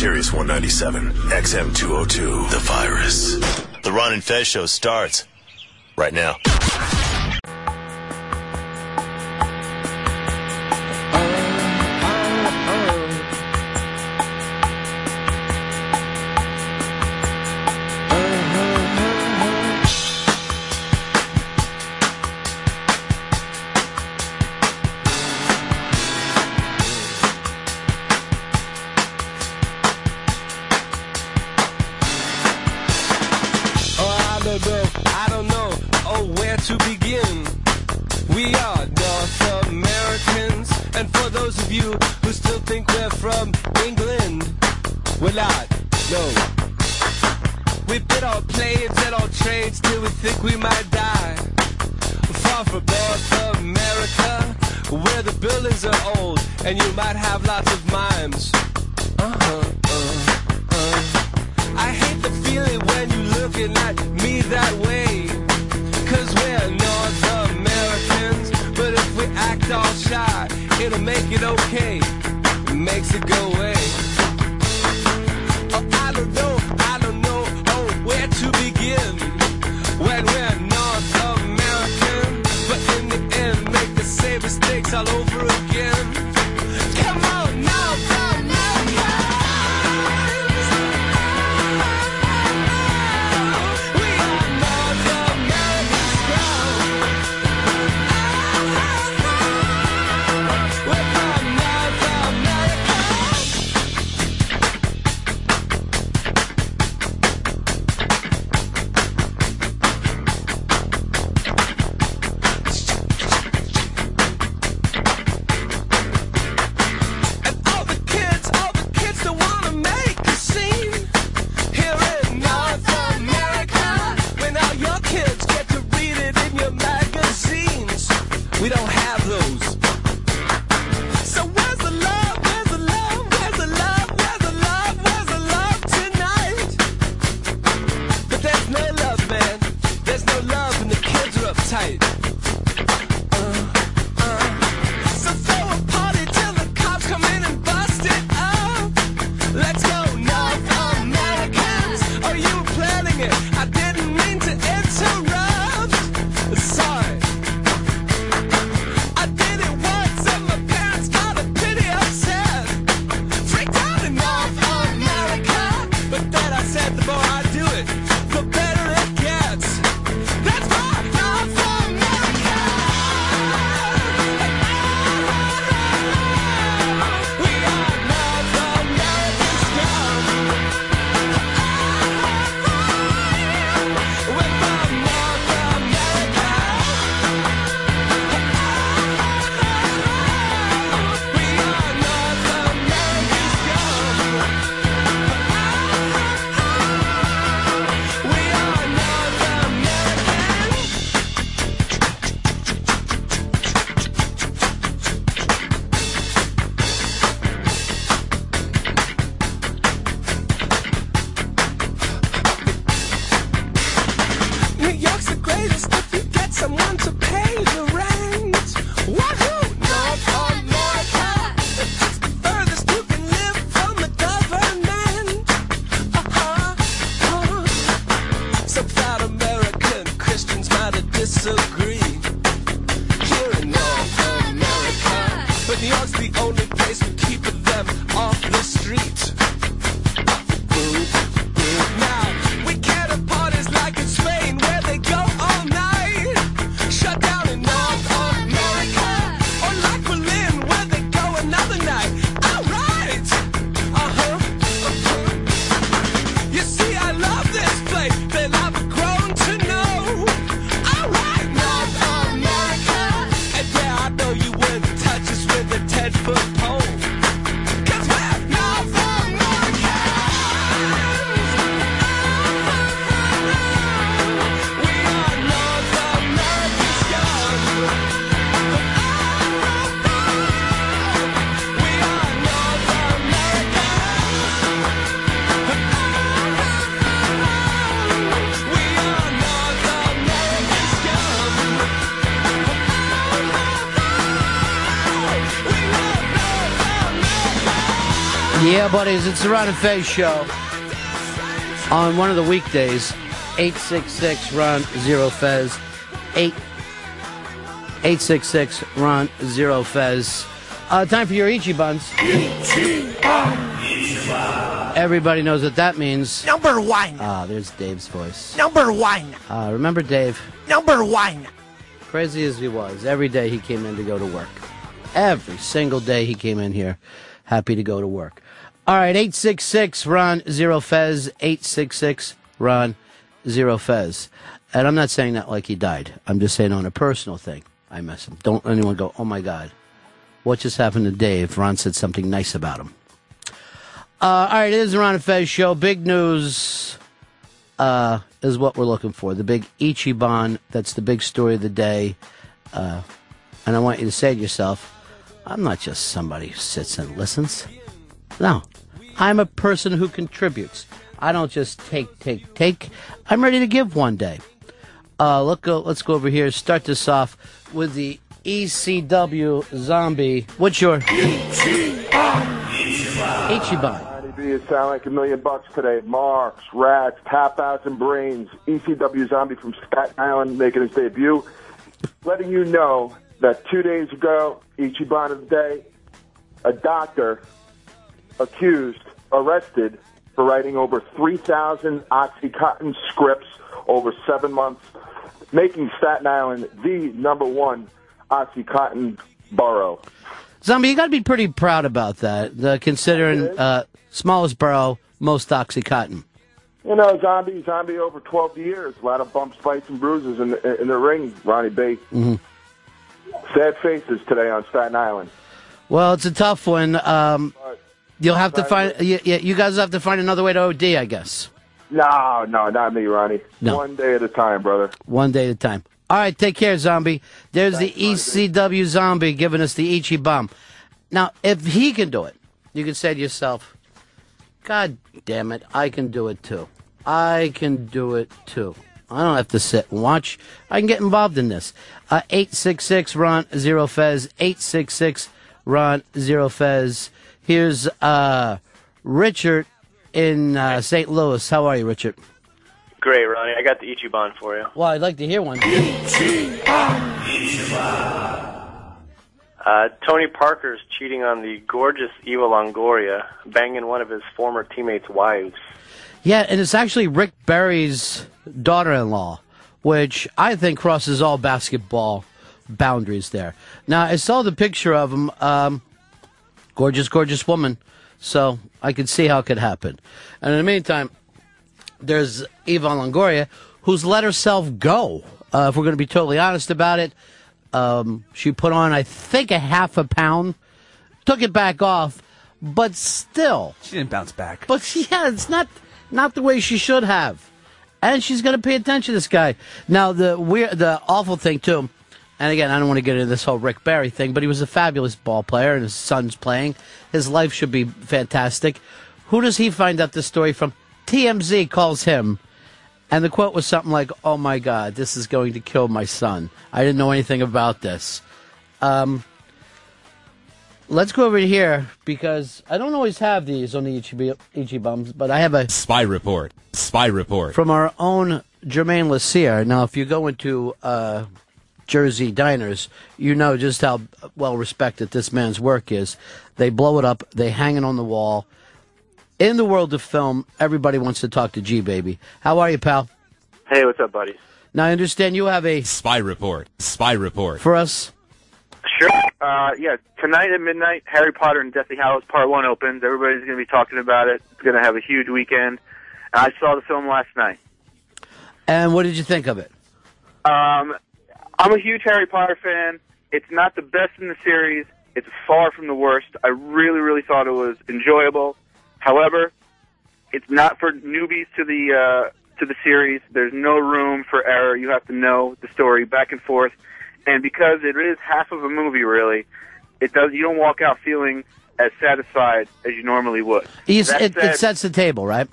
Sirius 197, XM202, The Virus. The Ron and Fez show starts right now. Buddies, it's the Ron and Fez show. On one of the weekdays, 866 Ron Zero Fez. 8 866 Ron Zero Fez. Uh, time for your Ichibans. Everybody knows what that means. Number one. Ah, there's Dave's voice. Number one. Uh, remember Dave? Number one. Crazy as he was, every day he came in to go to work. Every single day he came in here, happy to go to work. All right, 866 Ron Zero Fez, 866 Ron Zero Fez. And I'm not saying that like he died. I'm just saying on a personal thing. I miss him. Don't let anyone go, oh my God, what just happened to Dave? Ron said something nice about him. Uh, all right, it is the Ron and Fez show. Big news uh, is what we're looking for. The big Ichiban. That's the big story of the day. Uh, and I want you to say to yourself, I'm not just somebody who sits and listens. No, I'm a person who contributes. I don't just take, take, take. I'm ready to give one day. Uh, look, go, let's go over here. Start this off with the ECW zombie. What's your Ichiban? It sound like a million bucks today. Marks, rats, tap outs, and brains. ECW zombie from Staten Island making his debut. Letting you know that two days ago, Ichiban of the day, a doctor accused, arrested for writing over 3,000 Oxycontin scripts over seven months, making Staten Island the number one Oxycontin borough. Zombie, you got to be pretty proud about that, uh, considering uh, smallest borough, most Oxycontin. You know, zombie, zombie over 12 years. A lot of bumps, bites, and bruises in the, in the ring, Ronnie B. Mm-hmm. Sad faces today on Staten Island. Well, it's a tough one. Um, you'll have to find. You, you guys have to find another way to OD, I guess. No, no, not me, Ronnie. No. One day at a time, brother. One day at a time. All right, take care, zombie. There's the ECW zombie giving us the Ichiban. Now, if he can do it, you can say to yourself, God damn it, I can do it too. I can do it too. I don't have to sit and watch. I can get involved in this. Uh, 866 Ron Zero Fez. 866 Ron Zero Fez. Here's uh, Richard in uh, St. Louis. How are you, Richard? Great, Ronnie. I got the Ichiban for you. Well, I'd like to hear one. Uh, Tony Parker's cheating on the gorgeous Eva Longoria, banging one of his former teammates' wives. Yeah, and it's actually Rick Barry's daughter-in-law, which I think crosses all basketball boundaries there. Now, I saw the picture of him. Um, gorgeous, gorgeous woman. So I could see how it could happen. And in the meantime, there's Eva Longoria, who's let herself go. Uh, if we're going to be totally honest about it, um, she put on, I think, a half a pound, took it back off, but still. She didn't bounce back. But yeah, it's not not the way she should have. And she's going to pay attention to this guy. Now, the weird, the awful thing, too, and again, I don't want to get into this whole Rick Barry thing, but he was a fabulous ball player, and his son's playing. His life should be fantastic. Who does he find out this story from? TMZ calls him, and the quote was something like, "Oh my God, this is going to kill my son. I didn't know anything about this." Um, let's go over here because I don't always have these on the Ichi, Ichi bums, but I have a Spy report. Spy report. from our own Jermaine Lassier. Now, if you go into uh, Jersey diners, you know just how well respected this man's work is. They blow it up, they hang it on the wall. In the world of film, everybody wants to talk to G Baby. How are you, pal? Hey, what's up, buddy? Now, I understand you have a Spy report. Spy report. for us. Sure. Uh, yeah, tonight at midnight, Harry Potter and Deathly Hallows Part 1 opens. Everybody's going to be talking about it. It's going to have a huge weekend. I saw the film last night. And what did you think of it? Um, I'm a huge Harry Potter fan. It's not the best in the series. It's far from the worst. I really, really thought it was enjoyable. However, it's not for newbies to the uh, to the series. There's no room for error. You have to know the story back and forth, and because it is half of a movie, really, it does. You don't walk out feeling as satisfied as you normally would. It, said- it sets the table, right?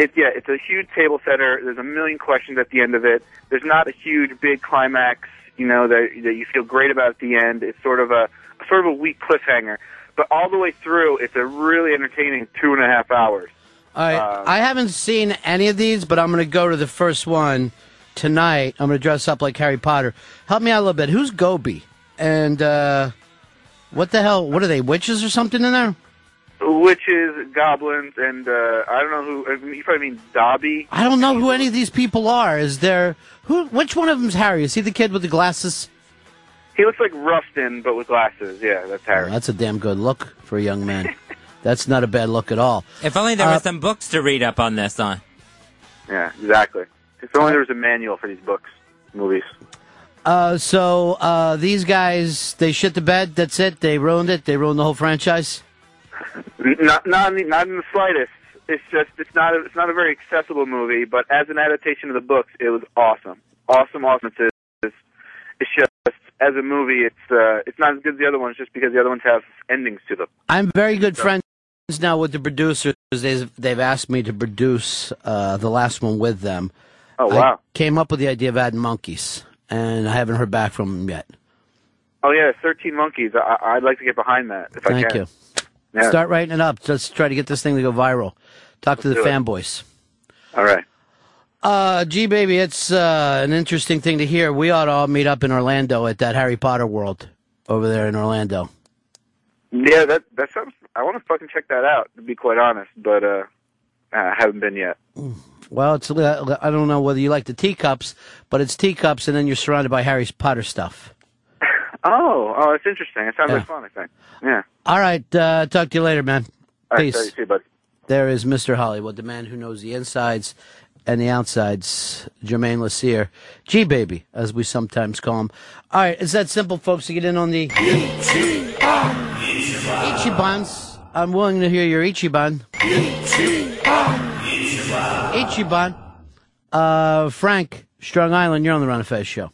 It's yeah, it's a huge table setter. There's a million questions at the end of it. There's not a huge big climax, you know, that that you feel great about at the end. It's sort of a sort of a weak cliffhanger. but all the way through, it's a really entertaining two and a half hours. All right. Um, I haven't seen any of these, but I'm going to go to the first one tonight. I'm going to dress up like Harry Potter. Help me out a little bit. Who's Gobi? And uh, what the hell? What are they? Witches or something in there? Witches, goblins, and uh, I don't know who. I mean, you probably mean Dobby. I don't know who any of these people are. Is there who? Which one of them's Harry? Is he the kid with the glasses? He looks like Rustin, but with glasses. Yeah, that's Oh, Harry. that's a damn good look for a young man. that's not a bad look at all. If only there Uh, were some books to read up on this on. Yeah, exactly. If only there was a manual for these books, movies. Uh, so uh, these guys, they shit the bed. That's it. They ruined it. They ruined the whole franchise. Not, not, in the- not in the slightest. It's just, it's not, a, it's not a very accessible movie. But as an adaptation of the books, it was awesome, awesome, awesome. It's, it's, just as a movie, it's, uh, it's not as good as the other ones, just because the other ones have endings to them. I'm very good friends now with the producers. They've, they've asked me to produce uh, the last one with them. Oh wow! I came up with the idea of adding monkeys, and I haven't heard back from them yet. Oh yeah, Thirteen Monkeys. I, I'd like to get behind that if I Thank you. Yeah. Start writing it up. Let's try to get this thing to go viral. Talk to the fanboys. All right. Uh, G baby, it's uh, an interesting thing to hear. We ought to all meet up in Orlando at that Harry Potter world over there in Orlando. Yeah, that that sounds. I want to fucking check that out. To be quite honest, but uh, I haven't been yet. Well, it's I don't know whether you like the teacups, but it's teacups, and then you're surrounded by Harry Potter stuff. Oh, oh, it's interesting. It sounds Yeah. like fun. I think. Yeah. All right, uh, talk to you later, man. All right, Peace. so you see, bud. There is Mr. Hollywood, the man who knows the insides and the outsides, Jermaine Lassier. G Baby, as we sometimes call him. All right, it's that simple, folks, to get in on the Ichibans. I'm willing to hear your Ichiban. Ichiban. Uh, Frank, Strong Island, you're on the Ron and Fez show.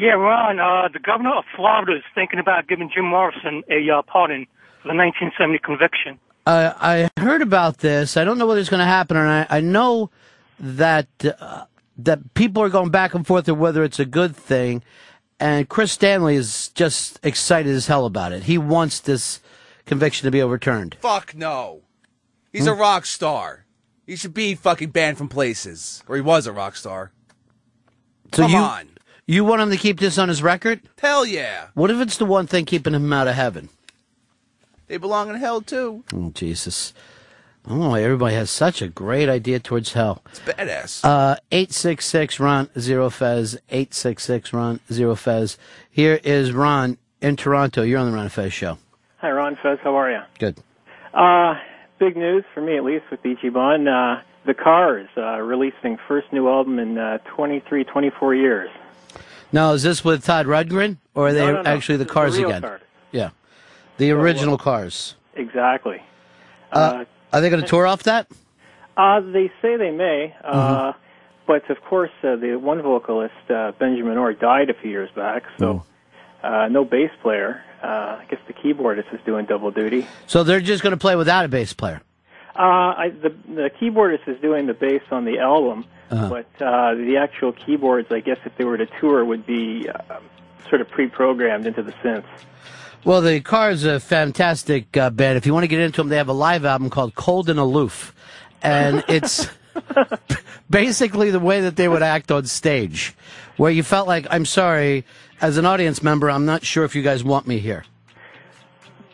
Yeah, Ron, uh, the governor of Florida is thinking about giving Jim Morrison a uh, pardon for the 1970 conviction. Uh, I heard about this. I don't know whether it's going to happen, or not. I know that uh, that people are going back and forth on whether it's a good thing. And Chris Stanley is just excited as hell about it. He wants this conviction to be overturned. Fuck no. He's a rock star. He should be fucking banned from places. Or he was a rock star. So Come you, on. You want him to keep this on his record? Hell yeah. What if it's the one thing keeping him out of heaven? They belong in hell too. Oh, Jesus. Oh, everybody has such a great idea towards hell. It's badass. Uh, 866 Ron Zero Fez. 866 Ron Zero Fez. Here is Ron in Toronto. You're on the Ron Fez show. Hi, Ron Fez. How are you? Good. Uh, big news for me, at least, with Ichiban. Uh, the Cars uh, releasing first new album in uh, 23, 24 years. Now, is this with Todd Rundgren, or are they No, no, no. actually the cars the again? Cars. Yeah, the original cars. Exactly. Uh, are they going to tour off that? Uh, they say they may, uh, Mm-hmm. but of course, uh, the one vocalist, uh, Benjamin Orr, died a few years back, so uh, no bass player. Uh, I guess the keyboardist is doing double duty. So they're just going to play without a bass player. Uh, I, the the keyboardist is doing the bass on the album, Uh-huh. but uh, the actual keyboards, I guess, if they were to tour, would be uh, sort of pre-programmed into the synths. Well, the Cars are a fantastic uh, band. If you want to get into them, they have a live album called Cold and Aloof. And it's basically the way that they would act on stage, where you felt like, I'm sorry, as an audience member, I'm not sure if you guys want me here.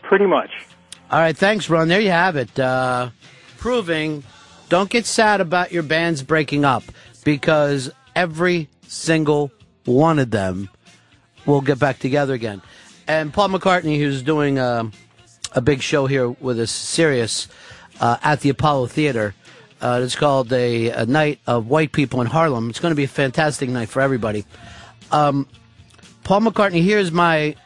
Pretty much. All right, thanks, Ron. There you have it. Uh, proving don't get sad about your bands breaking up because every single one of them will get back together again. And Paul McCartney, who's doing a, a big show here with us, Sirius, uh, at the Apollo Theater. Uh, it's called a, a Night of White People in Harlem. It's going to be a fantastic night for everybody. Um, Paul McCartney, here's my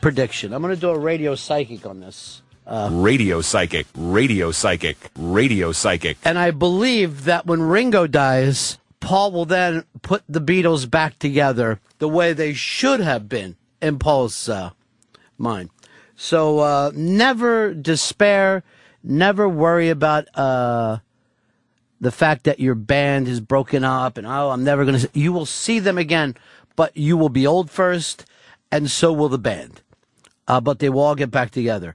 prediction. I'm going to do a radio psychic on this. Uh, radio psychic, radio psychic, radio psychic. And I believe that when Ringo dies, Paul will then put the Beatles back together the way they should have been in Paul's uh, mind. So uh, never despair, never worry about uh, the fact that your band is broken up and oh, I'm never going to. You will see them again, but you will be old first, and so will the band. Uh, but they will all get back together.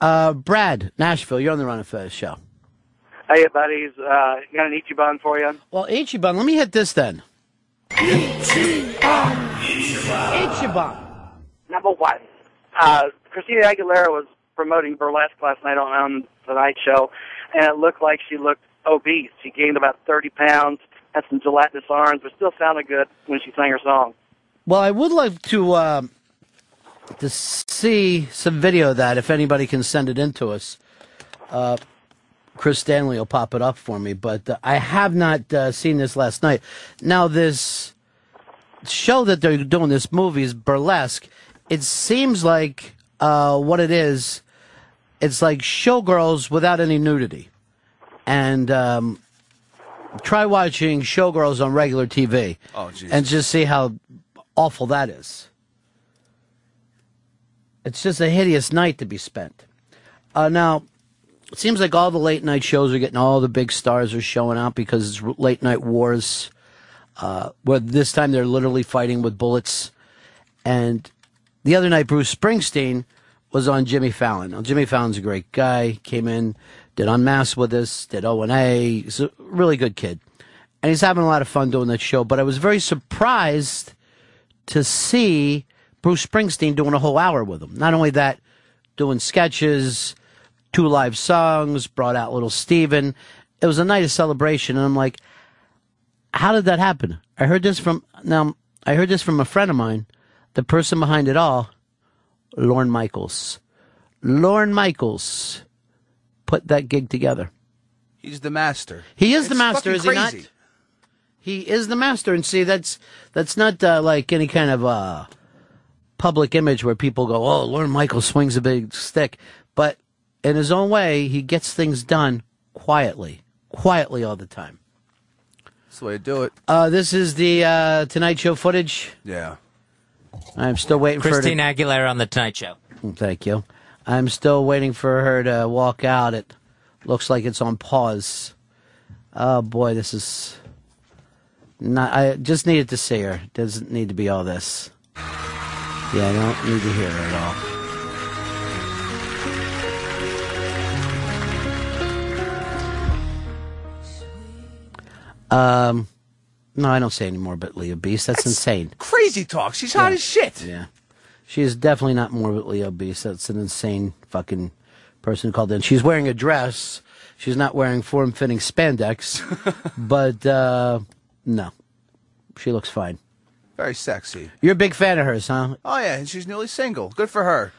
Uh, Brad, Nashville, you're on the Ron and Fez show. Hey, buddies. Uh, got an Ichiban for you. Well, Ichiban, let me hit this then. Ichiban. Number one. Uh, Christina Aguilera was promoting burlesque last night on, on the night show, and it looked like she looked obese. She gained about 30 pounds, had some gelatinous arms, but still sounded good when she sang her song. Well, I would like to um to see some video of that if anybody can send it in to us. Uh, Chris Stanley will pop it up for me, but uh, I have not uh, seen this last night. Now, this show that they're doing, this movie is burlesque. It seems like uh, what it is. It's like showgirls without any nudity, and um, try watching showgirls on regular TV, Oh, and just see how awful that is. It's just a hideous night to be spent. Uh, now, it seems like all the late night shows are getting all the big stars are showing out because it's late night wars. Uh, where this time they're literally fighting with bullets. And the other night, Bruce Springsteen was on Jimmy Fallon. Now, Jimmy Fallon's a great guy. Came in, did Unmasked with us, did O and A. He's a really good kid, and he's having a lot of fun doing that show. But I was very surprised to see Bruce Springsteen doing a whole hour with him. Not only that, doing sketches, two live songs, brought out little Steven. It was a night of celebration, and I'm like, how did that happen? I heard this from now. I heard this from a friend of mine, the person behind it all, Lorne Michaels. Lorne Michaels put that gig together. He's the master. He is the master, is he not? He is the master, and see, that's that's not uh, like any kind of uh, public image where people go, "Oh, Lorne Michael swings a big stick," but in his own way, he gets things done quietly, quietly all the time. That's the way to do it. Uh, this is the uh, Tonight Show footage. Yeah. I'm still waiting Christina for her Aguilera on the Tonight Show. Thank you. I'm still waiting for her to walk out. It looks like it's on pause. Oh boy, this is not. I just needed to see her. Doesn't need to be all this. Yeah, I don't need to hear it at all. Um, no, I don't say anymore. But Leah Beast, that's, insane. Crazy talk. She's hot as shit. Yeah. She is definitely not morbidly obese. That's an insane fucking person who called in. She's wearing a dress. She's not wearing form fitting spandex. but uh, no. She looks fine. Very sexy. You're a big fan of hers, huh? Oh yeah, and she's newly single. Good for her.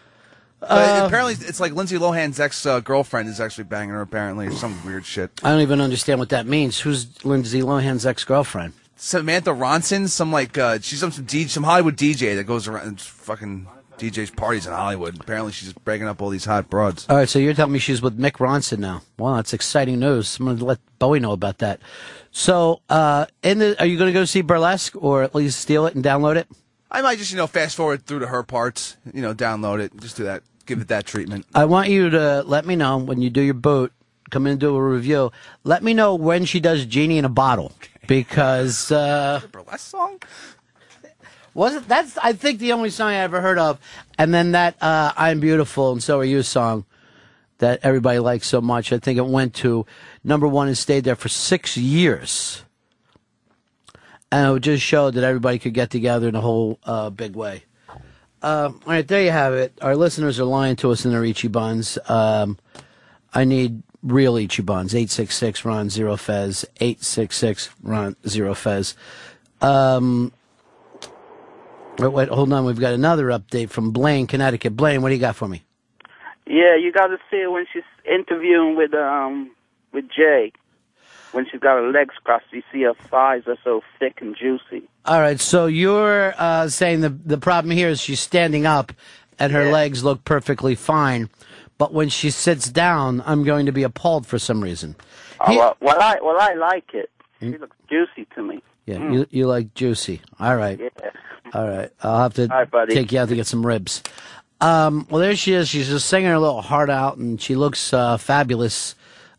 But Uh, apparently, it's like Lindsay Lohan's ex uh, girlfriend is actually banging her. Apparently, or some weird shit. I don't even understand what that means. Who's Lindsay Lohan's ex girlfriend? Samantha Ronson, some like uh, she's some some, DJ, some Hollywood DJ that goes around and fucking DJs parties in Hollywood. Apparently, she's breaking up all these hot broads. All right, so you're telling me she's with Mick Ronson now. Wow, that's exciting news. I'm going to let Bowie know about that. So, uh, in the, are you going to go see Burlesque or at least steal it and download it? I might just you know fast forward through to her parts. You know, download it. Just do that. Give it that treatment. I want you to let me know when you do your boot, come in and do a review. Let me know when she does Genie in a Bottle. Because, uh. Burlesque song? Wasn't that's I think the only song I ever heard of, and then that uh, "I'm Beautiful and So Are You" song that everybody likes so much. I think it went to number one and stayed there for six years, and it just showed that everybody could get together in a whole uh, big way. Um, all right, there you have it. Our listeners are lying to us in their Ichibans. Um, I need real Ichibans. 866 Ron Zero Fez. 866 Ron Zero Fez. Um, wait, wait, hold on. We've got another update from Blaine, Connecticut. Blaine, what do you got for me? Yeah, you got to see when she's interviewing with um with Jay. When she's got her legs crossed, you see her thighs are so thick and juicy. All right, so you're uh, saying the the problem here is she's standing up and her legs look perfectly fine, but when she sits down, I'm going to be appalled for some reason. Oh, well, well, I well I like it. She looks juicy to me. Yeah, Mm. you you like juicy. All right. Yeah. All right. I'll have to right, take you out to get some ribs. Um, well, there she is. She's just singing her little heart out, and she looks uh, fabulous.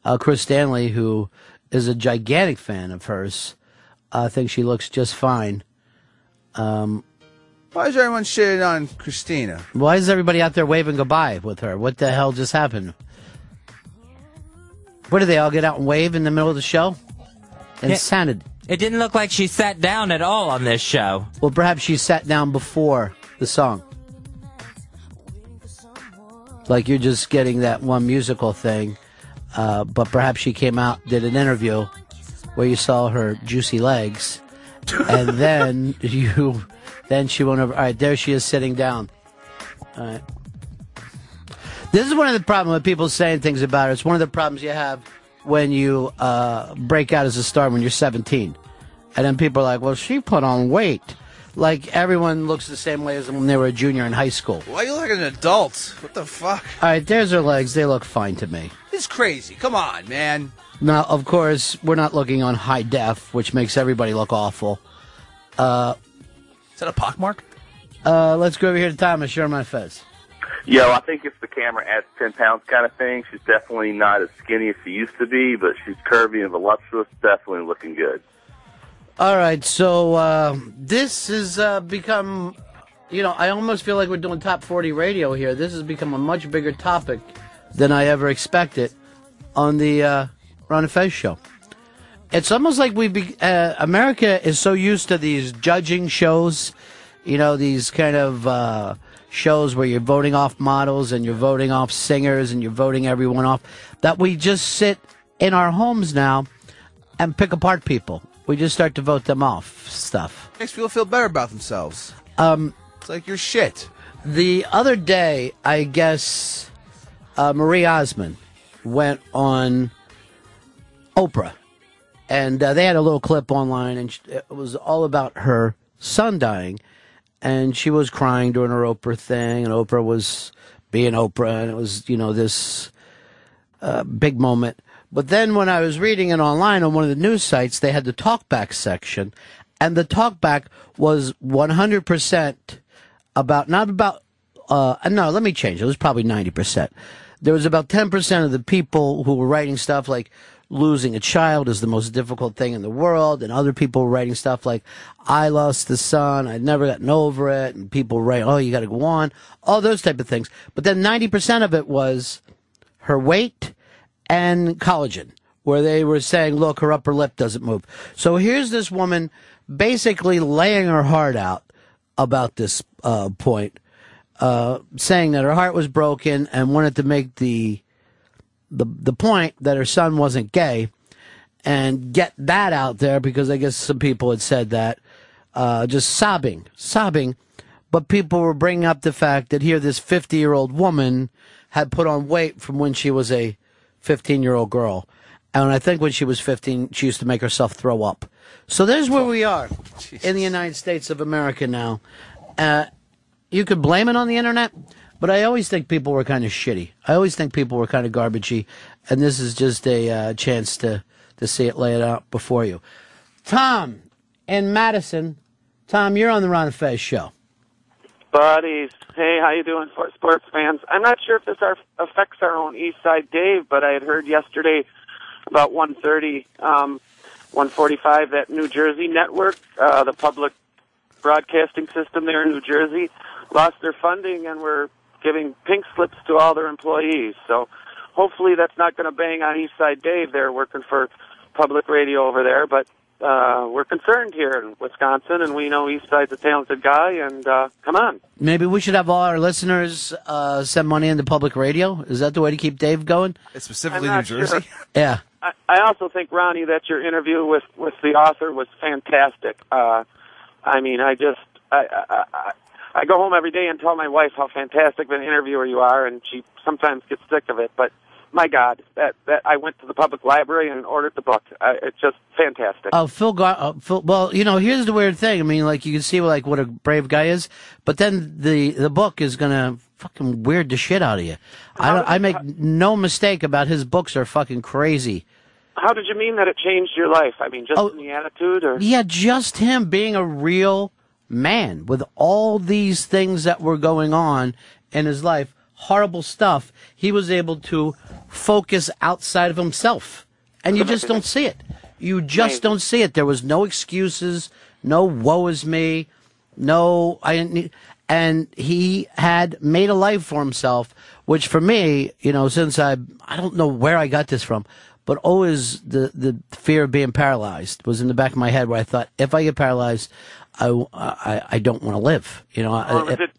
Uh, Chris Stanley, who is a gigantic fan of hers, I think she looks just fine. Um, Why is everyone shitting on Christina? Why is everybody out there waving goodbye with her? What the hell just happened? What do they all get out and wave in the middle of the show? Insanity. It didn't look like she sat down at all on this show. Well, perhaps she sat down before the song. Like you're just getting that one musical thing, uh, but perhaps she came out, did an interview where you saw her juicy legs, and then you, then she went over. All right, there she is sitting down. All right. This is one of the problems with people saying things about her. It's one of the problems you have when you uh, break out as a star when you're 17. And then people are like, well, she put on weight. Like everyone looks the same way as when they were a junior in high school. Why you look like an adult? What the fuck? All right, there's her legs. They look fine to me. It's crazy. Come on, man. Now, of course, we're not looking on high def, which makes everybody look awful. Uh, is that a pockmark? Uh, let's go over here to Thomas. You're my fez. Yo, I think if the camera adds 10 pounds kind of thing, she's definitely not as skinny as she used to be, but she's curvy and voluptuous, definitely looking good. All right, so uh, this has uh, become, you know, I almost feel like we're doing top 40 radio here. This has become a much bigger topic than I ever expected on the uh, Ron and Fez show. It's almost like we, be, uh, America is so used to these judging shows, you know, these kind of uh, shows where you're voting off models and you're voting off singers and you're voting everyone off, that we just sit in our homes now and pick apart people. We just start to vote them off stuff. Makes people feel better about themselves. Um, it's like you're shit. The other day, I guess uh, Marie Osmond went on Oprah, and uh, they had a little clip online, and it was all about her son dying, and she was crying during her Oprah thing, and Oprah was being Oprah, and it was you know this uh, big moment. But then when I was reading it online on one of the news sites, they had the talkback section, and the talkback was 100% about, not about, uh, no, let me change. It was probably 90%. There was about 10% of the people who were writing stuff like, losing a child is the most difficult thing in the world, and other people writing stuff like, I lost the son, I'd never gotten over it, and people write, oh, you gotta go on, all those type of things. But then 90% of it was her weight, and collagen, where they were saying, look, her upper lip doesn't move. So here's this woman basically laying her heart out about this uh, point, uh, saying that her heart was broken and wanted to make the the the point that her son wasn't gay and get that out there because I guess some people had said that, uh, just sobbing, sobbing. But people were bringing up the fact that here this 50 year old woman had put on weight from when she was a 15 year old girl. And I think when she was 15, she used to make herself throw up. So there's where we are in the United States of America now. Uh, you could blame it on the internet, but I always think people were kind of shitty. I always think people were kind of garbagey. And this is just a uh, chance to, to see it, lay it out before you. Tom in Madison. Tom, you're on the Ron and Fez show. Buddies, hey, how you doing, sports fans? I'm not sure if this affects our own East Side Dave, but I had heard yesterday about 1:30, um, 1:45 that New Jersey network, uh, the public broadcasting system there in New Jersey, lost their funding and were giving pink slips to all their employees. So hopefully that's not going to bang on East Side Dave. They're working for public radio over there, but uh, we're concerned here in Wisconsin, and we know Eastside's a talented guy. And uh, come on, Maybe we should have all our listeners uh, send money into public radio. Is that the way to keep Dave going? Specifically New Jersey. sure. Yeah. I, I also think Ronnie that your interview with with the author was fantastic. Uh, I mean, I just I, I I I go home every day and tell my wife how fantastic of an interviewer you are, and she sometimes gets sick of it, but. My God, that that I went to the public library and ordered the book. I, it's just fantastic. Oh, Phil, Gar- uh, Phil. Well, you know, here's the weird thing. I mean, like you can see like what a brave guy is, but then the the book is gonna fucking weird the shit out of you. I don't, I make no mistake about his books are fucking crazy. How did you mean that it changed your life? I mean, just in the attitude, or Yeah, just him being a real man with all these things that were going on in his life, horrible stuff. He was able to focus outside of himself. And you just don't see it. You just don't see it. There was no excuses, no woe is me. No, I didn't need, and he had made a life for himself, which for me, you know, since I, I don't know where I got this from, but always the, the fear of being paralyzed was in the back of my head where I thought, if I get paralyzed, I, I, I don't want to live, you know. I- it,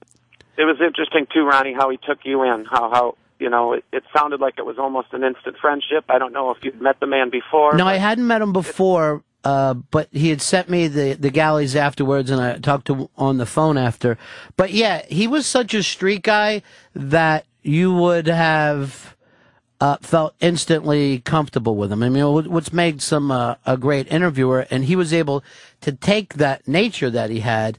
it, was interesting too, Ronnie, how he took you in. How how you know it, it sounded like it was almost an instant friendship. I don't know if you'd met the man before. No, I hadn't met him before, uh, but he had sent me the, the galleys afterwards, and I talked to on the phone after. But yeah, he was such a street guy that you would have uh, felt instantly comfortable with him. I mean, what's made some uh, a great interviewer, and he was able to take that nature that he had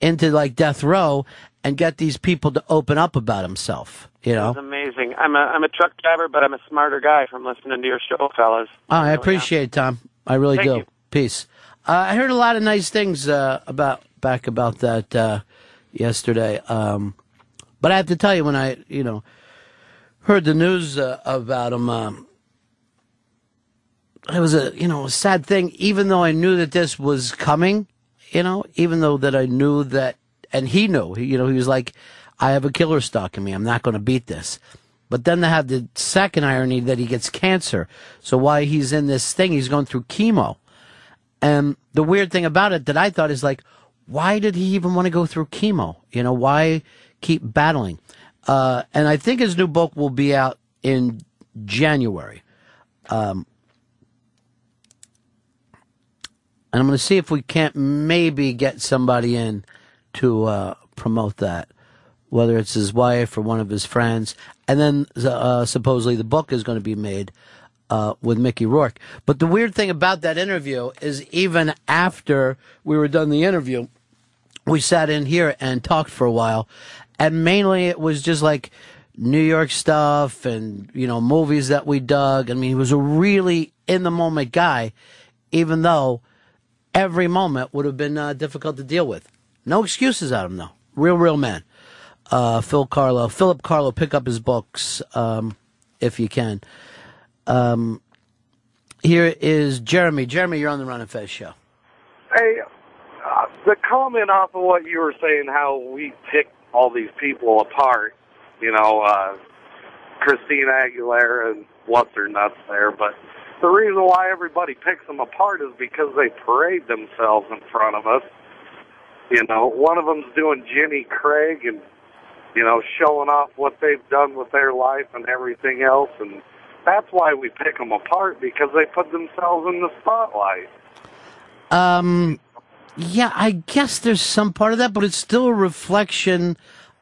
into like death row and get these people to open up about himself. You know. Amazing. I'm a I'm a truck driver, but I'm a smarter guy from listening to your show, fellas. Oh, I appreciate it, Tom. I really Thank do. you. Peace. Uh, I heard a lot of nice things uh, about back about that uh, yesterday. Um, but I have to tell you, when I you know heard the news uh, about him, um, it was a you know a sad thing. Even though I knew that this was coming, you know, even though that I knew that, and he knew, he, you know, he was like, "I have a killer stuck in me. I'm not going to beat this." But then they have the second irony that he gets cancer. So while he's in this thing, he's going through chemo. And the weird thing about it that I thought is like, why did he even want to go through chemo? You know, why keep battling? Uh, and I think his new book will be out in January. Um, and I'm going to see if we can't maybe get somebody in to uh, promote that, whether it's his wife or one of his friends. And then uh, supposedly the book is going to be made uh, with Mickey Rourke. But the weird thing about that interview is even after we were done the interview, we sat in here and talked for a while, and mainly it was just like New York stuff and you know movies that we dug. I mean, he was a really in the moment guy, even though every moment would have been uh, difficult to deal with. No excuses out of him though. Real, real man. Uh, Phil Carlo, Philip Carlo, pick up his books um, if you can. Um, here is Jeremy. Jeremy, you're on the Ron and Fez show. Hey, uh, the comment off of what you were saying, how we pick all these people apart, you know, uh, Christina Aguilera and what's her nuts there, but the reason why everybody picks them apart is because they parade themselves in front of us. You know, one of them's doing Jenny Craig and, you know, showing off what they've done with their life and everything else, and that's why we pick them apart because they put themselves in the spotlight. Um, yeah, I guess there's some part of that, but it's still a reflection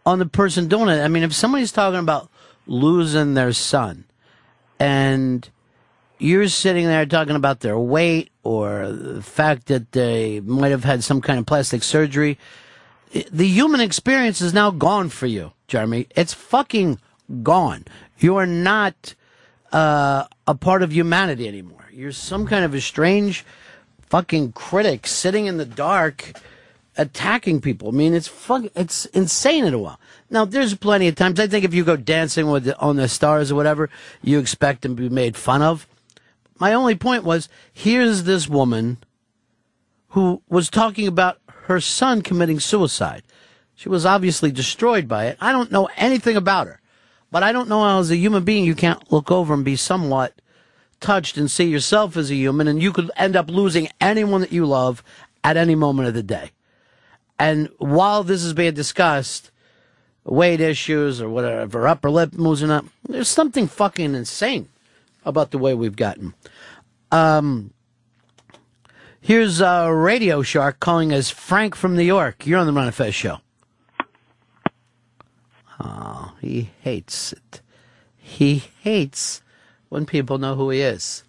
on the person doing it. I mean, if somebody's talking about losing their son and you're sitting there talking about their weight or the fact that they might have had some kind of plastic surgery, the human experience is now gone for you, Jeremy. It's fucking gone. You are not uh, a part of humanity anymore. You're some kind of a strange fucking critic sitting in the dark attacking people. I mean, it's fuck, it's insane in a while. Now, there's plenty of times. I think if you go dancing with the, on the stars or whatever, you expect to be made fun of. My only point was, here's this woman who was talking about her son committing suicide. She was obviously destroyed by it. I don't know anything about her, but I don't know how as a human being you can't look over and be somewhat touched and see yourself as a human, and you could end up losing anyone that you love at any moment of the day. And while this is being discussed, weight issues or whatever, upper lip moving up, there's something fucking insane about the way we've gotten. Um, here's uh, Radio Shark calling us Frank from New York. You're on the Ron and Fez show. Oh, he hates it. He hates when people know who he is.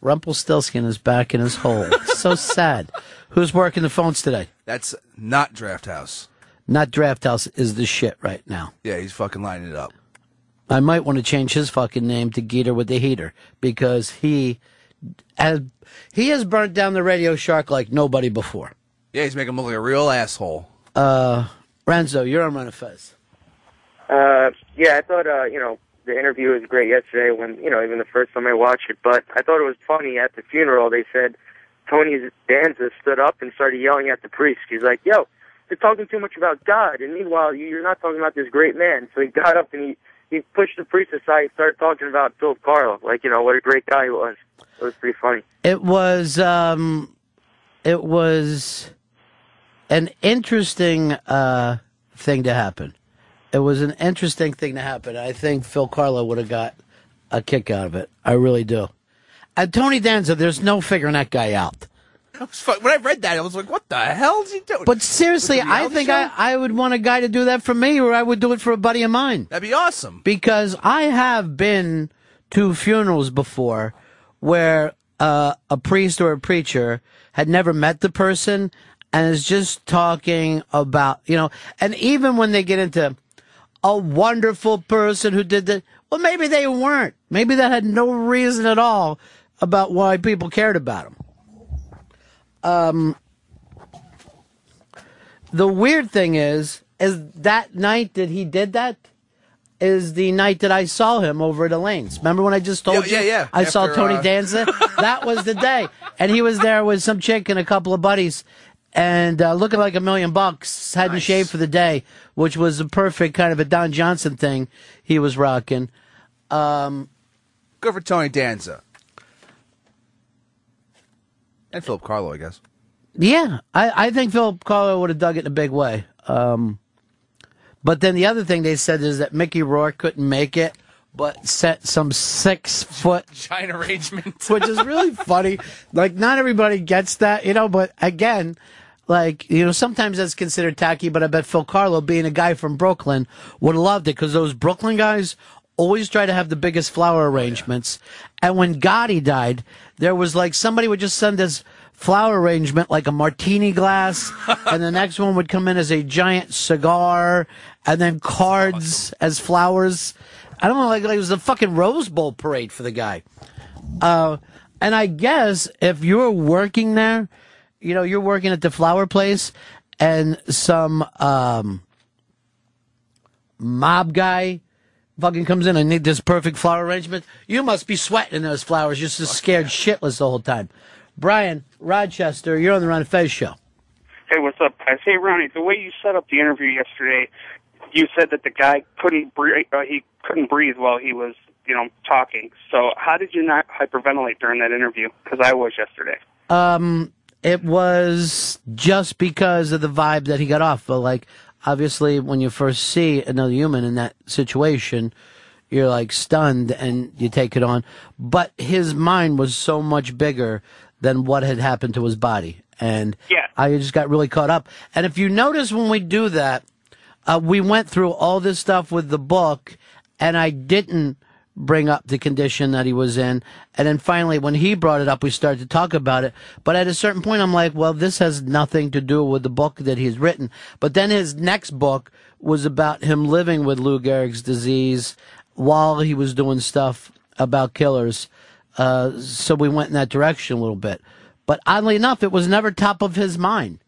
Rumpelstiltskin is back in his hole. so sad. Who's working the phones today? That's not Draft House. Not Draft House is the shit right now. Yeah, he's fucking lining it up. I might want to change his fucking name to Geeter with the Heater because he has he has burnt down the Radio Shark like nobody before. Yeah, he's making him look like a real asshole. Uh, Renzo, you're on Ron and Fez. Uh, yeah, I thought, uh, you know, the interview was great yesterday when, you know, even the first time I watched it, but I thought it was funny at the funeral. They said Tony Danza stood up and started yelling at the priest. He's like, yo, they're talking too much about God, and meanwhile, you- you're not talking about this great man. So he got up and he he pushed the priest aside, and started talking about Philip Carlo, like you know what a great guy he was. It was pretty funny. It was um, it was an interesting uh, thing to happen. It was an interesting thing to happen. I think Phil Carlo would have got a kick out of it. I really do. And Tony Danza, there's no figuring that guy out. I was When I read that, I was like, "What the hell is he doing?" But seriously, I think show? I, I would want a guy to do that for me, or I would do it for a buddy of mine. That'd be awesome. Because I have been to funerals before where uh, a priest or a preacher had never met the person and is just talking about, you know, and even when they get into a wonderful person who did that, well, maybe they weren't. Maybe that had no reason at all about why people cared about him. Um, the weird thing is, is that night that he did that is the night that I saw him over at Elaine's. Remember when I just told Yeah, you? yeah, yeah. I saw Tony uh, Danza. that was the day, and he was there with some chick and a couple of buddies, and uh, looking like a million bucks. Hadn't shaved for the day, which was a perfect kind of a Don Johnson thing he was rocking. Um, Good for Tony Danza and Philip Carlo, I guess. Yeah, I, I think Philip Carlo would have dug it in a big way. Um, but then the other thing they said is that Mickey Rourke couldn't make it, but set some six foot giant arrangement, which is really funny. Like not everybody gets that, you know. But again, like you know, sometimes that's considered tacky. But I bet Phil Carlo, being a guy from Brooklyn, would have loved it because those Brooklyn guys always try to have the biggest flower arrangements. And when Gotti died, there was like somebody would just send this flower arrangement like a martini glass and the next one would come in as a giant cigar and then cards as flowers. I don't know like, like it was a fucking rose bowl parade for the guy. Uh, and i guess if you're working there you know you're working at the flower place and some um, mob guy fucking comes in and need this perfect flower arrangement you must be sweating those flowers you're just scared shitless the whole time brian rochester you're on the ron fez show Hey, what's up, guys? Hey, Ronnie, the way you set up the interview yesterday, you said that the guy couldn't breathe. Uh, he couldn't breathe while he was, you know, talking. So, how did you not hyperventilate during that interview? Because I was yesterday. Um, it was just because of the vibe that he got off. But like, obviously, when you first see another human in that situation, you're like stunned and you take it on. But his mind was so much bigger than what had happened to his body, and Yeah. I just got really caught up. And if you notice when we do that, uh, we went through all this stuff with the book, and I didn't bring up the condition that he was in. And then finally, when he brought it up, we started to talk about it. But at a certain point, I'm like, well, this has nothing to do with the book that he's written. But then his next book was about him living with Lou Gehrig's disease while he was doing stuff about killers. Uh, so we went in that direction a little bit. But oddly enough, it was never top of his mind.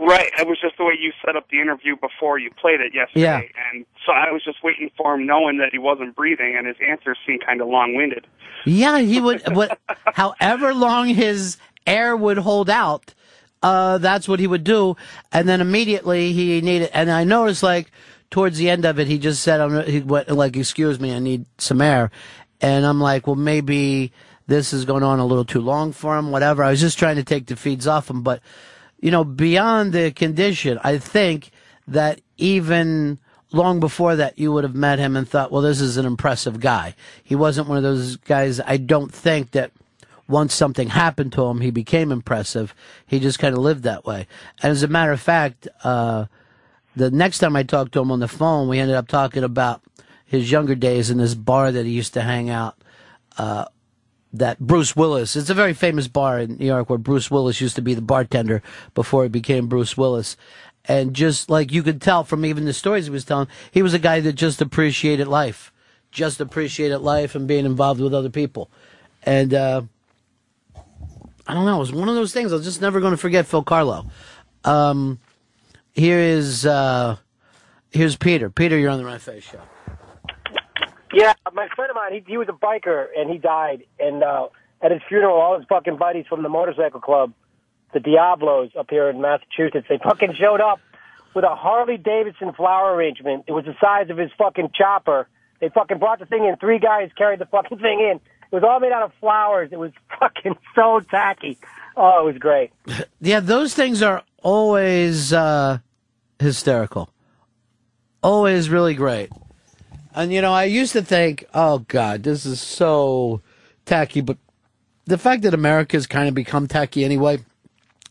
Right. It was just the way you set up the interview before you played it yesterday. Yeah. And so I was just waiting for him, knowing that he wasn't breathing, and his answers seemed kind of long-winded. Yeah, he would. however long his air would hold out, uh, that's what he would do. And then immediately he needed. And I noticed, like towards the end of it, he just said, "I'm he went like, excuse me, I need some air." And I'm like, well, maybe this is going on a little too long for him. Whatever. I was just trying to take the feeds off him, but you know, beyond the condition, I think that even long before that, you would have met him and thought, well, this is an impressive guy. He wasn't one of those guys, I don't think that once something happened to him, he became impressive. He just kind of lived that way. And as a matter of fact, uh, the next time I talked to him on the phone, we ended up talking about his younger days in this bar that he used to hang out. Uh, that Bruce Willis. It's a very famous bar in New York where Bruce Willis used to be the bartender before he became Bruce Willis. And just like you could tell from even the stories he was telling, he was a guy that just appreciated life, just appreciated life and being involved with other people. And uh, I don't know, it was one of those things. I was just never going to forget Phil Carlo. Um, here is uh, here's Peter. Peter, you're on the Ron Fez Show. Yeah, my friend of mine, he, he was a biker and he died. And uh, at his funeral, all his fucking buddies from the motorcycle club, the Diablos up here in Massachusetts, they fucking showed up with a Harley Davidson flower arrangement. It was the size of his fucking chopper. They fucking brought the thing in. Three guys carried the fucking thing in. It was all made out of flowers. It was fucking so tacky. Oh, it was great. Yeah, those things are always uh, hysterical. Always really great. And you know, I used to think, oh God, this is so tacky, but the fact that America's kind of become tacky anyway,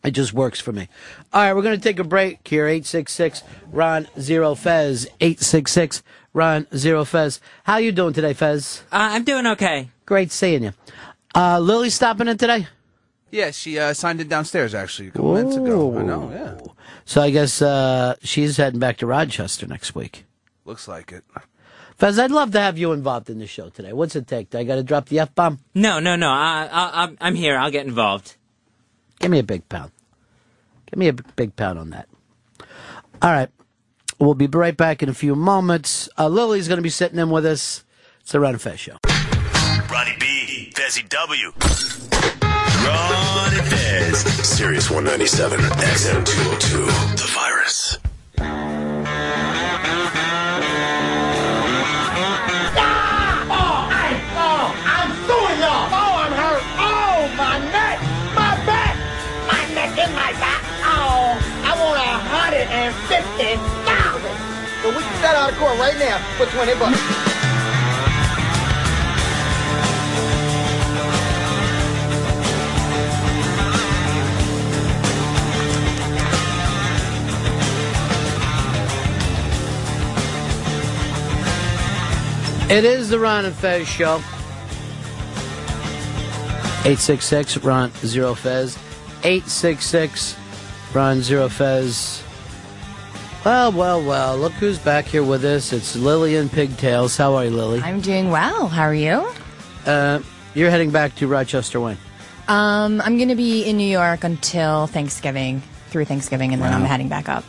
it just works for me. All right, we're going to take a break here. 866 Ron Zero Fez. 866 Ron Zero Fez. How you doing today, Fez? Uh, I'm doing okay. Great seeing you. Uh, Lily stopping in today? Yeah, she uh, signed it downstairs actually a couple minutes ago. I know. Yeah, So I guess uh, she's heading back to Rochester next week. looks like it. Fez, I'd love to have you involved in the show today. What's it take? Do I got to drop the F bomb? No, no, no. I, I, I'm- I'm here. I'll get involved. Give me a big pound. Give me a big pound on that. All right. We'll be right back in a few moments. Uh, Lily's going to be sitting in with us. It's the Ron Fez show. Ronnie B, Fezzy W. Ron and Fez. Sirius 197, XM 202, The Virus. Out of court right now for twenty bucks. It is the Ron and Fez show. 866 Ron Zero Fez. 866 Ron Zero Fez. Well, well, well. Look who's back here with us. It's Lillian Pigtails. How are you, Lily? I'm doing well. How are you? Uh, you're heading back to Rochester when? Um, I'm going to be in New York until Thanksgiving, through Thanksgiving, and then I'm heading back up.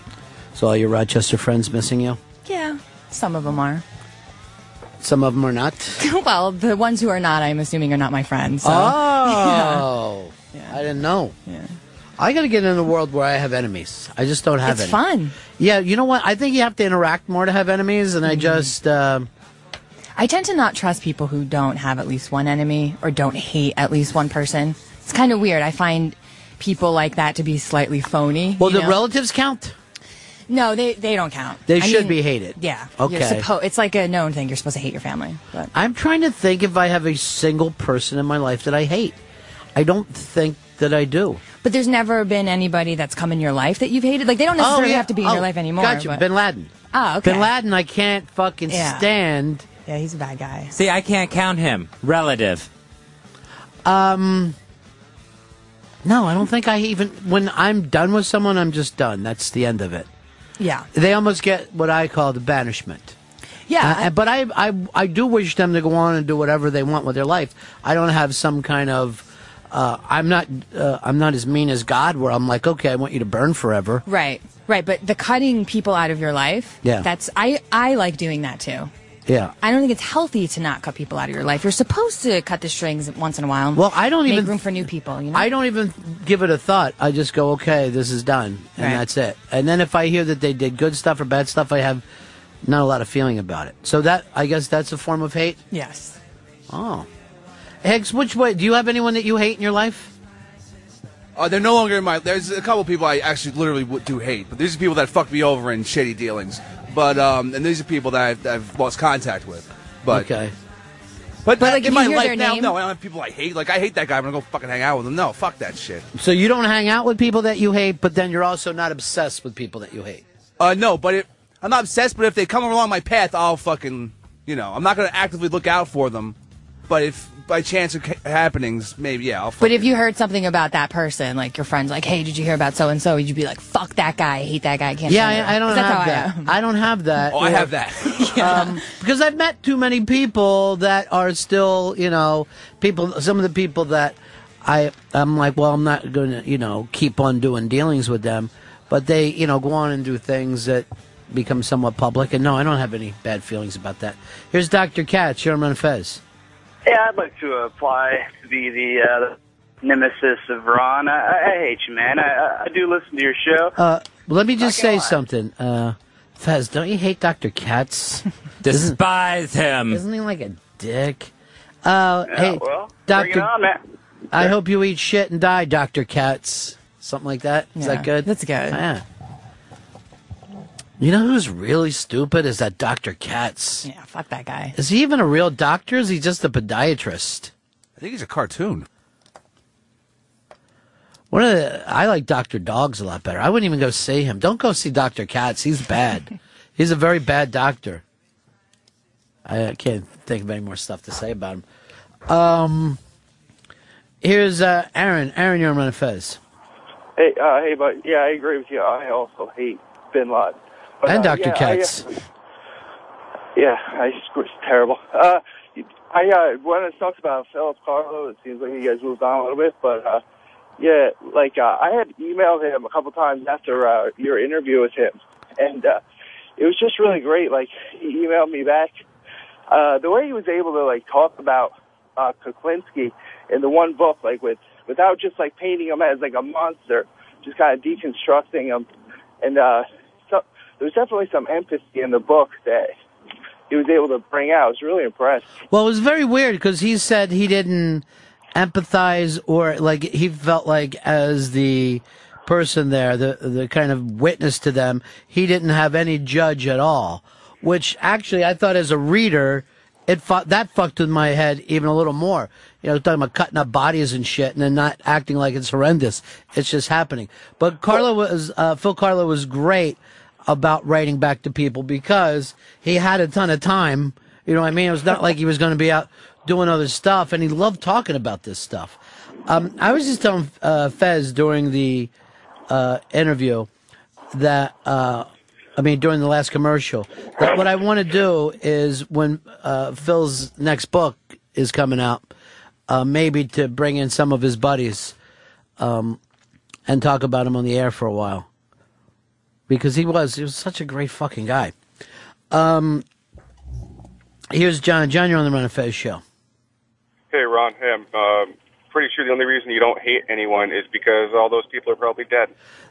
So all your Rochester friends missing you? Yeah, some of them are. Some of them are not. well, the ones who are not, I'm assuming, are not my friends. So. Oh, I didn't know. Yeah. I got to get in a world where I have enemies. I just don't have it. It's any. fun. Yeah, you know what? I think you have to interact more to have enemies, and I Mm-hmm. just. Uh, I tend to not trust people who don't have at least one enemy or don't hate at least one person. It's kind of weird. I find people like that to be slightly phony. well, the know? relatives count. No, they they don't count. They I should mean, be hated. Yeah. Okay. Suppo- it's like a known thing. You're supposed to hate your family. But I'm trying to think if I have a single person in my life that I hate. I don't think that I do. but there's never been anybody that's come in your life that you've hated. Like they don't necessarily Oh, yeah. have to be in Oh, your life anymore. Gotcha. but- Bin Laden. Oh, okay. Bin Laden, I can't fucking Yeah. stand. Yeah, he's a bad guy. See, I can't count him. Relative. Um, no, I don't think I even. When I'm done with someone, I'm just done. That's the end of it. Yeah. They almost get what I call the banishment. Yeah. Uh, but I, I, I do wish them to go on and do whatever they want with their life. I don't have some kind of. Uh, I'm not. Uh, I'm not as mean as God, where I'm like, okay, I want you to burn forever. Right. Right. But the cutting people out of your life. Yeah. That's I I like doing that too. Yeah. I don't think it's healthy to not cut people out of your life. You're supposed to cut the strings once in a while. Well, I don't make even- room for new people. You know. I don't even give it a thought. I just go, okay, this is done, and Right. that's it. And then if I hear that they did good stuff or bad stuff, I have not a lot of feeling about it. So that I guess that's a form of hate. Yes. Oh, Hicks, which way? Do you have anyone that you hate in your life? Uh, they're no longer in my. There's a couple people I actually literally would- do hate, but these are people that fucked me over in shady dealings. But um, and these are people that I've, I've lost contact with. But okay. But, But, like, in if my you hear life now, name- no, I don't have people I hate. Like I hate that guy, I'm gonna go fucking hang out with him. No, fuck that shit. So you don't hang out with people that you hate, but then you're also not obsessed with people that you hate. Uh, no, but it, I'm not obsessed. But if they come along my path, I'll fucking, you know, I'm not gonna actively look out for them. But if by chance of ca- happenings, maybe yeah, I'll. But if you heard something about that person, like your friend's like, "Hey, did you hear about so and so?" You'd be like, "Fuck that guy! I hate that guy! I can't." Yeah. I, I don't that's have how that. I am. I, don't have that. Oh, I have that. um, because I've met too many people that are still, you know, people. Some of the people that I, I'm like, well, I'm not going to, you know, keep on doing dealings with them, but they, you know, go on and do things that become somewhat public. And no, I don't have any bad feelings about that. Here's Dr. Katz, you're on Ron Fez. Yeah, I'd like to apply to be the, uh, nemesis of Ron. I, I I hate you, man. I, I- I do listen to your show. Uh, let me just say something. Uh, Fez, don't you hate Dr. Katz? Despise him. Isn't he like a dick? Uh, Yeah, hey, well, Doctor. bring it on, man. I hope you eat shit and die, Doctor Katz. Something like that. Is Yeah, that good? that's good. Yeah. You know who's really stupid is that Doctor Katz. Yeah, fuck that guy. Is he even a real doctor? Or is he just a podiatrist? I think he's a cartoon. One of the, I like Doctor Dogs a lot better. I wouldn't even go see him. Don't go see Doctor Katz. He's bad. He's a very bad doctor. I can't think of any more stuff to say about him. Um, here's uh, Aaron. Aaron, you're on Ron Fez. Hey, uh, hey, but yeah, I agree with you. I also hate Bin Laden. But, and uh, Dr. yeah, Katz. I, uh, yeah, I was terrible. Uh, I uh, when it talks about Philip Carlo, it seems like you guys moved on a little bit, but uh, yeah, like uh, I had emailed him a couple times after uh, your interview with him, and uh, it was just really great. Like he emailed me back. Uh, the way he was able to like talk about uh, Kuklinski in the one book, like with without just like painting him as like a monster, just kind of deconstructing him, and uh, there's definitely some empathy in the book that he was able to bring out. I was really impressed. Well, it was very weird because he said he didn't empathize or like he felt like as the person there, the the kind of witness to them, he didn't have any judge at all. Which actually, I thought as a reader, it fu- that fucked with my head even a little more. You know, talking about cutting up bodies and shit, and then not acting like it's horrendous. It's just happening. But Carlo was uh, Phil Carlo was great about writing back to people because he had a ton of time. You know what I mean? It was not like he was going to be out doing other stuff, and he loved talking about this stuff. Um, I was just telling uh, Fez during the uh, interview that, uh, I mean, during the last commercial, that what I want to do is when uh, Phil's next book is coming out, uh, maybe to bring in some of his buddies um, and talk about him on the air for a while because he was he was such a great fucking guy. Um, here's John. John, you're on the Ron and Fez show. Hey, Ron. Hey, I'm um, pretty sure the only reason you don't hate anyone is because all those people are probably dead.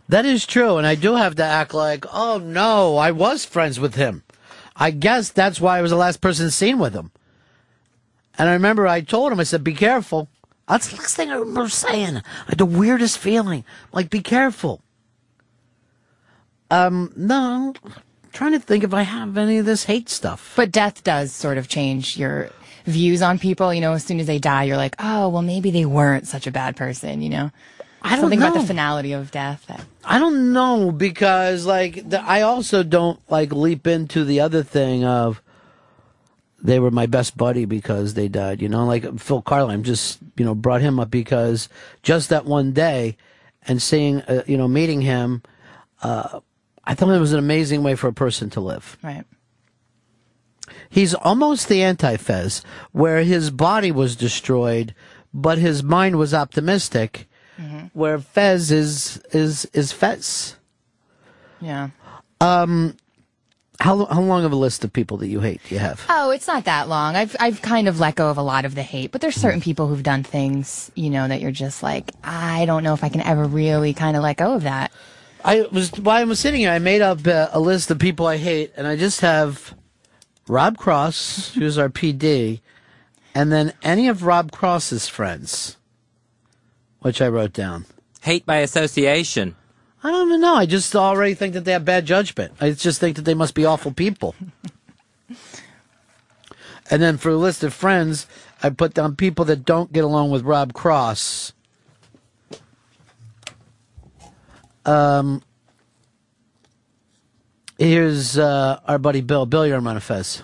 That is true, and I do have to act like, oh no, I was friends with him. I guess that's why I was the last person seen with him. And I remember I told him, I said, be careful. That's the next thing I remember saying. I had the weirdest feeling. Like, be careful. Um, no, I'm trying to think if I have any of this hate stuff. But death does sort of change your views on people. You know, as soon as they die, you're like, oh, well, maybe they weren't such a bad person, you know? I don't Something about the finality of death. That, I don't know because like the, I also don't like leap into the other thing of they were my best buddy because they died. You know, like Phil Carlo just you know brought him up because just that one day and seeing uh, you know meeting him, uh, I thought it was an amazing way for a person to live. right. He's almost the anti-Fez, where his body was destroyed, but his mind was optimistic. Where Fez is is is Fez. Yeah. Um, how how long of a list of people that you hate do you have? Oh, it's not that long. I've I've kind of let go of a lot of the hate, but there's certain people who've done things, you know, that you're just like, I don't know if I can ever really kind of let go of that. I was while I was sitting here, I made up uh, a list of people I hate, and I just have Rob Cross, who's our PD, and then any of Rob Cross's friends, which I wrote down. Hate by association. I don't even know. I just already think that they have bad judgment. I just think that they must be awful people. and then for a list of friends, I put down people that don't get along with Rob Cross. Um, here's uh, our buddy Bill. Bill, you're on Manifest.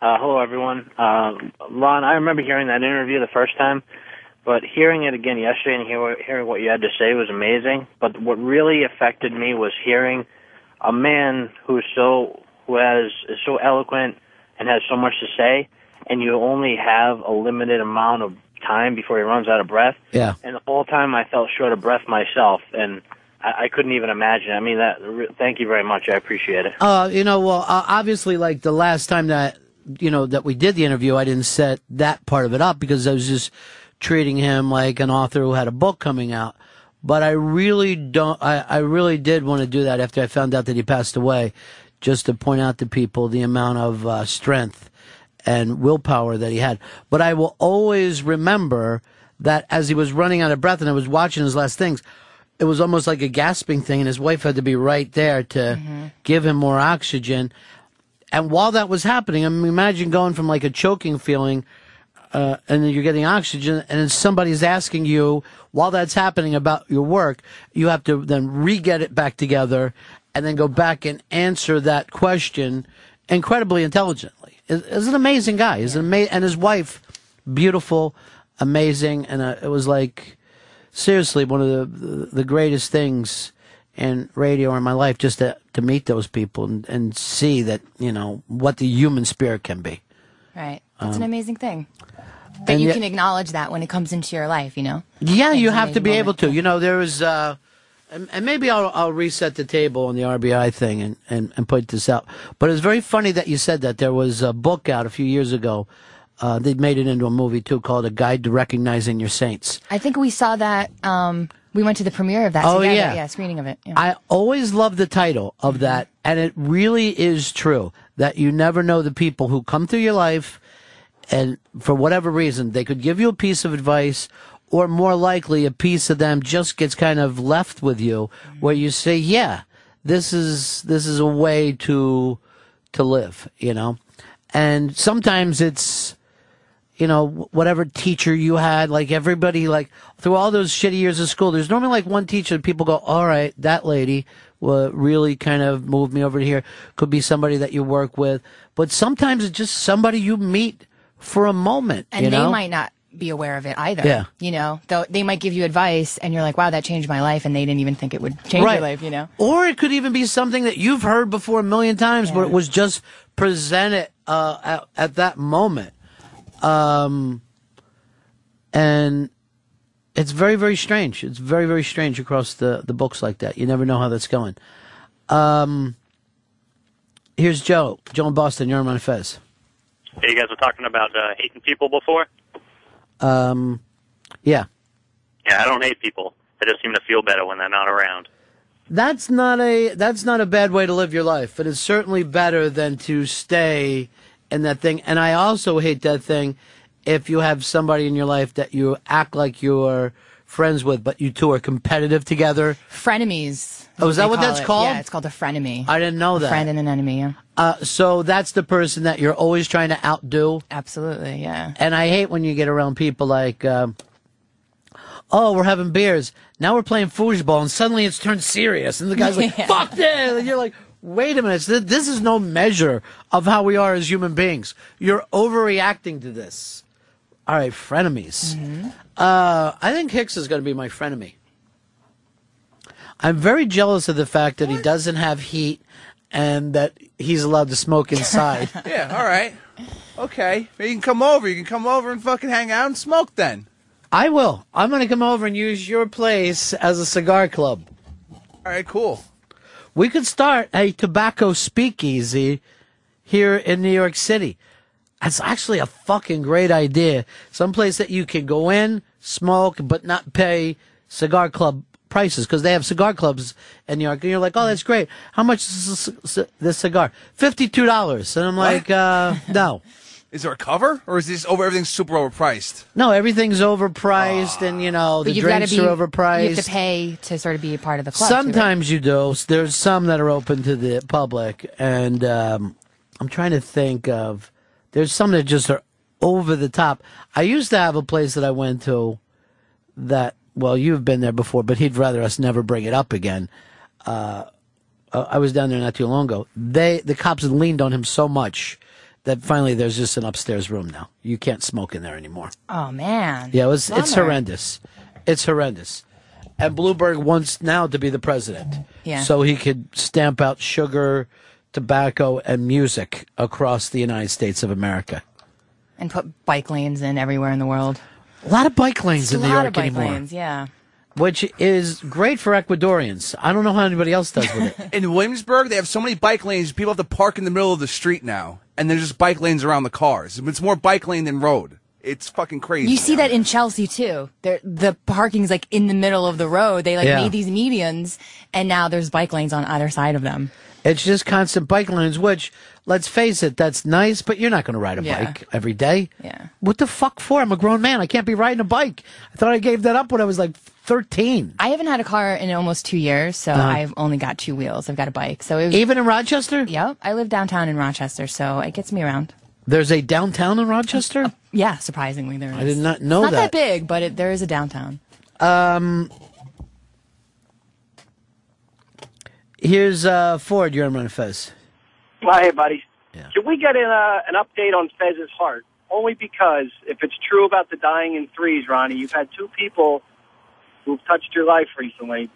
Uh, hello, everyone. Uh, Ron, I remember hearing that interview the first time, but hearing it again yesterday and hear, hearing what you had to say was amazing. But what really affected me was hearing a man who's so who has is so eloquent and has so much to say, and you only have a limited amount of time before he runs out of breath. Yeah. And the whole time I felt short of breath myself, and I, couldn't even imagine. I mean, that. Thank you very much. I appreciate it. Uh, you know, well, uh, obviously, like the last time that you know that we did the interview, I didn't set that part of it up because I was just treating him like an author who had a book coming out. but I really don't. I, I really did want to do that after I found out that he passed away, just to point out to people the amount of uh, strength and willpower that he had. But I will always remember that as he was running out of breath and I was watching his last things, it was almost like a gasping thing, and his wife had to be right there to give him more oxygen. And while that was happening, I mean, imagine going from like a choking feeling, uh, and then you're getting oxygen, and then somebody's asking you while that's happening about your work, you have to then re-get it back together, and then go back and answer that question incredibly intelligently. Is is an amazing guy. He's an ama- and his wife, beautiful, amazing, and uh, it was like seriously one of the, the greatest things in radio in my life just to to meet those people and, and see that you know what the human spirit can be. Right. That's an Um, amazing thing. That and you yet- can acknowledge that when it comes into your life, you know? Yeah, you It's an have to be amazing able to. You know, there was, uh, and, and maybe I'll, I'll reset the table on the RBI thing and, and, and point this out. But it's very funny that you said that. There was a book out a few years ago. Uh, they made it into a movie too called A Guide to Recognizing Your Saints. I think we saw that. Um, we went to the premiere of that Oh, together. yeah. yeah, screening of it. Yeah. I always love the title of that, and it really is true that you never know the people who come through your life, and for whatever reason, they could give you a piece of advice, or more likely, a piece of them just gets kind of left with you, where you say, "Yeah, this is this is a way to to live," you know, and sometimes it's you know, whatever teacher you had, like everybody, like through all those shitty years of school, there's normally like one teacher that people go, all right, that lady uh, really kind of moved me over here. Could be somebody that you work with, but sometimes it's just somebody you meet for a moment. and they know? might not be aware of it either. Yeah. You know, though they might give you advice and you're like, wow, that changed my life. And they didn't even think it would change Right. your life, you know? Or it could even be something that you've heard before a million times, but it was just presented uh, at, at that moment. Um, and it's very, very strange. It's very, very strange across the, the books like that. You never know how that's going. Um, here's Joe. Joe in Boston. You're on my Fez. Hey, you guys were talking about uh, hating people before. Um, yeah. Yeah, I don't hate people. I just seem to feel better when they're not around. That's not a that's not a bad way to live your life, but it's certainly better than to stay in that thing. And I also hate that thing if you have somebody in your life that you act like you're friends with, but you two are competitive together. Frenemies. Oh, is that what call that's it. called? Yeah, it's called a frenemy. I didn't know A that. friend and an enemy, yeah. Uh, so that's the person that you're always trying to outdo. Absolutely, yeah. And I hate when you get around people like, um, oh, we're having beers. Now we're playing foosball, and suddenly it's turned serious. And the guy's like, Yeah. fuck this. And you're like, wait a minute. This is no measure of how we are as human beings. You're overreacting to this. All right, frenemies. Uh, I think Hicks is going to be my frenemy. I'm very jealous of the fact that he doesn't have heat and that he's allowed to smoke inside. yeah, all right. Okay. You can come over. You can come over and fucking hang out and smoke then. I will. I'm going to come over and use your place as a cigar club. All right, cool. We could start a tobacco speakeasy here in New York City. That's actually a fucking great idea. Someplace that you can go in, smoke, but not pay cigar club prices because they have cigar clubs in New York. And you're like, oh, that's great. How much is this, this cigar? $52. And I'm like, uh, no. Is there a cover, or is this over? Everything's super overpriced. No, everything's overpriced and, you know, the you've got to drinks be, are overpriced. You have to pay to sort of be a part of the club. too, right? Sometimes you do. There's some that are open to the public, and um, I'm trying to think of. There's some that just are over the top. I used to have a place that I went to that. Well, you've been there before, but he'd rather us never bring it up again. Uh, uh, I was down there not too long ago. They the cops had leaned on him so much that finally there's just an upstairs room now. You can't smoke in there anymore. Oh, man. Yeah, it was, it's horrendous. It's horrendous. And Bloomberg wants now to be the president. Yeah. So he could stamp out sugar, tobacco, and music across the United States of America. And put bike lanes in everywhere in the world. A lot of bike lanes in a New lot York of bike anymore. lanes, yeah. Which is great for Ecuadorians. I don't know how anybody else does with it. In Williamsburg, they have so many bike lanes. People have to park in the middle of the street now, and there's just bike lanes around the cars. It's more bike lane than road. It's fucking crazy. You see that in Chelsea too. There, the parking's like in the middle of the road. They like Yeah. made these medians, and now there's bike lanes on either side of them. It's just constant bike lanes, which, let's face it, that's nice, but you're not going to ride a Yeah. bike every day. Yeah. What the fuck for? I'm a grown man. I can't be riding a bike. I thought I gave that up when I was like 13. I haven't had a car in almost two years, so Uh-huh. I've only got two wheels. I've got a bike. So it was, Even in Rochester? Yep. I live downtown in Rochester, so it gets me around. There's a downtown in Rochester? Yeah, surprisingly there is. I did not know It's not that. that big, but it, there is a downtown. Um, here's uh, Ford. You're on Ron Fez. Well, hey, buddy. Can we get an, uh, an update on Fez's heart? Only because if it's true about the dying in threes, Ronnie, you've had two people who've touched your life recently.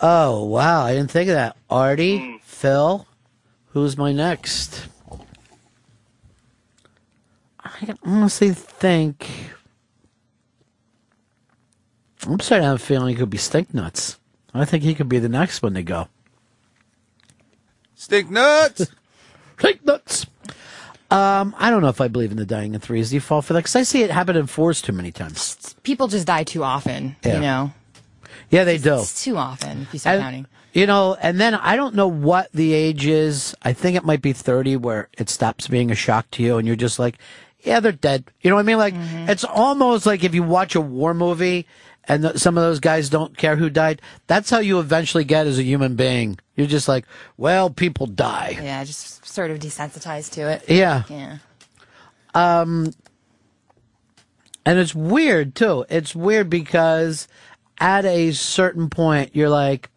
Oh, wow. I didn't think of that. Artie, Hmm. Phil. Who's my next? I honestly think. I'm starting to have a feeling it could be Stink Nuts. I think he could be the next one to go. Stink nuts. Stink nuts. Um, I don't know if I believe in the dying in threes. Do you fall for that? Because I see it happen in fours too many times. People just die too often, Yeah. you know? Yeah, they do. It's too often if you start And, counting. You know, and then I don't know what the age is. I think it might be 30 where it stops being a shock to you and you're just like, yeah, they're dead. You know what I mean? Like, it's almost like if you watch a war movie and th- some of those guys don't care who died, that's how you eventually get as a human being. You're just like, well, people die. Yeah, just sort of desensitized to it. Yeah. Yeah. Um, and it's weird too. It's weird because at a certain point, you're like,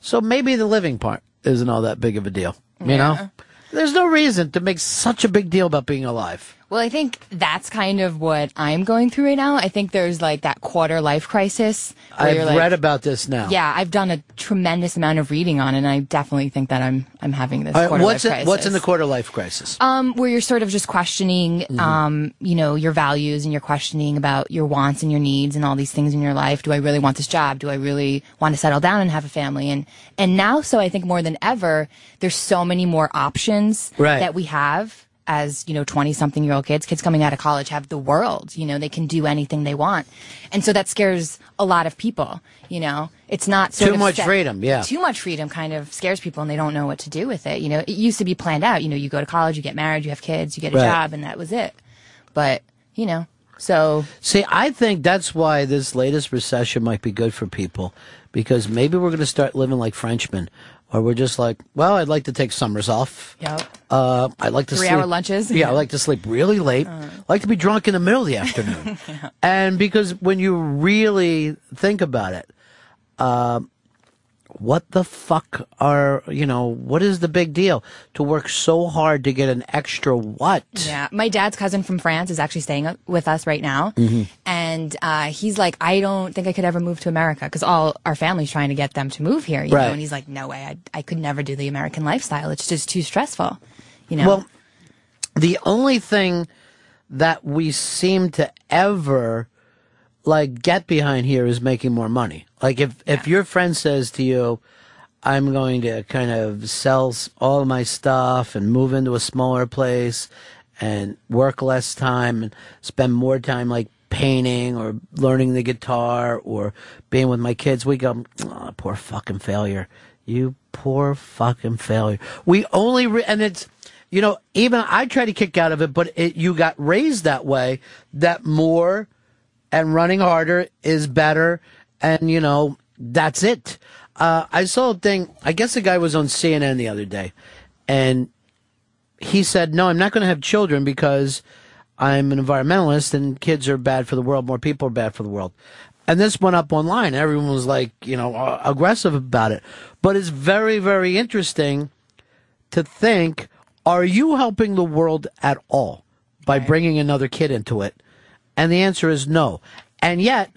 so maybe the living part isn't all that big of a deal. You Yeah. know, there's no reason to make such a big deal about being alive. Well, I think that's kind of what I'm going through right now. I think there's like that quarter life crisis. I've like- read about this now. Yeah, I've done a tremendous amount of reading on it, and I definitely think that I'm I'm having this right, quarter what's life it, crisis. what's in the quarter life crisis? Um, where you're sort of just questioning, Mhm. um, you know, your values and you're questioning about your wants and your needs and all these things in your life. Do I really want this job? Do I really want to settle down and have a family? And and now, so I think more than ever, there's so many more options Right. that we have as you know 20 something year old kids kids coming out of college have the world you know they can do anything they want and so that scares a lot of people you know it's not Too much set- freedom, yeah. too much freedom kind of scares people and they don't know what to do with it you know it used to be planned out you know you go to college you get married you have kids you get a Right. job and that was it but you know so See, I think that's why this latest recession might be good for people because maybe we're going to start living like Frenchmen, or we're just like, well, I'd like to take summers off. Yep. Uh, I'd like to Three sleep. hour lunches? Yeah, I like to sleep really late. Uh. I like to be drunk in the middle of the afternoon. And because when you really think about it, um, what the fuck are you know? What is the big deal to work so hard to get an extra what? yeah my dad's cousin from france is actually staying with us right now Mhm. and uh, he's like i don't think i could ever move to america because all our family's trying to get them to move here you Right. know and he's like no way I, I could never do the american lifestyle it's just too stressful you know Well, the only thing that we seem to ever like get behind here is making more money. Like if if your friend says to you, "I'm going to kind of sell all my stuff and move into a smaller place and work less time and spend more time like painting or learning the guitar or being with my kids," we go, oh, "Poor fucking failure." You poor fucking failure. We only re- and it's you know even I try to kick out of it, but it, you got raised that way that more and running harder is better, and you know that's it. Uh, I saw a thing. I guess the guy was on CNN the other day, and he said, "No, I'm not going to have children because I'm an environmentalist, and kids are bad for the world. More people are bad for the world." And this went up online. Everyone was like, you know, aggressive about it. But it's very, very interesting to think: Are you helping the world at all by bringing another kid into it? And the answer is no. And yet,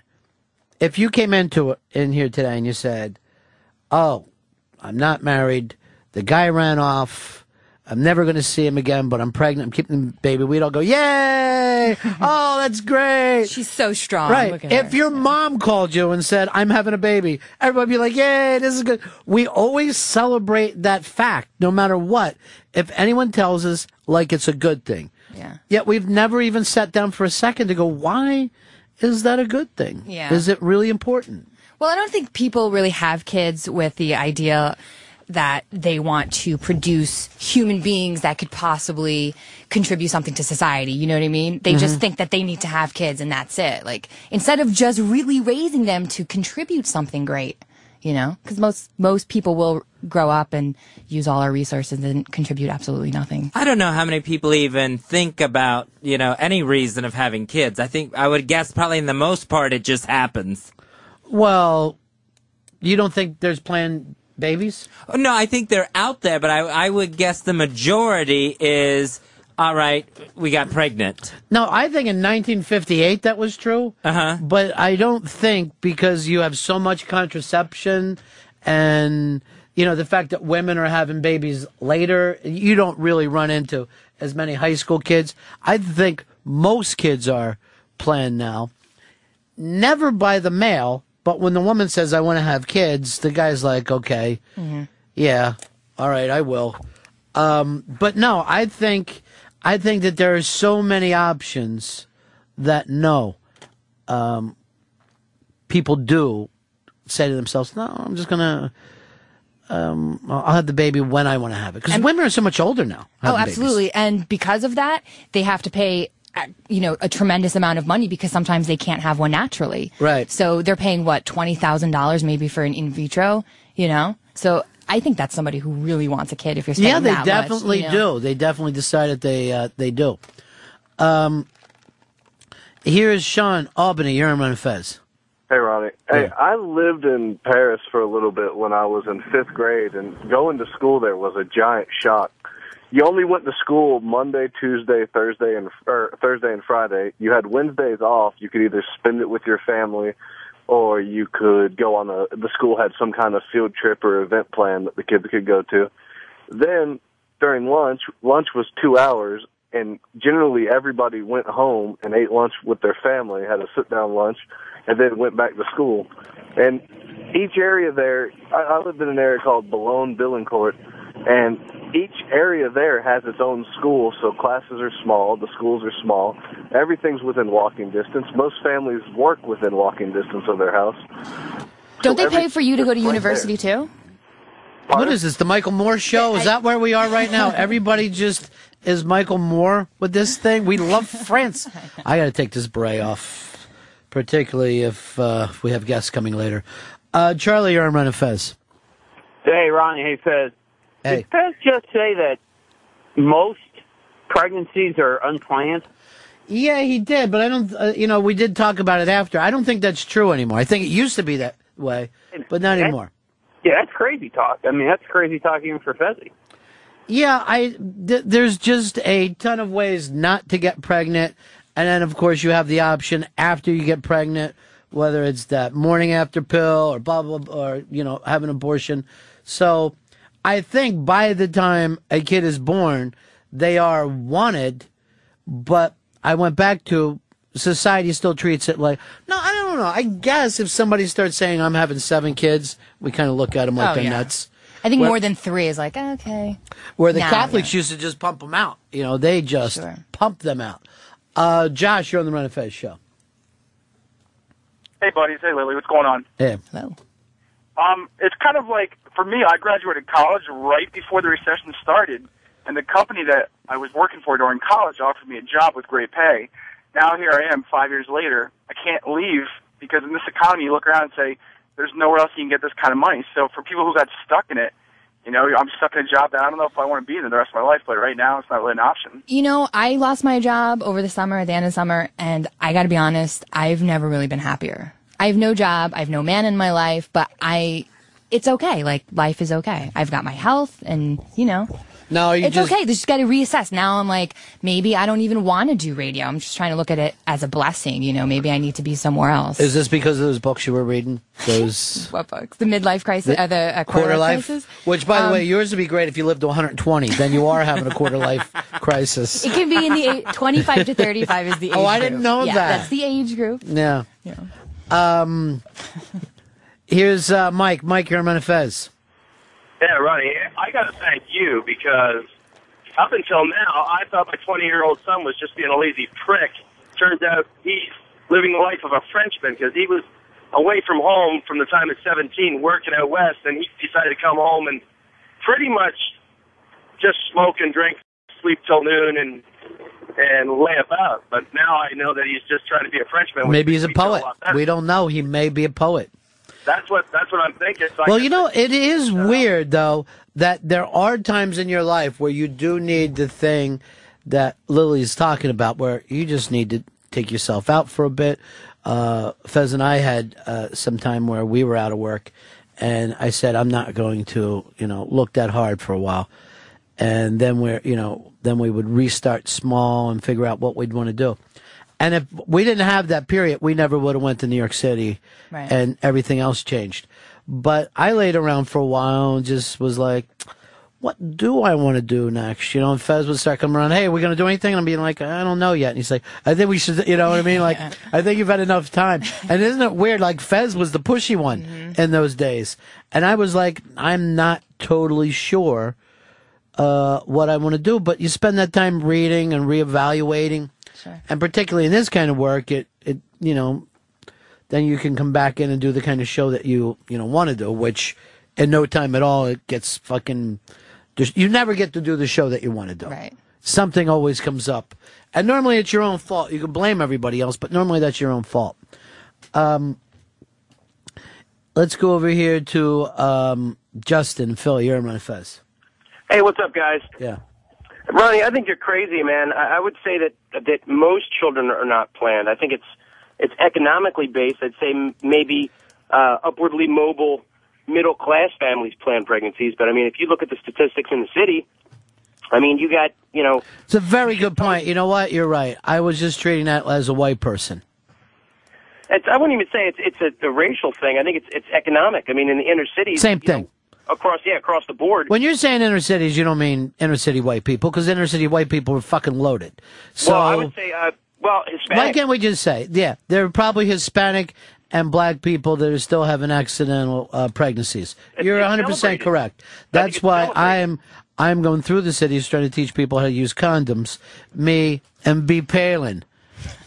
if you came into in here today and you said, "Oh, I'm not married. The guy ran off. I'm never going to see him again, but I'm pregnant. I'm keeping the baby." We'd all go, "Yay! oh, that's great." she's so strong Right. If her. your mom called you and said, I'm having a baby, everybody would be like, Yay, this is good. We always celebrate that fact, no matter what, if anyone tells us like it's a good thing. Yeah. Yet we've never even sat down for a second to go, why is that a good thing? Yeah. Is it really important? Well, I don't think people really have kids with the idea that they want to produce human beings that could possibly contribute something to society. You know what I mean? They just Mhm. think that they need to have kids and that's it. Like instead of just really raising them to contribute something great, you know? Cuz most most people will grow up and use all our resources and contribute absolutely nothing. I don't know how many people even think about, you know, any reason of having kids. I think I would guess probably in the most part it just happens. Well, you don't think there's planned babies? Oh, No, I think they're out there, but I I would guess the majority is all right, we got pregnant. No, I think in 1958 that was true. Uh-huh. But I don't think because you have so much contraception and you know the fact that women are having babies later, you don't really run into as many high school kids. I think most kids are planned now. Never by the male, but when the woman says I want to have kids, the guy's like, "Okay, yeah, all right, I will." Um, but no, I think I think that there are so many options that no, um, people do say to themselves, "No, I'm just gonna." Um, I'll have the baby when I want to have it because women are so much older now. Oh, having babies. absolutely. And because of that, they have to pay, uh, you know, a tremendous amount of money because sometimes they can't have one naturally. Right. So they're paying what twenty thousand dollars maybe for an in vitro. You know. So I think that's somebody who really wants a kid. If you're spending Yeah, they that much, definitely you know? do. They definitely decided they uh, they do. Um, here is Sean Albany. You're on Ron Fez. Hey, Ronnie. Hey, I lived in Paris for a little bit when I was in fifth grade, and going to school there was a giant shock. You only went to school Monday, Tuesday, Thursday, and or Thursday and Friday. You had Wednesdays off. You could either spend it with your family, or you could go on a. The school had some kind of field trip or event plan that the kids could go to. Then during lunch, lunch was two hours, and generally everybody went home and ate lunch with their family, had a sit down lunch, and then went back to school. And each area there, I, I lived in an area called Boulogne Billancourt, and each area there has its own school, so classes are small, the schools are small, everything's within walking distance. Most families work within walking distance of their house. Don't they pay for you to go to right there. university too? What is this? The Michael Moore show? Is that where we are right now? Everybody just is Michael Moore with this thing. We love France. I got to take this beret off, particularly if uh, we have guests coming later. Uh, Charlie, you're on Ron and Fez. Hey, Ronnie. Hey, Fez. Hey. Did Fez just say that most pregnancies are unplanned? Yeah, he did, but I don't. Uh, you know, we did talk about it after. I don't think that's true anymore. I think it used to be that way, but not anymore. Yeah, that's crazy talk. I mean, that's crazy talk even for Fezzy. Yeah, I th- there's just a ton of ways not to get pregnant, and then of course you have the option after you get pregnant, whether it's that morning after pill or blah blah, blah or you know have an abortion. So I think by the time a kid is born, they are wanted, but I went back to society still treats it like no, I don't know. I guess if somebody starts saying I'm having seven kids, we kind of look at them like Oh, they're yeah. nuts. I think Where- more than three is like okay. where the Nah, Catholics used to just pump them out. You know, they just pump them out. Uh, Josh, you're on the Ron and Fez show. Hey, buddies. Hey, Lily. What's going on? Hey. Hello. Um, it's kind of like for me. I graduated college right before the recession started, and the company that I was working for during college offered me a job with great pay. Now here I am, five years later. I can't leave because in this economy, you look around and say, "There's nowhere else you can get this kind of money." So for people who got stuck in it, you know, I'm stuck in a job that I don't know if I want to be in the rest of my life. But right now, it's not really an option. You know, I lost my job over the summer, at the end of summer, and I gotta be honest, I've never really been happier. I have no job, I have no man in my life, but I, it's okay. Like, life is okay. I've got my health, and, you know. No, you it's just- okay. They just gotta reassess. Now I'm like, maybe I don't even want to do radio. I'm just trying to look at it as a blessing, you know, maybe I need to be somewhere else. Is this because of those books you were reading? Those what books? The midlife crisis, uh, the uh, quarter life? crisis? Which, by the Um, way, yours would be great if you lived to 120. Then you are having a quarter life crisis. It can be in the eight, 25 to 35 is the age Oh, I didn't know yeah, that. That's the age group. Yeah. Yeah. Um, here's uh, Mike. Mike, you're on Fez. Yeah, Ronnie, I got to thank you because up until now, I thought my 20 year old son was just being a lazy prick. Turns out he's living the life of a Frenchman because he was away from home from the time of 17 working out west, and he decided to come home and pretty much just smoke and drink, sleep till noon, and and lay about. But now I know that he's just trying to be a Frenchman. Maybe he's a makes me feel poet. better. We don't know. He may be a poet. That's what that's what I'm thinking. So Well, you know, it is weird though that there are times in your life where you do need the thing that Lily's talking about, where you just need to take yourself out for a bit. Uh, Fez and I had uh, some time where we were out of work, and I said I'm not going to, you know, look that hard for a while, and then we're, you know, then we would restart small and figure out what we'd want to do. And if we didn't have that period, we never would have went to New York City, Right. and everything else changed. But I laid around for a while and just was like, what do I want to do next? You know, and Fez would start coming around, hey, are we going to do anything? And I'm being like, I don't know yet. And he's like, I think we should, you know what I mean? Like, I think you've had enough time. And isn't it weird? Like, Fez was the pushy one in those days. And I was like, I'm not totally sure uh, what I want to do. But you spend that time reading and reevaluating. And particularly in this kind of work, it, it, you know, then you can come back in and do the kind of show that you, you know, want to do, which in no time at all, it gets fucking, just, you never get to do the show that you want to do. Right. Something always comes up. And normally it's your own fault. You can blame everybody else, but normally that's your own fault. Um, let's go over here to, um, Justin, Phil, you're in my Fez. Hey, what's up, guys? Yeah. Ronnie, I think you're crazy, man. I, I would say that that most children are not planned. I think it's it's economically based. I'd say m- maybe uh, upwardly mobile middle class families plan pregnancies. But I mean, if you look at the statistics in the city, I mean, you got you know It's a very good point. You know what? You're right. I was just treating that as a white person. it's, I wouldn't even say it's it's a, a racial thing. I think it's it's economic. I mean, in the inner cities, Same thing. Across yeah across the board. When you're saying inner cities, you don't mean inner city white people, because inner city white people are fucking loaded. So well, I would say uh, well Hispanic. why can't we just say, yeah, there are probably Hispanic and black people that are still having accidental uh, pregnancies. You're 100 percent correct. That's why I'm I'm going through the cities trying to teach people how to use condoms. Me and B. Palin.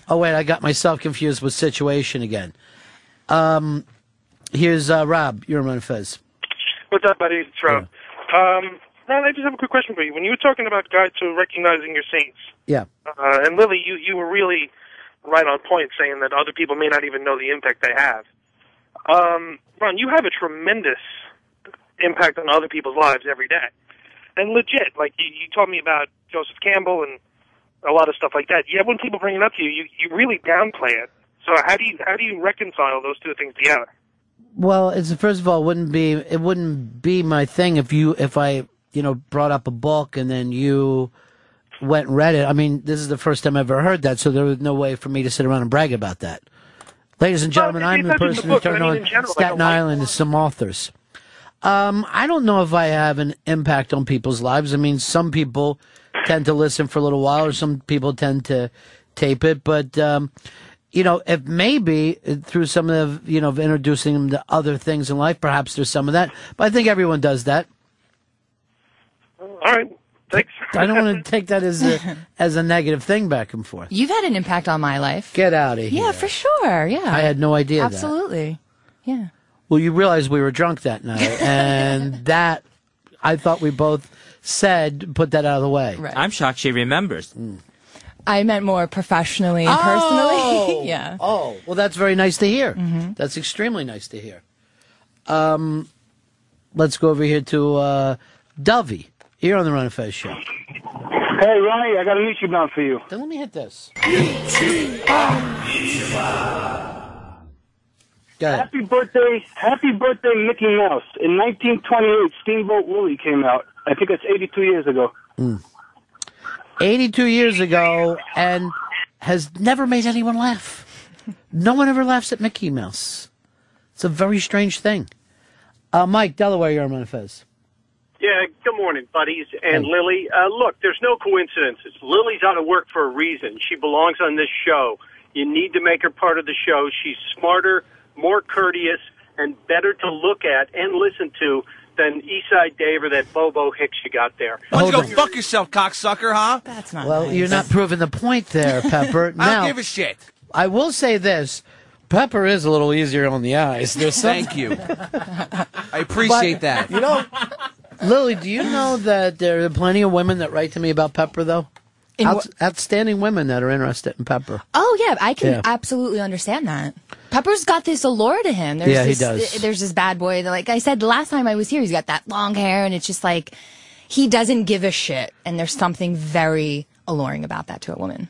Oh wait, I got myself confused with situation again. Um, here's uh, Rob. You're on Fez. What's up, buddy? It's Rob. Um, Ron, I just have a quick question for you. When you were talking about who are recognizing your saints, Yeah. uh, and Lily, you, you were really right on point saying that other people may not even know the impact they have. Um, Ron, you have a tremendous impact on other people's lives every day. And legit, like you, you told me about Joseph Campbell and a lot of stuff like that. Yeah, when people bring it up to you, you, you really downplay it. So how do you how do you reconcile those two things together? Well, it's first of all, it wouldn't be it wouldn't be my thing if you if I you know brought up a book and then you went and read it. I mean, this is the first time I ever heard that, so there was no way for me to sit around and brag about that. Ladies and gentlemen, it- I'm the person who turned I mean on general, Staten a life- Island and some authors. Um, I don't know if I have an impact on people's lives. I mean, some people tend to listen for a little while, or some people tend to tape it. But um, you know, if maybe through some of the, you know introducing them to other things in life, perhaps there's some of that. But I think everyone does that. All right, thanks. I don't want to take that as a as a negative thing back and forth. You've had an impact on my life. Get out of here. Yeah, for sure. Yeah. I had no idea that. Absolutely. Yeah. Well, you realize we were drunk that night, and that I thought we both said put that out of the way. Right. I'm shocked she remembers. Mm. I meant more professionally and Oh! personally. yeah. Oh, well, that's very nice to hear. Mm-hmm. That's extremely nice to hear. Um, let's go over here to uh, Dovey. You're on the Ron and Fez show. Hey, Ronnie, I got a YouTube bound for you. Then let me hit this. Go ahead. Happy birthday, happy birthday, Mickey Mouse. In 1928, Steamboat Willie came out. I think it's 82 years ago. 82 years ago and has never made anyone laugh. No one ever laughs at Mickey Mouse. It's a very strange thing. Uh, Mike, Delaware, you're on Fez. Yeah, good morning, buddies. And Lily, uh, look, there's no coincidences. Lily's out of work for a reason. She belongs on this show. You need to make her part of the show. She's smarter, more courteous, and better to look at and listen to than Eastside Dave or that Bobo Hicks you got there. Why don't you go fuck yourself, cocksucker, huh? That's not Well, you're not proving the point there, Pepper. I now, don't give a shit. I will say this: Pepper is a little easier on the eyes. There's some- Thank you. I appreciate But, that. You know, Lily, do you know that there are plenty of women that write to me about Pepper, though? In Outs- outstanding women that are interested in Pepper. Oh yeah, I can Yeah. absolutely understand that. Pepper's got this allure to him. There's Yeah, he this, does. There's this bad boy that, like I said, the last time I was here, he's got that long hair, and it's just like he doesn't give a shit. And there's something very alluring about that to a woman.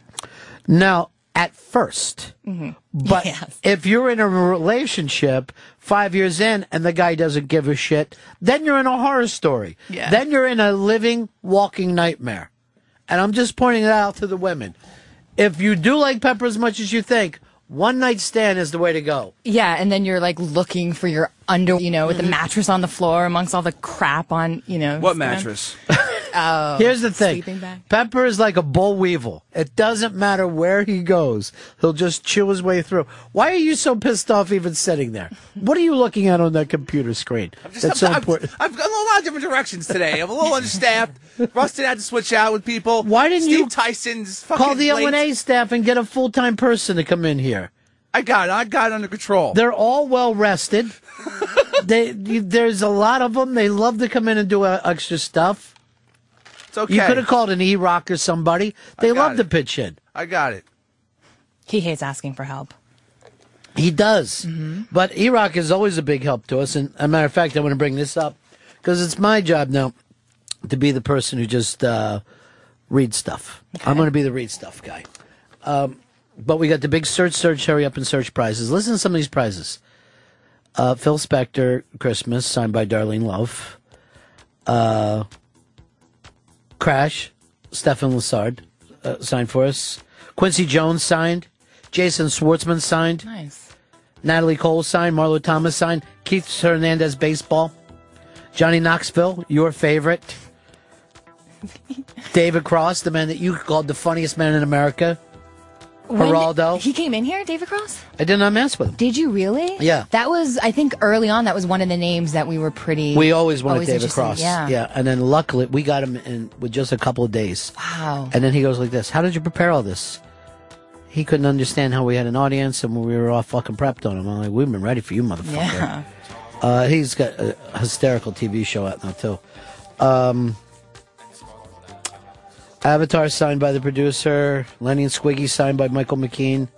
Now, at first, Mm-hmm. but if you're in a relationship five years in and the guy doesn't give a shit, then you're in a horror story. Yeah. Then you're in a living, walking nightmare. And I'm just pointing it out to the women. If you do like Pepper as much as you think, one night stand is the way to go. Yeah, and then you're like looking for your under, you know, with the Mm-hmm. mattress on the floor amongst all the crap on, you know. What stand. mattress? Oh, Here's the thing. Pepper is like a boll weevil. It doesn't matter where he goes, he'll just chew his way through. Why are you so pissed off even sitting there? What are you looking at on that computer screen? That's so I'm, important. I've gone a lot of different directions today. I'm a little understaffed. Rustin had to switch out with people. Why didn't Steve you Tyson's fucking Call the late. O&A staff and get a full-time person to come in here. I got it. I got it under control. They're all well rested. they, there's a lot of them. They love to come in and do uh, extra stuff. It's okay. You could have called an E-Rock or somebody. They love it. to pitch in. I got it. He hates asking for help. He does. But E-Rock is always a big help to us. And a matter of fact, I want to bring this up because it's my job now to be the person who just uh, reads stuff. I'm going to be the read stuff guy. Um, but we got the big search, search, hurry up and search prizes. Listen to some of these prizes. Uh, Phil Spector, Christmas, signed by Darlene Love. Uh, Crash, Stefan Lessard, uh, signed for us. Quincy Jones signed. Jason Schwartzman signed. Nice. Natalie Cole signed. Marlo Thomas signed. Keith Hernandez baseball. Johnny Knoxville, your favorite. David Cross, the man that you called the funniest man in America. When Geraldo. He came in here, David Cross? I did not mess with him. Did you really? Yeah. That was, I think, early on. That was one of the names that we were pretty. We always wanted David interested in. Cross. Yeah. Yeah. And then luckily we got him in with just a couple of days. Wow. And then he goes like this How did you prepare all this? He couldn't understand how we had an audience and we were all fucking prepped on him. I'm like, We've been ready for you, motherfucker. Yeah. Uh, he's got a hysterical TV show out now, too. Um, Avatar signed by the producer. Lenny and Squiggy signed by Michael McKean.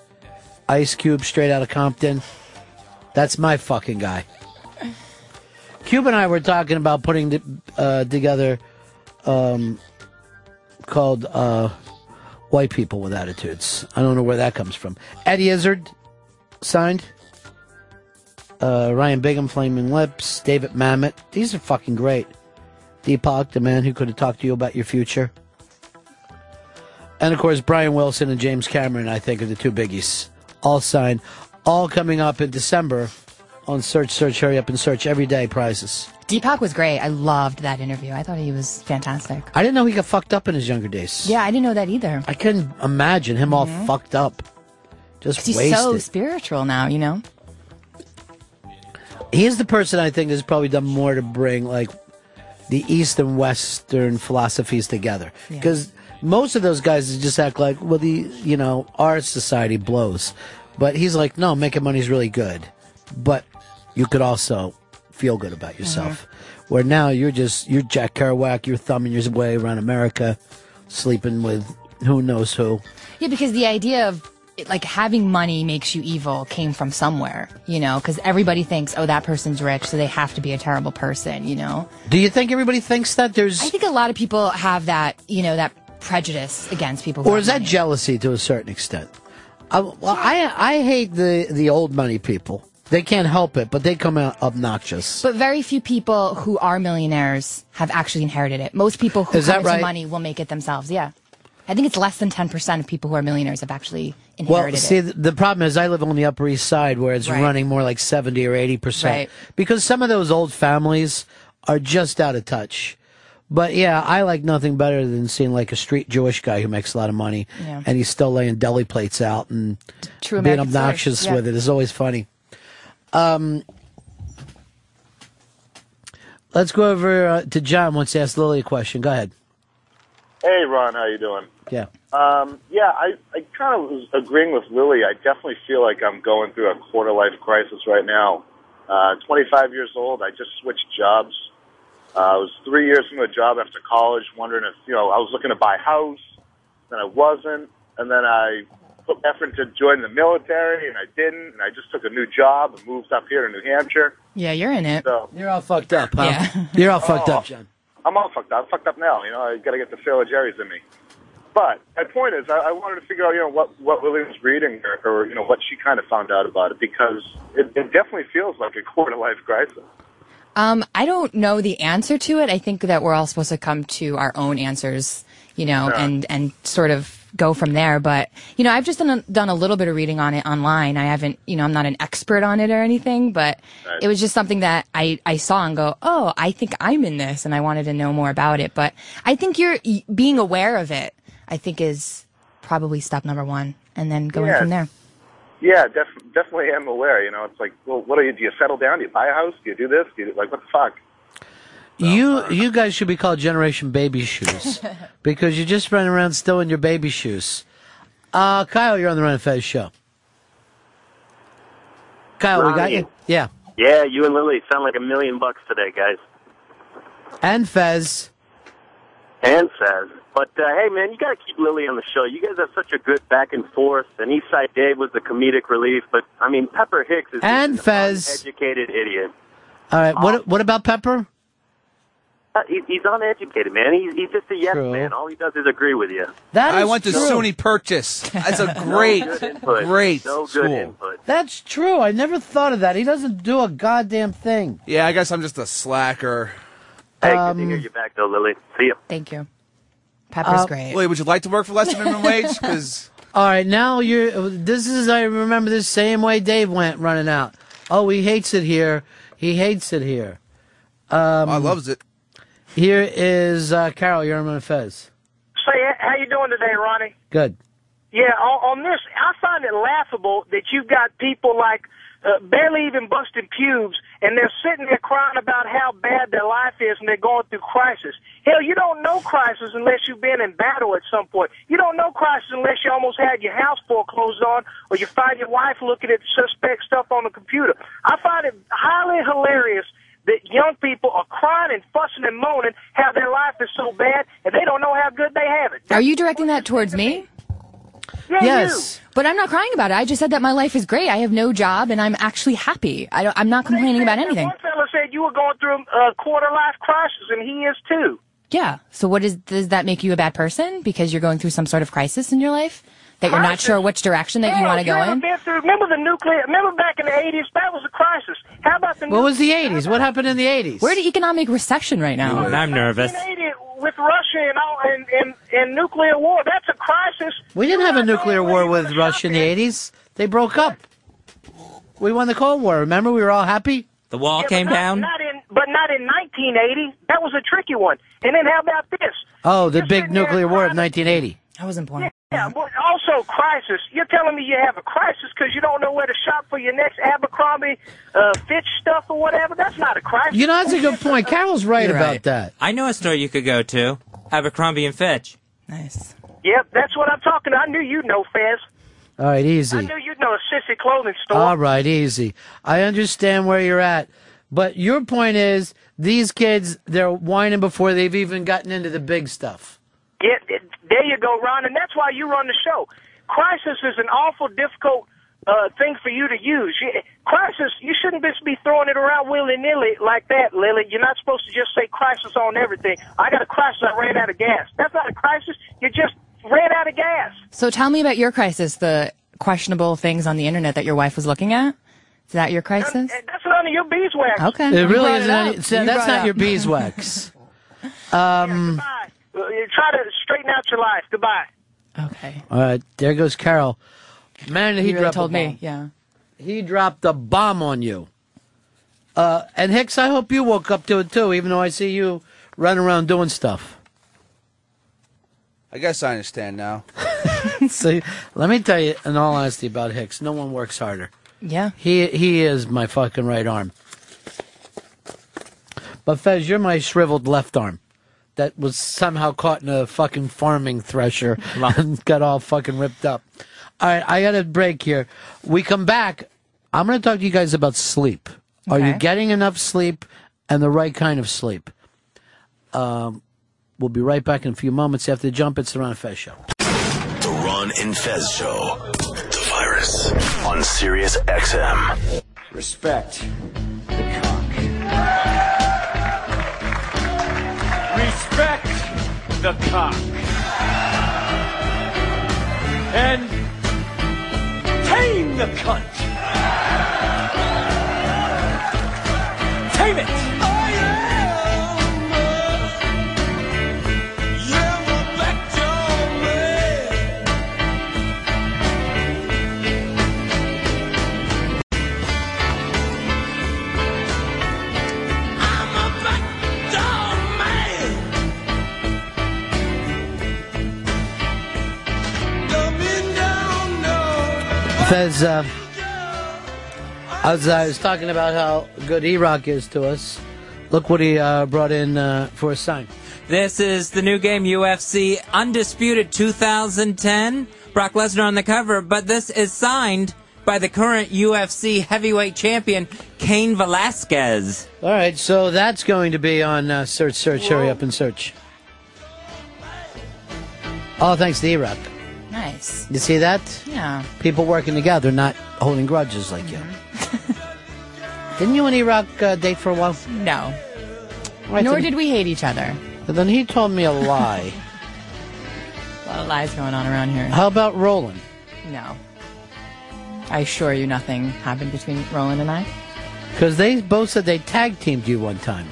Ice Cube straight out of Compton. That's my fucking guy. Cube and I were talking about putting uh, together um, called uh, White People with Attitudes. I don't know where that comes from. Eddie Izzard signed. Uh, Ryan Bigham, Flaming Lips. David Mamet. These are fucking great. Deepak, the man who could have talked to you about your future. And of course, Brian Wilson and James Cameron, I think, are the two biggies. All signed. All coming up in December on Search, Search, Hurry Up and Search Every Day prizes. Deepak was great. I loved that interview. I thought he was fantastic. I didn't know he got fucked up in his younger days. Yeah, I didn't know that either. I couldn't imagine him all Mhm. fucked up. Just He's wasted. so spiritual now, you know? he is the person I think has probably done more to bring like the East and Western philosophies together. Because most of those guys just act like, well, the you know our society blows, but he's like, no, making money's really good, but you could also feel good about yourself. Mm-hmm. Where now you're just you're Jack Kerouac, you're thumbing your way around America, sleeping with who knows who. Yeah, because the idea of it, like having money makes you evil came from somewhere, you know, because everybody thinks, oh, that person's rich, so they have to be a terrible person, you know? Do you think everybody thinks that there's, I think a lot of people have that, you know, that prejudice against people or is that money. jealousy to a certain extent? I, well, I I hate the the old money people. They can't help it, but they come out obnoxious. But very few people who are millionaires have actually inherited it. Most people who Is come into right? money will make it themselves. Yeah. I think it's less than 10% of people who are millionaires have actually Well, inherited see, it. th- the problem is I live on the Upper East Side where it's Right. running more like 70 or 80%. Right. Because some of those old families are just out of touch. But yeah, I like nothing better than seeing like a street Jewish guy who makes a lot of money Yeah. and he's still laying deli plates out and True being American obnoxious Yeah. with it is always funny. Um, Let's go over uh, to John. Wants to ask Lily a question. Go ahead. Hey, Ron, how you doing? Yeah. Um, yeah, I, I kind of was agreeing with Lily. I definitely feel like I'm going through a quarter life crisis right now. Uh, 25 years old. I just switched jobs. Uh, I was three years from a job after college, wondering if you know I was looking to buy a house, then I wasn't, and then I put effort to join the military, and I didn't, and I just took a new job and moved up here to New Hampshire. Yeah, you're in it. So You're all fucked up, huh? You're all fucked Oh. up, John. I'm all fucked up. I'm fucked up now. You know, I got to get the Sailor Jerry's in me. But my point is, I, I wanted to figure out, you know, what what Lily was reading, or, or you know, what she kind of found out about it, because it, it definitely feels like a quarter life crisis. Um, I don't know the answer to it. I think that we're all supposed to come to our own answers, you know, Yeah. and and sort of go from there. But you know, I've just done a, done a little bit of reading on it online. I haven't, you know, I'm not an expert on it or anything, but Right. it was just something that I I saw and go, oh, I think I'm in this, and I wanted to know more about it. But I think you're being aware of it. I think is probably step number one, and then going Yeah. from there. Yeah, def- definitely am aware. You know, it's like, well, what do you do? You settle down? Do you buy a house? Do you do this? Do you do, like what the fuck? You you guys should be called Generation Baby Shoes because you just run around still in your baby shoes. Uh, Kyle, you're on the Ron and Fez show. Kyle, we got you. Yeah, Yeah, you and Lily sound like a million bucks today, guys. and Fez. And says, but uh, hey, man, you got to keep Lily on the show. You guys have such a good back and forth. And Eastside Dave was the comedic relief, but I mean, Pepper Hicks is And Fez. an uneducated idiot. All right, what what about Pepper? Uh, he, he's uneducated, man. He's, he's just a yes True. man. All he does is agree with you. That I is went to. SUNY Purchase. That's a great, good great No good school. input. That's true. I never thought of that. He doesn't do a goddamn thing. Yeah, I guess I'm just a slacker. Hey, Um, good to hear you back, though, Lily. See ya. Thank you. Pepper's Uh, great. Wait, would you like to work for less than minimum wage? Because All right, now you're. This is. I remember this same way Dave went running out. Oh, he hates it here. He hates it here. Um, I loves it. Here is uh, Carol. You're on Fez. Say, how you doing today, Ronnie? Good. Yeah, on, on this, I find it laughable that you've got people like uh, barely even busting pubes, and they're sitting there crying about how bad their life is, and they're going through crisis. Hell, you don't know crisis unless you've been in battle at some point. You don't know crisis unless you almost had your house foreclosed on, or you find your wife looking at suspect stuff on the computer. I find it highly hilarious that young people are crying and fussing and moaning how their life is so bad, and they don't know how good they have it. Are you directing that towards me? Yes. But I'm not crying about it. I just said that my life is great. I have no job and I'm actually happy. I don't, I'm not complaining about anything. One fella said you were going through a quarter life crisis, and he is too. Yeah. So what is, does that make you a bad person because you're going through some sort of crisis in your life? That you're not sure which direction that you want to go in? Through, remember the nuclear? Remember back in the eighties? That was a crisis. How about the What was the 80s? What happened in the 80s? We're in economic recession right now. I'm nervous. 1980 with Russia and all and, and and nuclear war? That's a crisis. We didn't have a nuclear war with Russia in the 80s. They broke up. We won the Cold War. Remember, we were all happy. The wall Yeah, came not, down. Not in, but not in 1980. That was a tricky one. And then how about this? Oh, the big nuclear war of 1980. I wasn't born. Yeah, but also crisis. You're telling me you have a crisis because you don't know where to shop for your next Abercrombie uh, Fitch stuff or whatever. That's not a crisis. You know, that's a good point. Carol's right You're about right. that. I know a store you could go to. Abercrombie and Fitch. Nice. Yep, that's what I'm talking. I knew you'd know, Fez. All right, easy. I knew you'd know a sissy clothing store. All right, easy. I understand where you're at. But your point is, these kids, they're whining before they've even gotten into the big stuff. Yeah, th- there you go, Ron, and that's why you run the show. Crisis is an awful difficult uh, thing for you to use. You- Crisis, you shouldn't just be throwing it around willy nilly like that, Lily. You're not supposed to just say crisis on everything. I got a crisis. I ran out of gas. That's not a crisis. You just ran out of gas. So tell me about your crisis, the questionable things on the internet that your wife was looking at. Is that your crisis? That's none of your beeswax. Okay. It really isn't. up. Any, so that's not up. your beeswax. um, you try to straighten out your life. Goodbye. Okay. all right, there goes Carol. Man, he You really dropped told a me, yeah. He dropped a bomb on you. Uh, and Hicks, I hope you woke up to it too, even though I see you running around doing stuff. I guess I understand now. See, let me tell you, in all honesty, about Hicks, no one works harder. Yeah. He he is my fucking right arm. But Fez, you're my shriveled left arm that was somehow caught in a fucking farming thresher and got all fucking ripped up. All right, I got a break here. We come back. I'm going to talk to you guys about sleep. Are you getting enough sleep and the right kind of sleep? Um, we'll be right back in a few moments after the jump. It's the Ron and Fez show. The Ron and Fez Show. The virus on Sirius XM. Respect the Respect the cock. And tame the cunt. Fez, uh, as I was talking about how good E-Rock is to us, look what he uh, brought in uh, for a sign. This is the new game UFC Undisputed 2010. Brock Lesnar on the cover, but this is signed by the current UFC heavyweight champion, Cain Velasquez. All right, so that's going to be on uh, Search, Search, Hurry Up and Search. Oh, thanks to E-Rock. Nice. You see that? Yeah. People working together, not holding grudges like you. Didn't you and E-Rock uh, date for a while? No. Right, Nor then- did we hate each other. But then he told me a lie. A lot of lies going on around here. How about Roland? No. I assure you nothing happened between Roland and I. Because they both said they tag teamed you one time.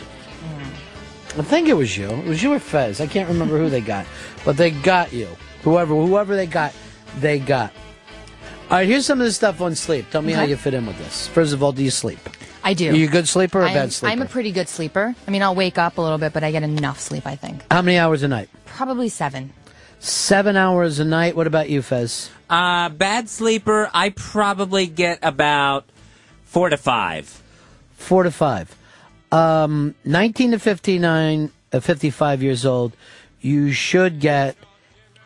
I think it was you. It was you or Fez. I can't remember who they got, but they got you. Whoever, whoever they got, they got. All right, here's some of the stuff on sleep. Tell me how you fit in with this. First of all, do you sleep? I do. Are you a good sleeper or a I'm, bad sleeper? I'm a pretty good sleeper. I mean, I'll wake up a little bit, but I get enough sleep, I think. How many hours a night? Probably seven. Seven hours a night. What about you, Fez? Uh, bad sleeper, I probably get about four to five. Four to five. Um, 19 to 59, uh, 55 years old, you should get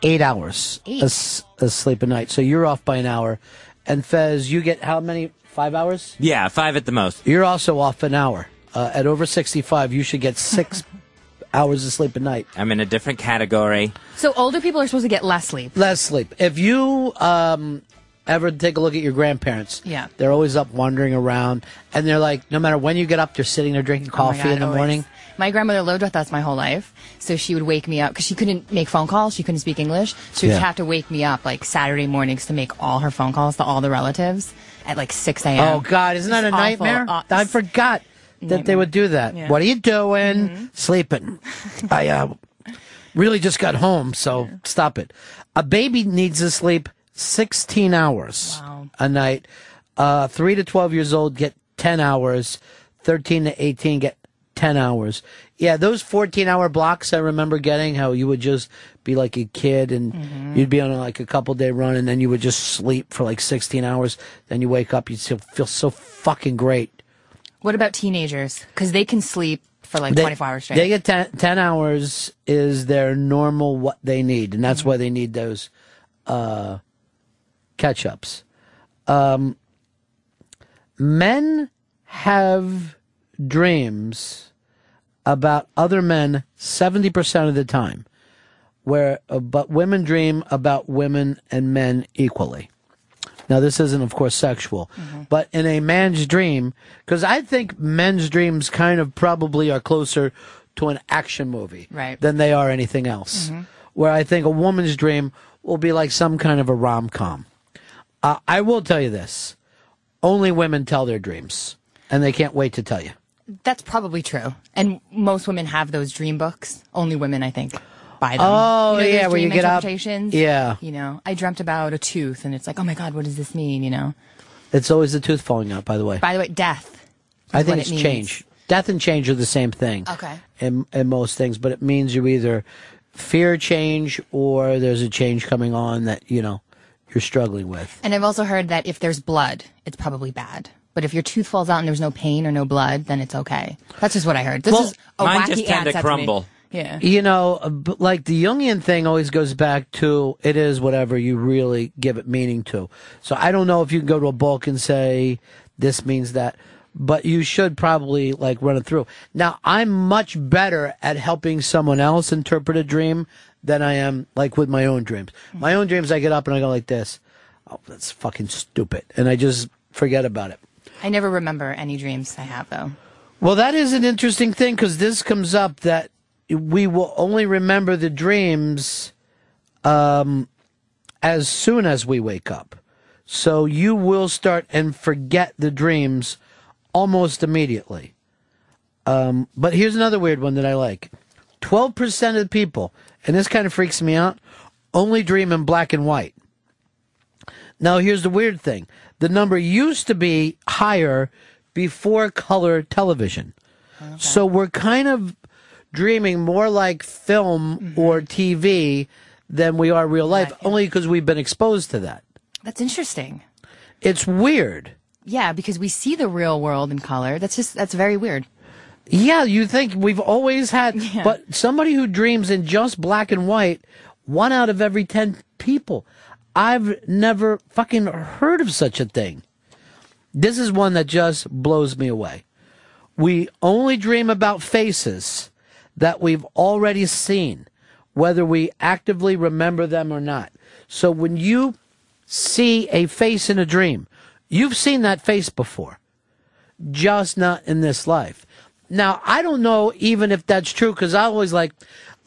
eight hours Eight. of s- of sleep a night. So you're off by an hour. And Fez, you get how many? Five hours? Yeah, five at the most. You're also off an hour. Uh, at over 65, you should get six hours of sleep a night. I'm in a different category. So older people are supposed to get less sleep. Less sleep. If you um, ever take a look at your grandparents, Yeah. they're always up wandering around, and they're like, no matter when you get up, they're sitting there drinking Oh coffee God, in the always. morning. My grandmother lived with us my whole life, so she would wake me up because she couldn't make phone calls. She couldn't speak English, so she'd Yeah. have to wake me up like Saturday mornings to make all her phone calls to all the relatives at like six a.m. Oh God, isn't that a It's awful. nightmare? Uh, I forgot that they would do that. Yeah. What are you doing? Sleeping. I uh, really just got home, so stop it. A baby needs to sleep 16 hours a night. Uh, three to 12 years old get 10 hours. 13 to 18 get 10 hours. Yeah, those 14 hour blocks I remember getting, how you would just be like a kid and you'd be on like a couple day run and then you would just sleep for like 16 hours. Then you wake up, you'd still feel so fucking great. What about teenagers? Because they can sleep for like They- 24 hours straight. They get 10, 10 hours is their normal what they need, and that's why they need those uh, catch ups. Um, men have dreams about other men 70% of the time, where uh, but women dream about women and men equally. Now, this isn't, of course, sexual, but in a man's dream, because I think men's dreams kind of probably are closer to an action movie Right. than they are anything else. Mhm. Where I think a woman's dream will be like some kind of a rom com. Uh, I will tell you this only women tell their dreams, and they can't wait to tell you. That's probably true. And most women have those dream books. Only women, I think, buy them. Oh, You know, yeah, where you get up-? Yeah. You know, I dreamt about a tooth, and it's like, oh my God, what does this mean? You know? It's always the tooth falling out, by the way. By the way, death. I think it's it change. Death and change are the same thing. Okay. In, in most things, but it means you either fear change or there's a change coming on that, you know, you're struggling with. And I've also heard that if there's blood, it's probably bad. But if your tooth falls out and there's no pain or no blood, then it's okay. That's just what I heard. This Well, is a mine wacky just tend to ad set me. crumble. Yeah. You know, uh, like the Jungian thing always goes back to it is whatever you really give it meaning to. So I don't know if you can go to a book and say this means that, but you should probably like run it through. Now, I'm much better at helping someone else interpret a dream than I am like with my own dreams. My own dreams, I get up and I go like this. Oh, that's fucking stupid. And I just forget about it. I never remember any dreams I have though. Well, that is an interesting thing because this comes up that we will only remember the dreams um, as soon as we wake up. So you will start and forget the dreams almost immediately. Um, but here's another weird one that I like 12% of the people, and this kind of freaks me out, only dream in black and white. Now, here's the weird thing the number used to be higher before color television. So we're kind of dreaming more like film mm-hmm. or TV than we are real life, only because we've been exposed to that. That's interesting. It's weird. Yeah, because we see the real world in color. That's just that's very weird. Yeah, you think we've always had, Yeah. but somebody who dreams in just black and white, one out of every 10 people. I've never fucking heard of such a thing. This is one that just blows me away. We only dream about faces that we've already seen, whether we actively remember them or not. So when you see a face in a dream, you've seen that face before just not in this life. Now, I don't know even if that's true because I always like,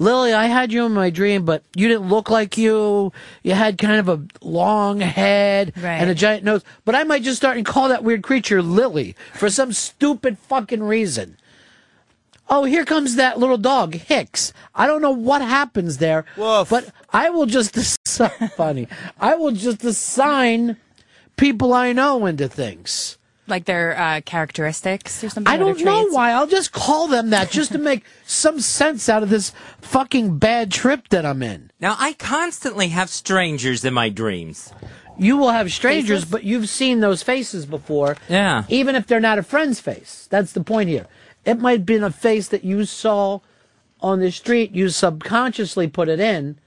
Lily, I had you in my dream, but you didn't look like you. You had kind of a long head and a giant nose. But I might just start and call that weird creature Lily for some stupid fucking reason. Oh, here comes that little dog, Hicks. I don't know what happens there, but I will just assign, funny. I will just assign people I know into things. Like their uh, characteristics or something. I don't know traits. why. I'll just call them that just to make some sense out of this fucking bad trip that I'm in. Now, I constantly have strangers in my dreams. You will have strangers, but you've seen those faces before. Yeah. Even if they're not a friend's face. That's the point here. It might have been a face that you saw on the street. You subconsciously put it in,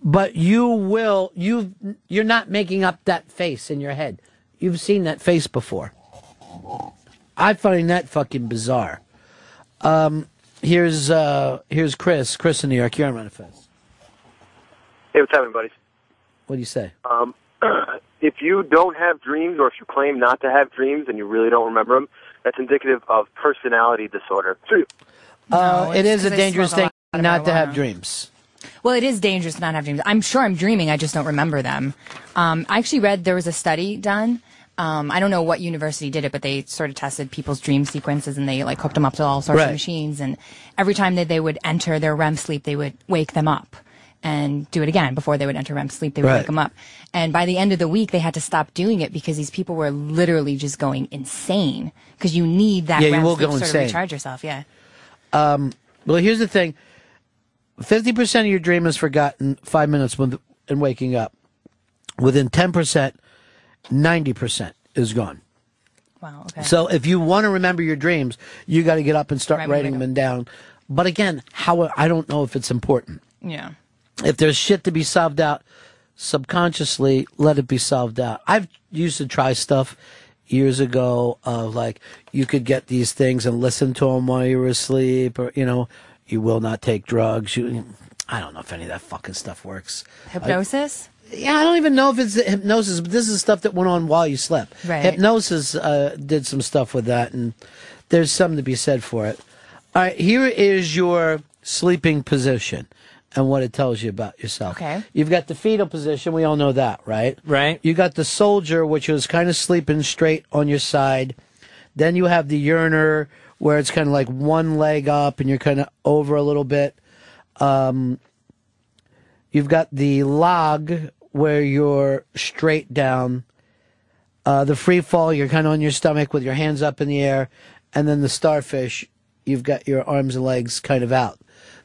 but you will, you, you're not making up that face in your head. You've seen that face before. I find that fucking bizarre. Um, here's, uh, here's Chris. Chris in New York. You're on Manifest. Hey, what's happening, buddies? What do you say? Um, if you don't have dreams, or if you claim not to have dreams and you really don't remember them, that's indicative of personality disorder. Uh, it is a dangerous smoke a thing not to have dreams. Well, it is dangerous to not have dreams. I'm sure I'm dreaming. I just don't remember them. Um, I actually read there was a study done. Um, I don't know what university did it, but they sort of tested people's dream sequences and they like hooked them up to all sorts Right. of machines. And every time that they would enter their REM sleep, they would wake them up and do it again before they would enter REM sleep. They would Right. wake them up. And by the end of the week, they had to stop doing it because these people were literally just going insane because you need that Yeah, you will sleep go to sort insane. of recharge yourself. Yeah. Um, well, here's the thing: fifty percent of your dream is forgotten five minutes with, and waking up. Within ten percent, ninety percent is gone. Wow. Okay. So if you want to remember your dreams, you got to get up and start Right writing them down. But again, how I don't know if it's important. Yeah. If there's shit to be solved out subconsciously, let it be solved out. I've used to try stuff years ago of like you could get these things and listen to them while you were asleep, or you know, you will not take drugs. You, I don't know if any of that fucking stuff works. Hypnosis? Yeah, I don't even know if it's hypnosis, but this is stuff that went on while you slept. Right. Hypnosis uh, did some stuff with that, and there's something to be said for it. All right, here is your sleeping position and what it tells you about yourself. Okay. You've got the fetal position. We all know that, right? Right. You got the soldier, which is kind of sleeping straight on your side. Then you have the yearner, where it's kind of like one leg up and you're kind of over a little bit. Um, you've got the log, where you're straight down. Uh, the free fall, you're kind of on your stomach with your hands up in the air. And then the starfish, you've got your arms and legs kind of out.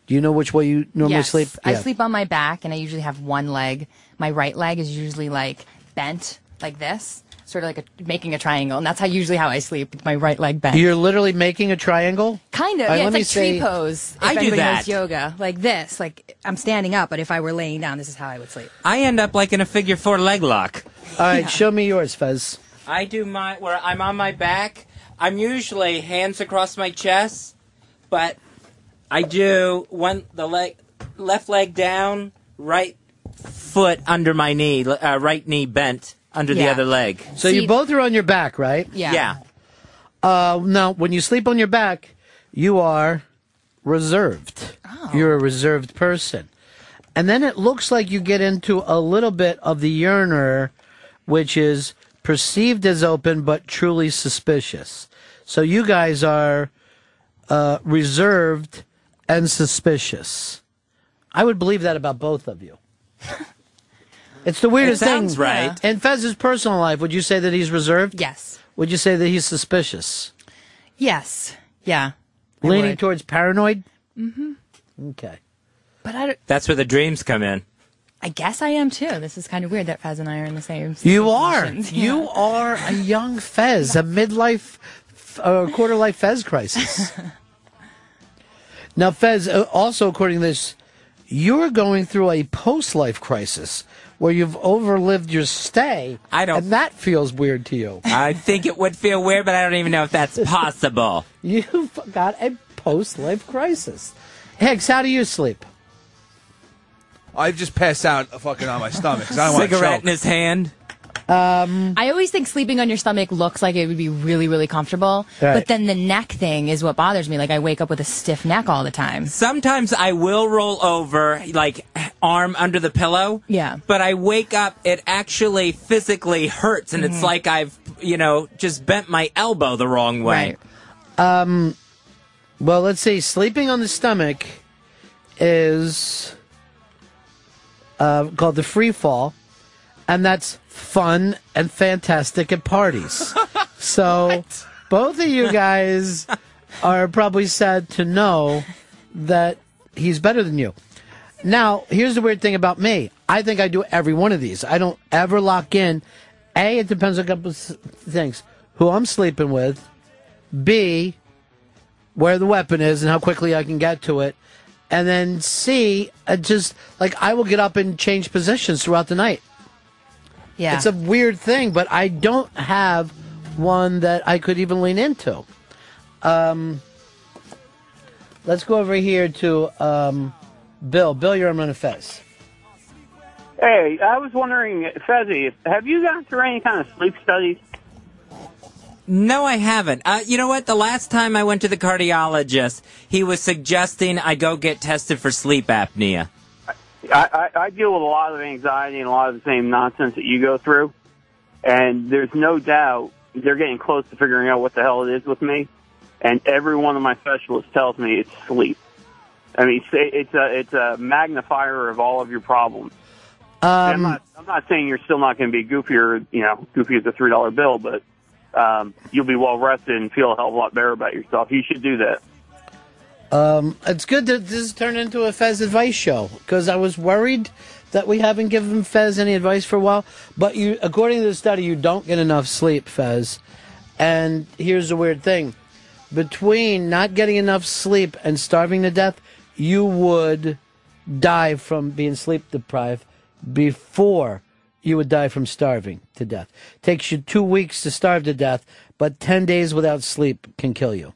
Do you know which way you normally yes. sleep? I Yeah. sleep on my back, and I usually have one leg. My right leg is usually like bent like this. Sort of like a, making a triangle, and that's how usually how I sleep with my right leg bent. You're literally making a triangle? Kind of. All right, yeah, let me it's like tree say- pose. If I do that. knows yoga, like this. Like I'm standing up, but if I were laying down, this is how I would sleep. I end up like in a figure four leg lock. All right, show me yours, Fez. I do my where I'm on my back. I'm usually hands across my chest, but I do one the leg left leg down, right foot under my knee, uh, right knee bent under the Yeah. other leg. So you both are on your back, right? Yeah. Uh, now, when you sleep on your back, you are reserved. Oh. You're a reserved person. And then it looks like you get into a little bit of the yearner, which is perceived as open but truly suspicious. So you guys are uh, reserved and suspicious. I would believe that about both of you. It's the weirdest It sounds thing. right. In Fez's personal life, would you say that he's reserved? Yes. Would you say that he's suspicious? Yes. Yeah. Leaning towards paranoid? Mm-hmm. Okay. But I, don't- That's where the dreams come in. I guess I am too. This is kind of weird that Fez and I are in the same. You are. situations. You are a young Fez, a midlife, uh, quarter life Fez crisis. now, Fez, uh, also according to this, you're going through a post life crisis where you've overlived your stay. I don't. And that feels weird to you. I think it would feel weird, but I don't even know if that's possible. You've got a post life crisis. Hicks, how do you sleep? I've just passed out fucking on my stomach. I don't want to Cigarette in his hand. Um, I always think sleeping on your stomach looks like it would be really, really comfortable. Right. But then the neck thing is what bothers me. Like I wake up with a stiff neck all the time. Sometimes I will roll over, like arm under the pillow. Yeah. But I wake up, it actually physically hurts, and it's Mhm. like I've, you know, just bent my elbow the wrong way. Um, well, let's see. Sleeping on the stomach is uh, called the free fall, and that's fun and fantastic at parties. so, both of you guys are probably sad to know that he's better than you. Now, here's the weird thing about me. I think I do every one of these. I don't ever lock in. A, it depends on a couple of things. Who I'm sleeping with. B, where the weapon is and how quickly I can get to it. And then C, uh, just like I will get up and change positions throughout the night. Yeah. It's a weird thing, but I don't have one that I could even lean into. Um, let's go over here to um, Bill. Bill, you're on Ron Fez. Hey, I was wondering, Fezzy, have you gone through any kind of sleep studies? No, I haven't. Uh, you know what? The last time I went to the cardiologist, he was suggesting I go get tested for sleep apnea. I, I, I deal with a lot of anxiety and a lot of the same nonsense that you go through, and there's no doubt they're getting close to figuring out what the hell it is with me. And every one of my specialists tells me it's sleep. I mean, it's it's a it's a magnifier of all of your problems. And I'm Um, not I'm not saying you're still not going to be goofier, you know, goofy as a three dollar bill, but um, you'll be well rested and feel a hell of a lot better about yourself. You should do that. Um, it's good that this has turned into a Fez advice show because I was worried that we haven't given Fez any advice for a while. But you, according to the study, you don't get enough sleep, Fez. And here's the weird thing: between not getting enough sleep and starving to death, you would die from being sleep deprived before you would die from starving to death. Takes you two weeks to starve to death, but ten days without sleep can kill you.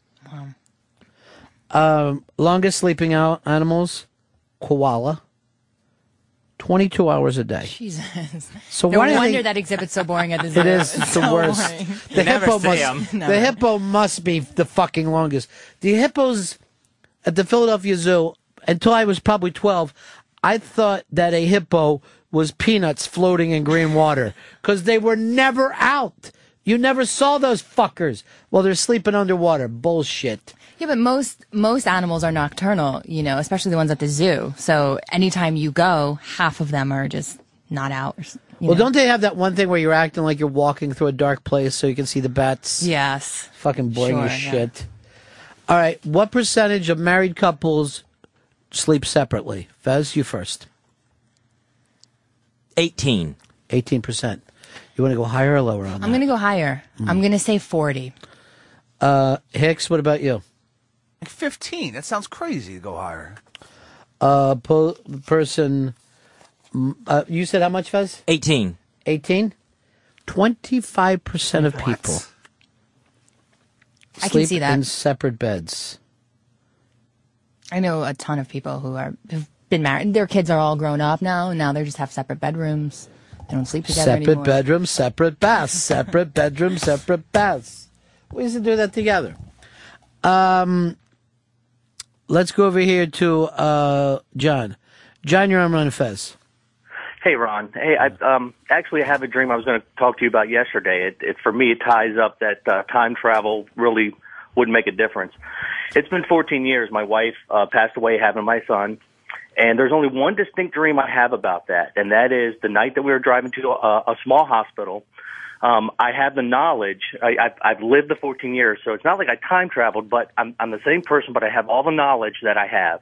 Um, longest sleeping out animals, koala. Twenty-two hours a day. Jesus. So no why do they- wonder that exhibit's so boring at the zoo. It is It's the so worst. boring. The hippo must. No. The hippo must be the fucking longest. The hippos at the Philadelphia Zoo. Until I was probably twelve, I thought that a hippo was peanuts floating in green water because they were never out. You never saw those fuckers. Well, they're sleeping underwater. Bullshit. Yeah, but most most animals are nocturnal, you know, especially the ones at the zoo. So anytime you go, half of them are just not out. you Well, know. don't they have that one thing where you're acting like you're walking through a dark place so you can see the bats? Yes. Fucking boring Sure, as yeah. shit. All right. What percentage of married couples sleep separately? Fez, you first. 18. 18%. You want to go higher or lower on that? I'm going to go higher. Hmm. I'm going to say 40. Uh, Hicks, what about you? Like 15. That sounds crazy to go higher. Uh, po- person. Uh, you said how much, Fez? 18. 18? 25% of people. I can sleep see that. in separate beds. I know a ton of people who are have been married. Their kids are all grown up now, and now they just have separate bedrooms. They don't sleep together Separate anymore. bedrooms, separate baths. Separate bedrooms, separate baths. We used to do that together. Um, let's go over here to uh, John. John, you're on Ron Fez. Hey, Ron. Hey, I um actually have a dream I was going to talk to you about yesterday. It, it for me it ties up that uh, time travel really would make a difference. It's been 14 years. My wife uh, passed away having my son, and there's only one distinct dream I have about that, and that is the night that we were driving to a, a small hospital. Um, I have the knowledge. I, I've, I've lived the 14 years, so it's not like I time traveled, but I'm, I'm the same person, but I have all the knowledge that I have.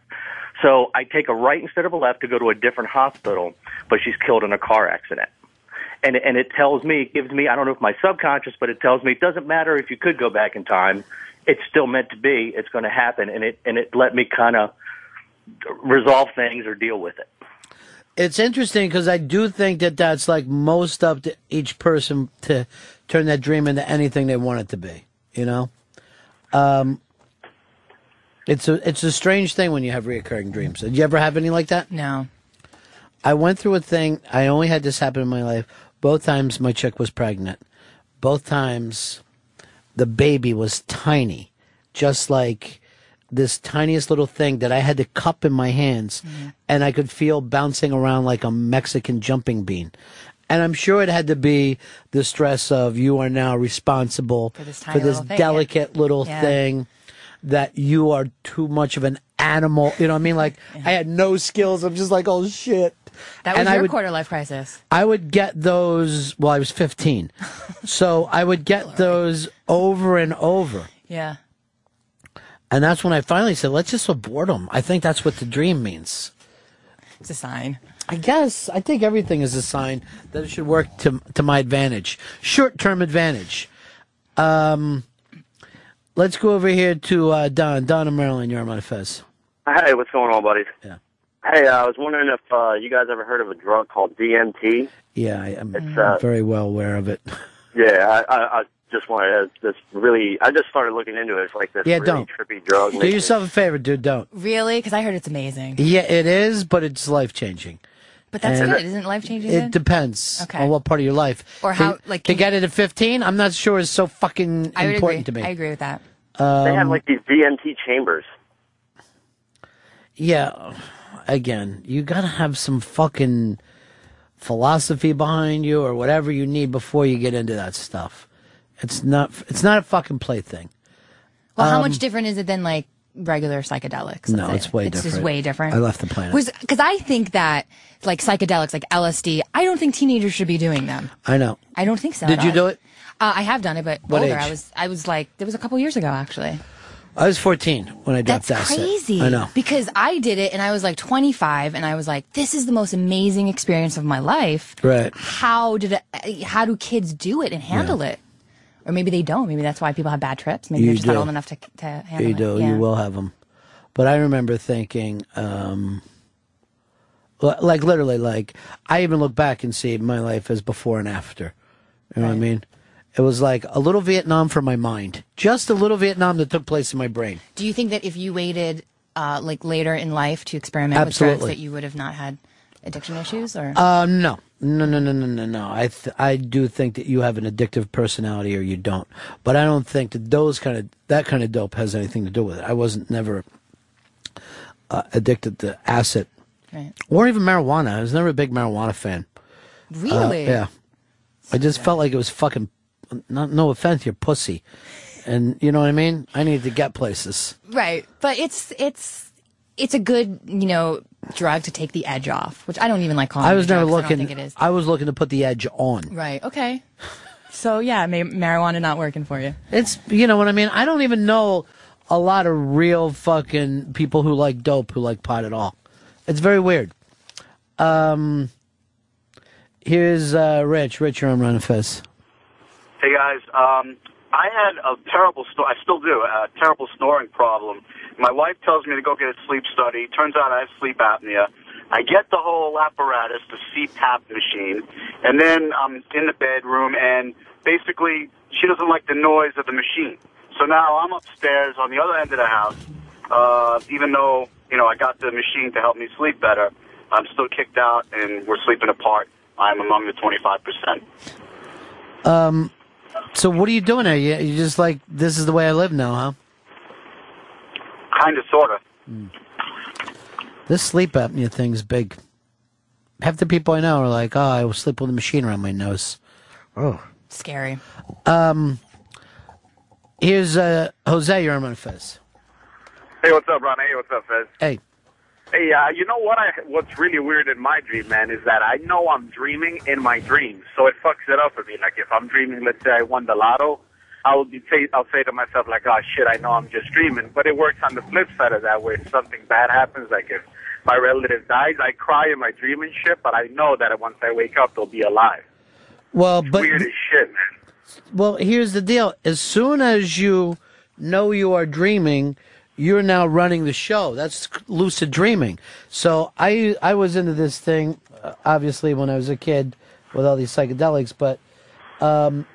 So I take a right instead of a left to go to a different hospital, but she's killed in a car accident. And, and it tells me, it gives me, I don't know if my subconscious, but it tells me it doesn't matter if you could go back in time. It's still meant to be. It's going to happen. And it, and it let me kind of resolve things or deal with it. It's interesting because I do think that that's like most up to each person to turn that dream into anything they want it to be. You know, um, it's a it's a strange thing when you have reoccurring dreams. Did you ever have any like that? No. I went through a thing. I only had this happen in my life. Both times my chick was pregnant. Both times the baby was tiny, just like this tiniest little thing that I had to cup in my hands, mm-hmm. and I could feel bouncing around like a Mexican jumping bean. And I'm sure it had to be the stress of you are now responsible for this tiny this little thing, delicate little Yeah. thing that you are too much of an animal. You know what I mean? Like I had no skills. I'm just like, oh shit. That was And your would- quarter life crisis. I would get those. Well, I was 15, so I would get those over and over, Yeah. And that's when I finally said, "Let's just abort them." I think that's what the dream means. It's a sign. I guess I think everything is a sign that it should work to to my advantage, short term advantage. Um, let's go over here to uh, Don. Don in Maryland. You're on my Fez. Hey, what's going on, buddies? Yeah. Hey, uh, I was wondering if uh, you guys ever heard of a drug called DMT? Yeah, I, I'm It's, uh, very well aware of it. Yeah, I, I, I just wanted to, this really. I just started looking into it. It's like this Yeah, really don't. trippy drug. Do Makes yourself a favor, dude. Don't. Really? Because I heard it's amazing. Yeah, it is, but it's life changing. But that's And- good. Isn't life changing? It depends Okay. on what part of your life. Or To- how, like, to can- get it at 15, I'm not sure is so fucking I important agree. to me. I agree with that. they have Um, like these DMT chambers. Yeah, again, you gotta have some fucking philosophy behind you or whatever you need before you get into that stuff. It's not. It's not a fucking plaything. Well, how Um, much different is it than like regular psychedelics? No, it's way it's different. just way different. I left the planet. Was because I think that like psychedelics, like LSD, I don't think teenagers should be doing them. I know. I don't think so. Did at you all. do it? Uh, I have done it, but What older. age? I was. I was like, it was a couple years ago, actually. I was 14 when I dropped that. That's acid. crazy. I know. because I did it, and I was like 25, and I was like, this is the most amazing experience of my life. Right. How did it? How do kids do it and handle it? Or maybe they don't. Maybe that's why people have bad trips. Maybe You they're just not old enough to to handle You it. do. Yeah. You will have them. But I remember thinking, um, like literally, like I even look back and see my life as before and after. You know what I mean? It was like a little Vietnam for my mind, just a little Vietnam that took place in my brain. Do you think that if you waited, uh, like later in life to experiment with Absolutely. drugs, that you would have not had addiction issues? Or Uh, no, no, no, no, no, no, no. I th- I do think that you have an addictive personality or you don't, but I don't think that those kind of that kind of dope has anything to do with it. I wasn't never uh, addicted to acid Right. or even marijuana. I was never a big marijuana fan. Uh, Really? yeah. I just felt like it was fucking. Not, no offense, you're pussy, and you know what I mean. I needed to get places. right, but it's it's it's a good you know drug to take the edge off, which I don't even like calling. I was never drug never 'cause I don't looking. think it is. I was looking to put the edge on. Right. Okay. So yeah, may- marijuana not working for you. It's you know what I mean. I don't even know a lot of real fucking people who like dope who like pot at all. It's very weird. Um, Here's uh, Rich. Rich, you're on Ron and Fez. Hey guys, um, I had a terrible, sto- I still do, a terrible snoring problem. My wife tells me to go get a sleep study. Turns out I have sleep apnea. I get the whole apparatus, the CPAP machine, and then I'm in the bedroom, and basically she doesn't like the noise of the machine. So now I'm upstairs on the other end of the house. Uh, even though you know I got the machine to help me sleep better, I'm still kicked out, and we're sleeping apart. I'm among the 25 percent. Um, so what are you doing there? You, you just like this is the way I live now, huh? Kind of, sort of. This sleep apnea thing's big. Half the people I know are like, "Oh, I will sleep with a machine around my nose." Oh, Scary. Um, here's uh, Jose. You're on Ron and Fez. Hey, what's up, Ron? Hey, what's up, Fez? Hey. Hey, uh, you know what? I what's really weird in my dream, man, is that I know I'm dreaming in my dreams, so it fucks it up for me. Like if I'm dreaming, let's say I won the lotto, I will be say I'll say to myself like, oh shit, I know I'm just dreaming. But it works on the flip side of that, where if something bad happens, like if my relative dies, I cry in my dream and shit, but I know that once I wake up, they'll be alive. Well, but Weird as shit, man. well, here's the deal. As soon as you know you are dreaming, you're now running the show. That's lucid dreaming. So I I was into this thing uh, obviously when I was a kid with all these psychedelics, but um,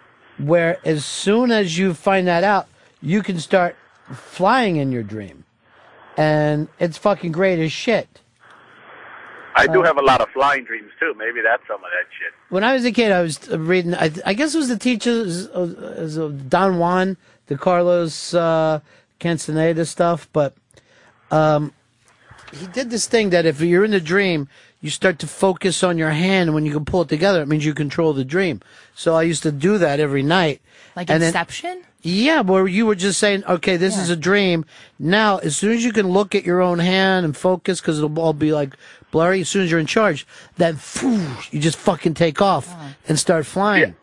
where as soon as you find that out, you can start flying in your dream, and it's fucking great as shit. I do Uh, have a lot of flying dreams too. Maybe that's some of that shit. When I was a kid, I was reading. I, I guess it was the teachers of, of Don Juan, the Carlos uh, Castaneda stuff. But um, he did this thing that if you're in a dream, you start to focus on your hand. and When you can pull it together, it means you control the dream. So I used to do that every night. Like And then- Inception? yeah, where you were just saying, okay, this is a dream. Now, as soon as you can look at your own hand and focus, because it'll all be like blurry, as soon as you're in charge, then phew, you just fucking take off and start flying.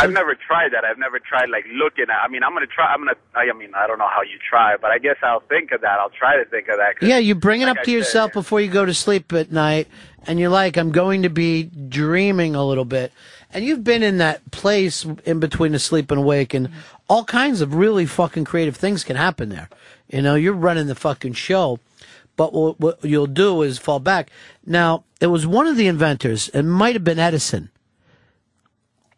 I've never tried that. I've never tried like looking at. I mean, I'm gonna try. I'm gonna. I mean, I don't know how you try, but I guess I'll think of that. I'll try to think of that. 'cause Yeah, you bring it like up I to said, yourself before you go to sleep at night, and you're like, I'm going to be dreaming a little bit. And you've been in that place in between asleep and awake, and all kinds of really fucking creative things can happen there. You know, you're running the fucking show, but what, what you'll do is fall back. Now, it was one of the inventors, it might have been Edison.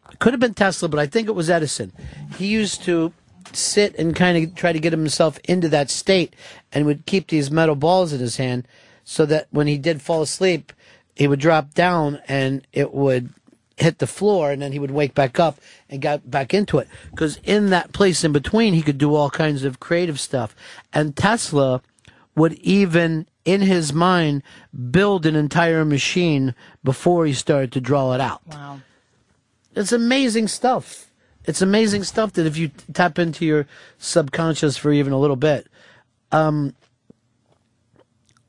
It could have been Tesla, but I think it was Edison. He used to sit and kind of try to get himself into that state and would keep these metal balls in his hand so that when he did fall asleep, he would drop down and it would hit the floor and then he would wake back up and got back into it. Because in that place in between, he could do all kinds of creative stuff. And Tesla would even, in his mind, build an entire machine before he started to draw it out. Wow. It's amazing stuff. It's amazing stuff that if you tap into your subconscious for even a little bit. Um,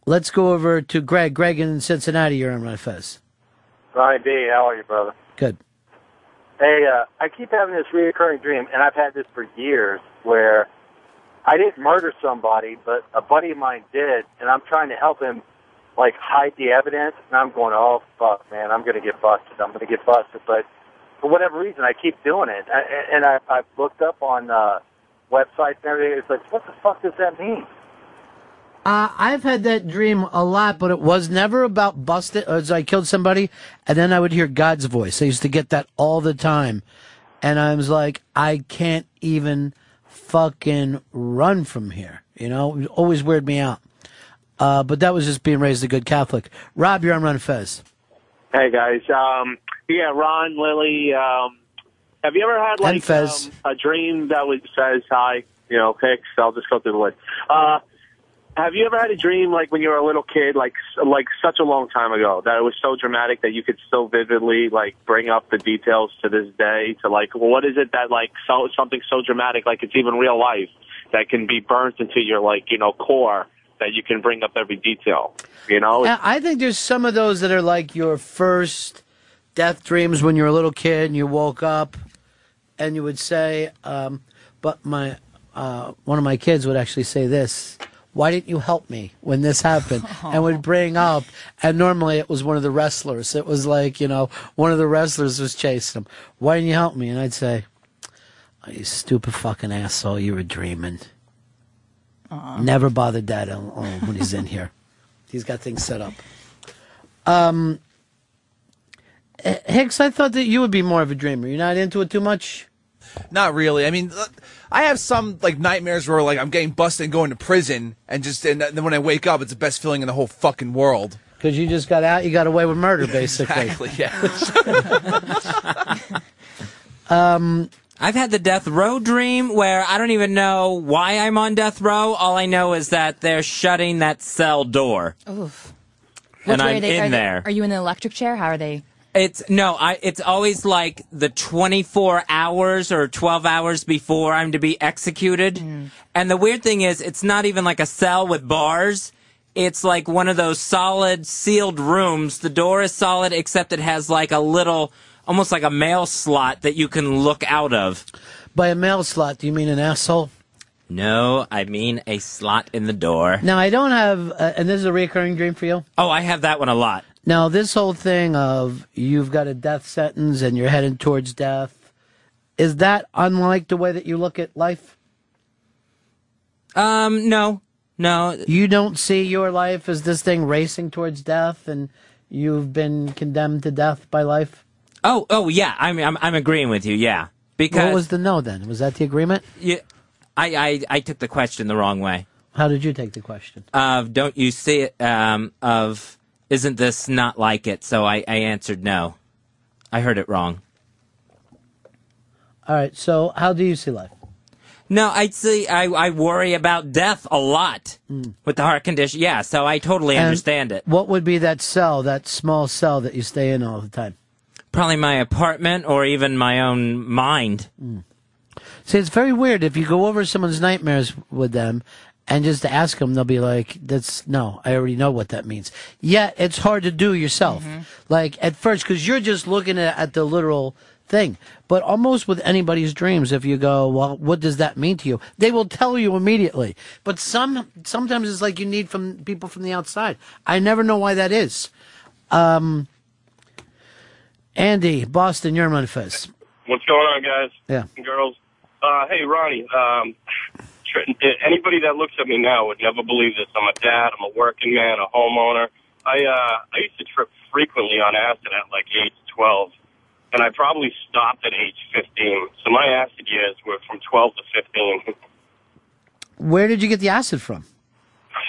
let's go over to Greg. Greg in Cincinnati, you're on Fez. Ronnie B, how are you, brother? Good. Hey, uh, I keep having this reoccurring dream, and I've had this for years, where I didn't murder somebody, but a buddy of mine did, and I'm trying to help him, like, hide the evidence, and I'm going, oh, fuck, man, I'm going to get busted. I'm going to get busted. But for whatever reason, I keep doing it. I, and I, I've looked up on uh, websites and everything. It's like, what the fuck does that mean? Uh, I've had that dream a lot, but it was never about busted. As I killed somebody, and then I would hear God's voice. I used to get that all the time, and I was like, I can't even fucking run from here. You know, it always weirded me out. Uh, but that was just being raised a good Catholic. Rob, you're on Ron Fez. Hey guys, um, yeah, Ron, Lily, um, have you ever had like um, a dream that was says hi, you know, Hicks? I'll just go through the list. Uh, have you ever had a dream like when you were a little kid, like like such a long time ago, that it was so dramatic that you could still vividly like bring up the details to this day? To like, well, what is it that like so something so dramatic, like it's even real life, that can be burnt into your like you know core that you can bring up every detail? You know, I think there's some of those that are like your first death dreams when you were a little kid and you woke up and you would say, um, but my, uh, one of my kids would actually say this. Why didn't you help me when this happened? and would bring up, and normally it was one of the wrestlers. It was like, you know, one of the wrestlers was chasing him. Why didn't you help me? And I'd say, oh, you stupid fucking asshole, you were dreaming. Never bothered Dad when he's in here. He's got things set up. Um, Hicks, I thought that you would be more of a dreamer. You're not into it too much? Not really. I mean, uh, I have some like nightmares where like I'm getting busted and going to prison, and just and then when I wake up, it's the best feeling in the whole fucking world. Because you just got out, you got away with murder, basically. Exactly. Yeah. um, I've had the death row dream where I don't even know why I'm on death row. All I know is that they're shutting that cell door. Oof. And Which way I'm are they, in are they- there. are you in the electric chair? How are they? It's no, I. It's always like the 24 hours or 12 hours before I'm to be executed. And the weird thing is, it's not even like a cell with bars. It's like one of those solid sealed rooms. The door is solid, except it has like a little, almost like a mail slot that you can look out of. By a mail slot, do you mean an asshole? No, I mean a slot in the door. Now, I don't have, uh, and this is a recurring dream for you? Oh, I have that one a lot. Now, this whole thing of you've got a death sentence and you're heading towards death, is that unlike the way that you look at life? Um, no, no. You don't see your life as this thing racing towards death and you've been condemned to death by life? Oh, oh yeah. I'm, I'm, I'm agreeing with you. Yeah, because what was the no then? Was that the agreement? Yeah, I, I, I took the question the wrong way. How did you take the question? Of don't you see it? Um, of isn't this not like it? So I, I answered no. I heard it wrong. All right, so how do you see life? No, I see. I, I worry about death a lot hmm. with the heart condition. Yeah, so I totally And understand it. What would be that cell, that small cell that you stay in all the time? Probably my apartment or even my own mind. Hmm. See, it's very weird if you go over someone's nightmares with them and just to ask them, they'll be like, "That's no, I already know what that means." Yet it's hard to do yourself. Like at first, because you're just looking at, at the literal thing. But almost with anybody's dreams, if you go, "Well, what does that mean to you?" They will tell you immediately. But some sometimes it's like you need from people from the outside. I never know why that is. Um, Andy, Boston, you're Memphis. What's going on, guys? Yeah. Girls. Uh, hey, Ronnie. Um, tr- anybody that looks at me now would never believe this. I'm a dad. I'm a working man, a homeowner. I uh, I used to trip frequently on acid at like age 12, and I probably stopped at age 15. So my acid years were from 12 to 15. Where did you get the acid from?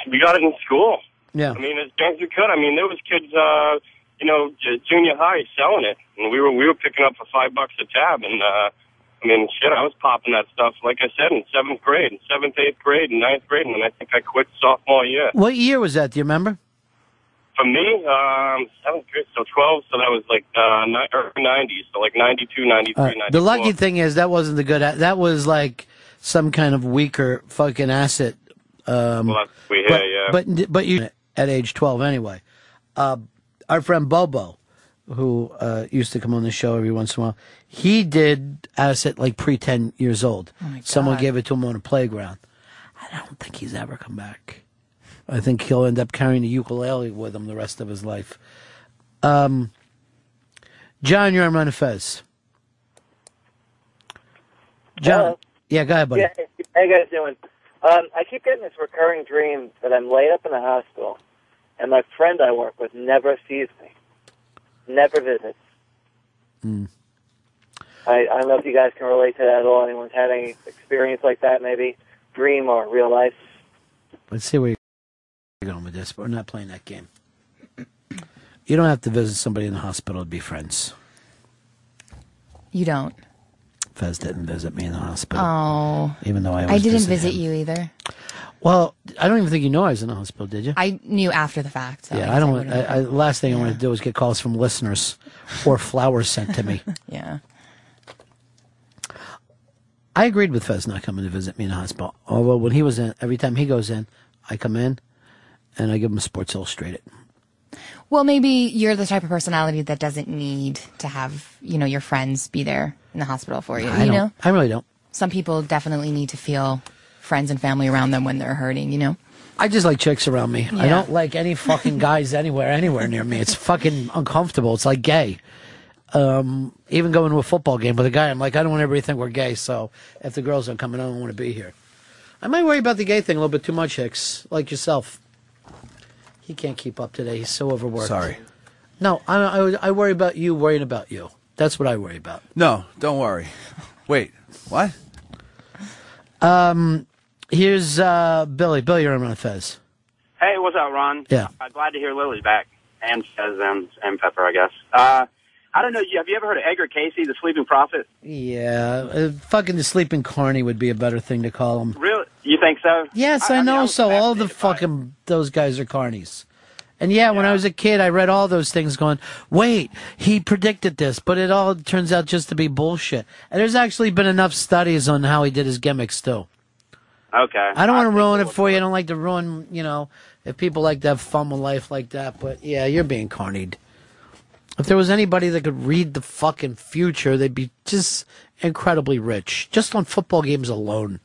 we got it in school. Yeah. I mean, as best we could. I mean, there was kids, uh, you know, j- junior high selling it, and we were we were picking up for five bucks a tab, and uh, I mean, shit, I was popping that stuff. Like I said, in seventh grade, in seventh, eighth grade, and ninth grade, and then I think I quit sophomore year. What year was that? Do you remember? For me, um, seventh grade, so twelve, so that was like uh, ni- early nineties, so like ninety two, ninety Uh, three, ninety the lucky thing is that wasn't the good. a- That was like some kind of weaker fucking asset. Um, Well, we but, hear, yeah. But but you at age twelve anyway. Uh, our friend Bobo, who uh, used to come on the show every once in a while, he did acid like pre ten years old. Someone God. gave it to him on a playground. I don't think he's ever come back. I think he'll end up carrying the ukulele with him the rest of his life. Um, John, you're on Ron Fez. John, Hello. yeah, go ahead, buddy. Yeah, how you guys doing? Um, I keep getting this recurring dream that I'm laid up in the hospital, and my friend I work with never sees me, never visits. Mm. I, I don't know if you guys can relate to that at all. Anyone's had any experience like that, maybe dream or real life? Let's see where you're going with this, but we're not playing that game. You don't have to visit somebody in the hospital to be friends. You don't. Fez didn't visit me in the hospital. Oh. Even though I I didn't visit him. you either. Well, I don't even think you know I was in the hospital, did you? I knew after the fact. So yeah, guess I don't. I, I, last thing I want to do is get calls from listeners or flowers sent to me. yeah. I agreed with Fez not coming to visit me in the hospital. Although when he was in, every time he goes in, I come in and I give him a Sports Illustrated. Well, maybe you're the type of personality that doesn't need to have, you know, your friends be there in the hospital for you. I you know, I really don't. some people definitely need to feel friends and family around them when they're hurting. You know. I just like chicks around me. I don't like any fucking guys anywhere, anywhere near me. It's fucking uncomfortable. It's like gay. Um, even going to a football game with a guy, I'm like, I don't want everybody to think we're gay. So if the girls aren't coming, I don't want to be here. I might worry about the gay thing a little bit too much, Hicks, like yourself. He can't keep up today. He's so overworked. Sorry. No, I, I, I worry about you worrying about you. That's what I worry about. No, don't worry. Wait, what? Um, here's uh, Billy. Billy, you're on Ron Fez. Hey, what's up, Ron? Yeah. I'm glad to hear Lily's back. And Fez and, and Pepper, I guess. Uh, I don't know. Have you ever heard of Edgar Cayce, the sleeping prophet? Yeah, uh, fucking the sleeping carny would be a better thing to call him. Really? You think so? Yes, I, know. so all the fucking those guys are carnies. And yeah, when I was a kid, I read all those things, going, "Wait, he predicted this," but it all turns out just to be bullshit. And there's actually been enough studies on how he did his gimmicks too. Okay. I don't want to ruin it for you. I don't like to ruin, you know, if people like to have fun with life like that. But yeah, you're being carnied. If there was anybody that could read the fucking future, they'd be just incredibly rich, just on football games alone.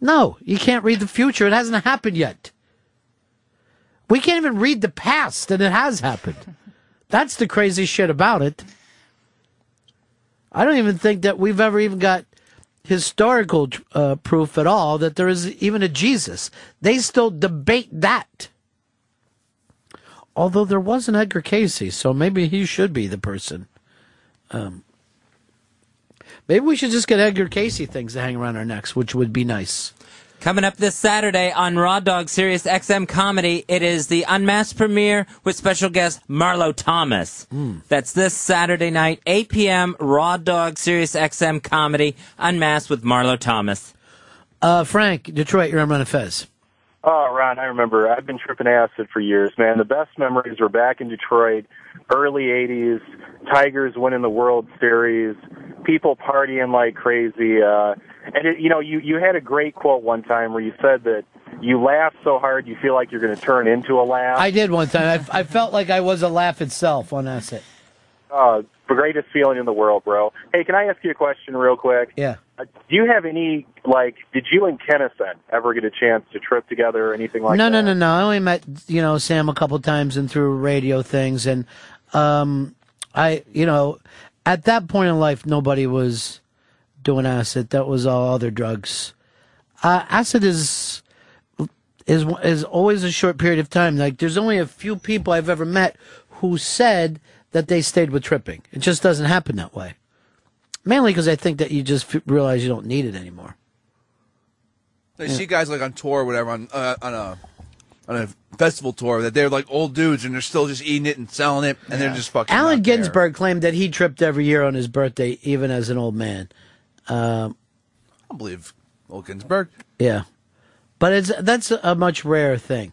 No, you can't read the future. It hasn't happened yet. We can't even read the past, and it has happened. That's the crazy shit about it. I don't even think that we've ever even got historical uh, proof at all that there is even a Jesus. They still debate that. Although there was an Edgar Cayce, so maybe he should be the person. Um, maybe we should just get Edgar Cayce things to hang around our necks, which would be nice. Coming up this Saturday on Raw Dog Sirius XM Comedy, it is the Unmasked premiere with special guest Marlo Thomas. That's this Saturday night, 8 p.m. Raw Dog Sirius XM Comedy, Unmasked with Marlo Thomas. Uh, Frank, Detroit, you're on Ron of Fez. Oh, Ron, I remember. I've been tripping acid for years, man. The best memories were back in Detroit, early 80s, Tigers winning the World Series, people partying like crazy. Uh, and, it, you know, you, you had a great quote one time where you said that you laugh so hard you feel like you're going to turn into a laugh. I did one time. I, I felt like I was a laugh itself on Asset. Uh, the greatest feeling in the world, bro. Hey, can I ask you a question real quick? Yeah. Uh, do you have any, like, did you and Kinison ever get a chance to trip together or anything like no, that? No, no, no, no. I only met you know Sam a couple times and through radio things, and um, I you know at that point in life nobody was doing acid. That was all other drugs. Uh, acid is is is always a short period of time. Like there's only a few people I've ever met who said that they stayed with tripping. It just doesn't happen that way. Mainly because I think that you just f- realize you don't need it anymore. They see guys like on tour or whatever on uh, on a on a festival tour that they're like old dudes and they're still just eating it and selling it and they're just fucking. Allen not there. Ginsberg claimed that he tripped every year on his birthday, even as an old man. Um, I believe old Ginsberg. yeah, but it's that's a much rarer thing.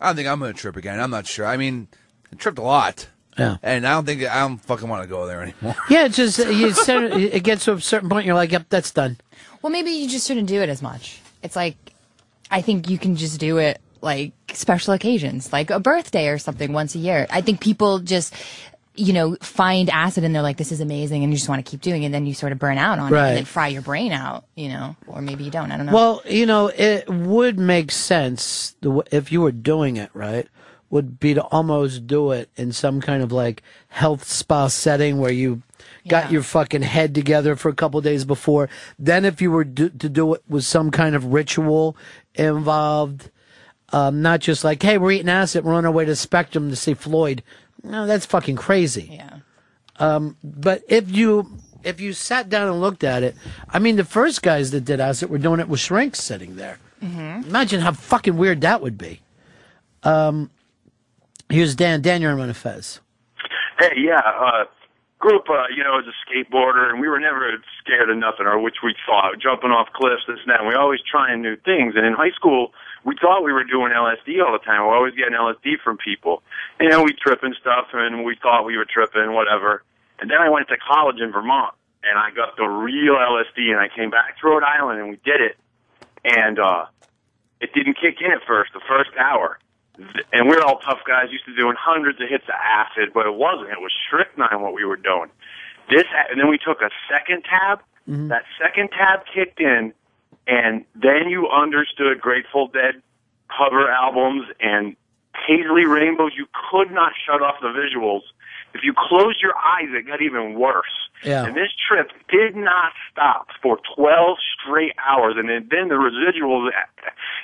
I don't think I'm gonna trip again. I'm not sure. I mean, I tripped a lot. Yeah. And I don't think I don't fucking want to go there anymore. Yeah, it's just you. cer- It gets to a certain point, you're like, "Yep, that's done." Well, maybe you just shouldn't do it as much. It's like, I think you can just do it like special occasions, like a birthday or something once a year. I think people just, you know, find acid and they're like, this is amazing, and you just want to keep doing it. And then you sort of burn out on it and then fry your brain out, you know, or maybe you don't. I don't know. Well, you know, it would make sense the w- if you were doing it right. Would be to almost do it in some kind of like health spa setting where you got your fucking head together for a couple days before. Then, if you were do, to do it with some kind of ritual involved, um, not just like, hey, we're eating acid, we're on our way to Spectrum to see Floyd. No, that's fucking crazy. Yeah. Um, but if you if you sat down and looked at it, I mean, the first guys that did acid were doing it with shrinks sitting there. Mm-hmm. Imagine how fucking weird that would be. Um, here's Dan. Dan, you're on Ron of Fez. Hey, yeah, uh, grew up, uh, you know, as a skateboarder, and we were never scared of nothing, or which we thought, jumping off cliffs, this and that. And we always trying new things. And in high school, we thought we were doing LSD all the time. We're always getting LSD from people. You know, we tripping stuff, and we thought we were tripping, whatever. And then I went to college in Vermont, and I got the real LSD, and I came back to Rhode Island, and we did it. And, uh, it didn't kick in at first, the first hour. And we're all tough guys, used to doing hundreds of hits of acid, but it wasn't. It was strychnine what we were doing. This, and then we took a second tab. That second tab kicked in, And then you understood Grateful Dead cover albums and Paisley Rainbows. You could not shut off the visuals. If you closed your eyes, it got even worse. Yeah. And this trip did not stop for 12 straight hours. And then, the residuals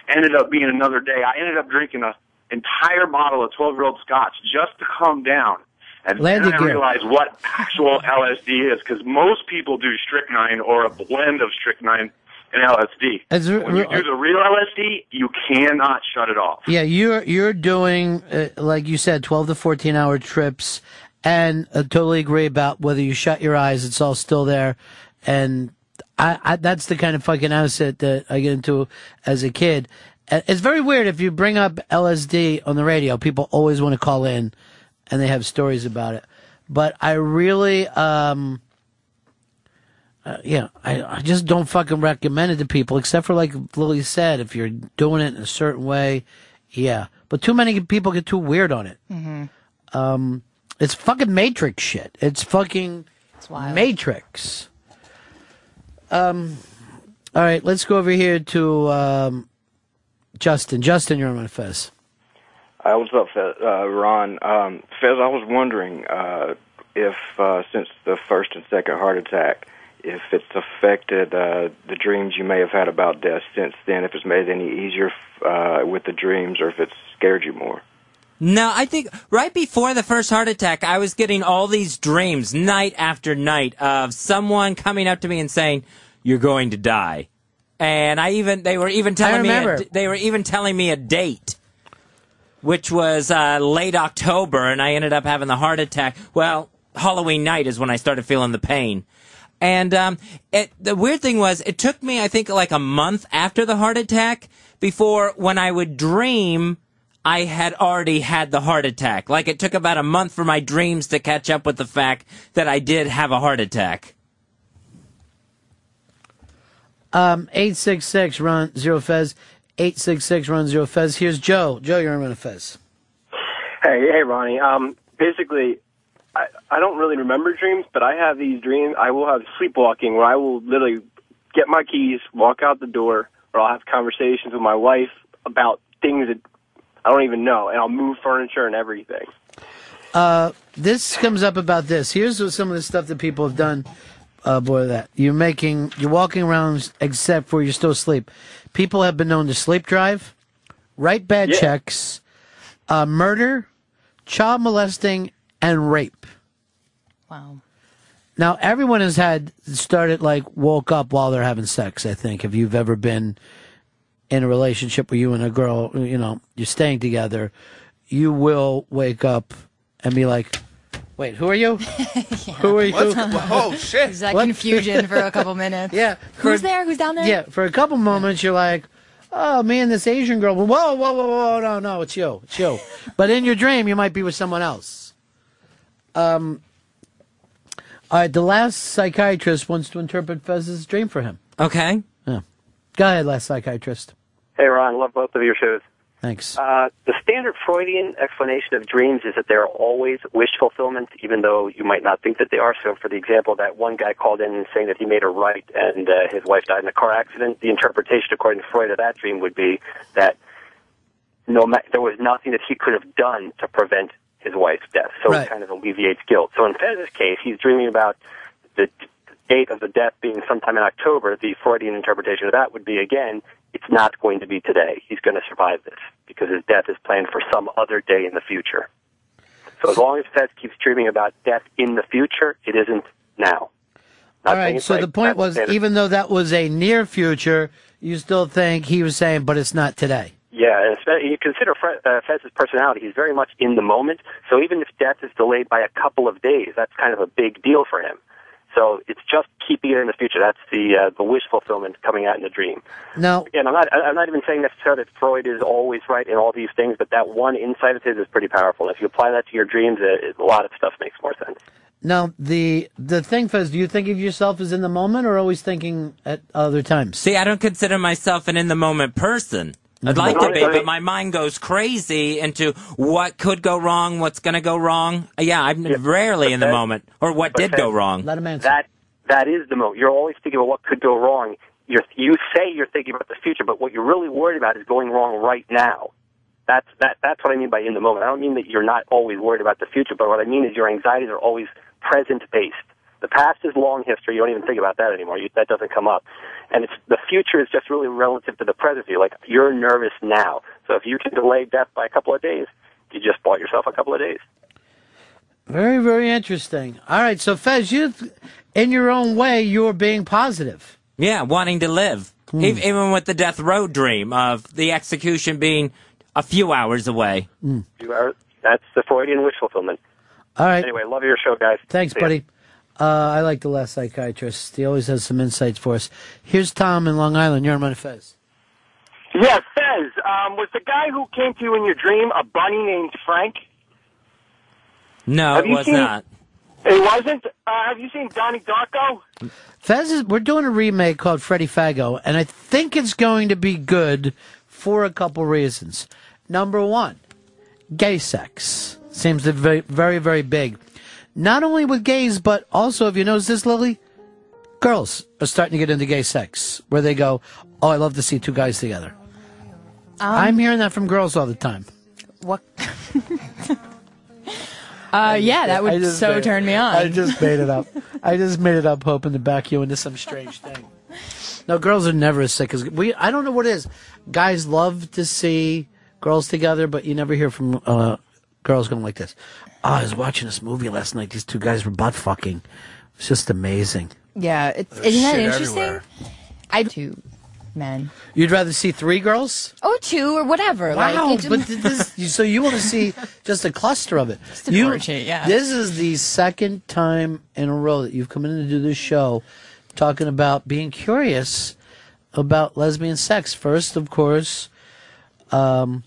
ended up being another day. I ended up drinking a entire bottle of 12 year old scotch just to calm down. And Landy then I realized what actual LSD is because most people do strychnine or a blend of strychnine and LSD. Re- when you do the real LSD, you cannot shut it off. Yeah, you're you're doing uh, like you said, twelve to fourteen hour trips, and I totally agree about whether you shut your eyes, it's all still there, and I, I that's the kind of fucking asset that I get into as a kid. Uh, It's very weird if you bring up LSD on the radio, people always want to call in, and they have stories about it. But I really, um, uh, yeah, I, I just don't fucking recommend it to people, except for like Lily said, if you're doing it in a certain way, yeah. But too many people get too weird on it. Mm-hmm. Um, it's fucking Matrix shit. It's fucking Matrix. Um, all right, let's go over here to um, Justin. Justin, you're on my Fez. Uh, what's up, Fez? Uh, Ron? Um, Fez, I was wondering uh, if, uh, since the first and second heart attack, if it's affected uh, the dreams you may have had about death since then, if it's made it any easier uh, with the dreams, or if it's scared you more. No, I think right before the first heart attack, I was getting all these dreams night after night of someone coming up to me and saying, "You're going to die," and I even they were even telling me a, they were even telling me a date, which was uh, late October, and I ended up having the heart attack. Well, Halloween night is when I started feeling the pain. And um, it, the weird thing was, it took me, I think, like a month after the heart attack before when I would dream, I had already had the heart attack. Like it took about a month for my dreams to catch up with the fact that I did have a heart attack. Um, 866 run zero Fez. 866 run zero Fez. Here's Joe. Joe, you're on a Fez. Hey, hey, Ronnie. Um, basically, I, I don't really remember dreams, but I have these dreams. I will have sleepwalking where I will literally get my keys, walk out the door, or I'll have conversations with my wife about things that I don't even know, and I'll move furniture and everything. Uh, this comes up about this. Here's what some of the stuff that people have done. Uh, boy, that you're making, you're walking around except for you're still asleep. People have been known to sleep drive, write bad checks, uh, murder, child molesting, and rape. Wow. Now, everyone has had started like woke up while they're having sex. I think if you've ever been in a relationship where you and a girl, you know, you're staying together, you will wake up and be like, "Wait, who are you? Who are you? What's- oh, shit. There's that What? confusion for a couple minutes. Yeah. Who's there? Who's down there? Yeah, for a couple moments you're like, "Oh, me and this Asian girl." Whoa, whoa, whoa, whoa! No, no, it's you, it's you. but in your dream, you might be with someone else. Um. All right, the last psychiatrist wants to interpret Fez's dream for him. Okay. Yeah. Go ahead, last psychiatrist. Hey, Ron, love both of your shows. Thanks. Uh, the standard Freudian explanation of dreams is that they're always wish fulfillment, even though you might not think that they are. So, for the example, that one guy called in saying that he made a right and uh, his wife died in a car accident, the interpretation, according to Freud, of that dream would be that no, ma- there was nothing that he could have done to prevent his wife's death. So Right. it kind of alleviates guilt. So in Fez's case, he's dreaming about the date of the death being sometime in October. The Freudian interpretation of that would be again, it's not going to be today. He's going to survive this because his death is planned for some other day in the future. So as long as Fez keeps dreaming about death in the future, it isn't now. Not All right. So right. the point was, even though that was a near future, you still think he was saying, but it's not today. Yeah, and espe- you consider Fre- uh, Fez's personality. He's very much in the moment. So even if death is delayed by a couple of days, that's kind of a big deal for him. So it's just keeping it in the future. That's the uh, the wish fulfillment coming out in the dream. Now, Again, I'm not I'm not even saying necessarily that Freud is always right in all these things, but that one insight of his is pretty powerful. If you apply that to your dreams, it, a lot of stuff makes more sense. Now, the the thing, Fez, do you think of yourself as in the moment or always thinking at other times? See, I don't consider myself an in the moment person. I'd like to be, but my mind goes crazy into what could go wrong, what's going to go wrong. Uh, yeah, I'm rarely in the that- moment, or what but did that- go wrong. Let him answer. That that is the moment. You're always thinking about what could go wrong you're, you say you're thinking about the future, but what you're really worried about is going wrong right now. That's that. That's what I mean by in the moment. I don't mean that you're not always worried about the future, but what I mean is your anxieties are always present based. The past is long history. You don't even think about that anymore. You, that doesn't come up, and it's the future is just really relative to the present. You're like you're nervous now, so if you can delay death by a couple of days, you just bought yourself a couple of days. Very, very interesting. All right, so Fez, you, in your own way, you're being positive. Yeah, wanting to live. Hmm. Ev- Even with the death row dream of the execution being a few hours away. Hmm. You are. That's the Freudian wish fulfillment. All right. Anyway, love your show, guys. Thanks, See ya. buddy. Uh, I like the last psychiatrist. He always has some insights for us. Here's Tom in Long Island. You're on Money Fez. Yeah, Fez, um, was the guy who came to you in your dream a bunny named Frank? No, Have it was seen- not. It wasn't? Uh, have you seen Donnie Darko? Fez is, we're doing a remake called Freddie Fago, and I think it's going to be good for a couple reasons. Number one, gay sex seems to be very, very, very big. Not only with gays, but also, if you notice this, Lily, girls are starting to get into gay sex, where they go, "Oh, I love to see two guys together." I'm hearing that from girls all the time. What? Uh, yeah, that would so made- turn me on. I just made it up. I just made it up, hoping to back you into some strange thing. No, girls are never as sick as we. I don't know what it is. Guys love to see girls together, but you never hear from uh, girls going like this. Oh, I was watching this movie last night. These two guys were butt fucking. It's just amazing. Yeah, it's, There's isn't that shit interesting? everywhere. I two men. You'd rather see three girls? Oh, two or whatever. Wow, like, it- but th- this, so you want to see just a cluster of it? Just an you, orgy, yeah. This is the second time in a row that you've come in to do this show, talking about being curious about lesbian sex. First, of course, um,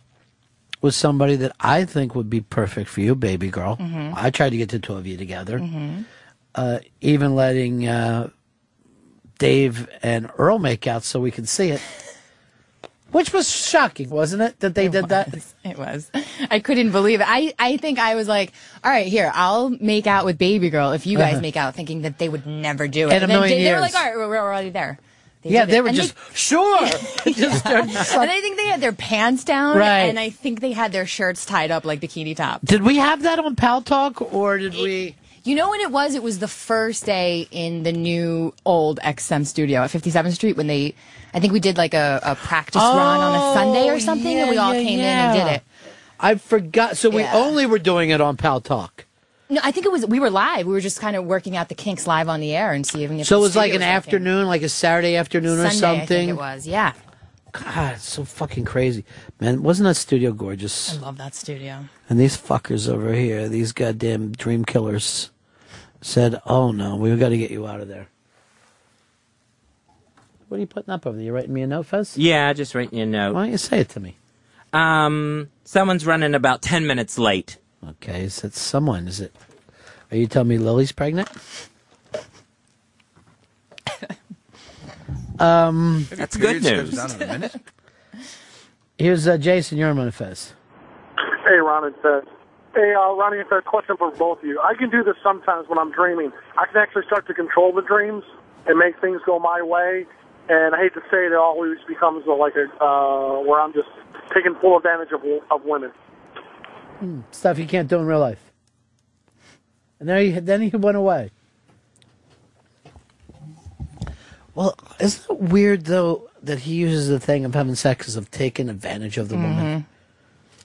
was somebody that I think would be perfect for you, baby girl. Mhm. I tried to get the two of you together. Mhm. Uh, even letting uh, Dave and Earl make out so we could see it. Which was shocking, wasn't it? That they did that? It was. I couldn't believe it. I, I think I was like, all right, here, I'll make out with baby girl if you guys Uh-huh. make out, thinking that they would never do it. In And million they, they were like, all right, we're already there. Yeah, they were just, sure. just started and I think they had their pants down, Right. and I think they had their shirts tied up like bikini tops. Did we have that on Paltalk, or did we? You know when it was? It was the first day in the new old XM studio at 57th Street when they, I think we did like a, a practice run on a oh, Sunday or something, and we all Oh, yeah, came in and did it. I forgot. So we Yeah. only were doing it on Paltalk. No, I think it was we were live. We were just kind of working out the kinks live on the air and seeing if So it was like an studio was working. afternoon, like a Saturday afternoon or something. I think it was. Yeah, God, it's so fucking crazy, man. Wasn't that studio gorgeous? I love that studio. And these fuckers over here, these goddamn dream killers, said, "Oh no, we've got to get you out of there." What are you putting up over there? You writing me a note, Fez? Yeah, just writing you a note. Why don't you say it to me? Um, someone's running about 10 minutes late. Okay, is it someone? Is it? Are you telling me Lily's pregnant? um, That's good news. down in a minute. Here's uh, Jason. You're on Fez. Hey, Ron and Fez. Hey, uh, Ronnie and Fez, question for both of you. I can do this sometimes when I'm dreaming. I can actually start to control the dreams and make things go my way. And I hate to say it, it always becomes uh, like a uh, where I'm just taking full advantage of of women. Stuff you can't do in real life. And there he, then he went away. Well, isn't it weird though that he uses the thing of having sex as of taking advantage of the woman? Mhm.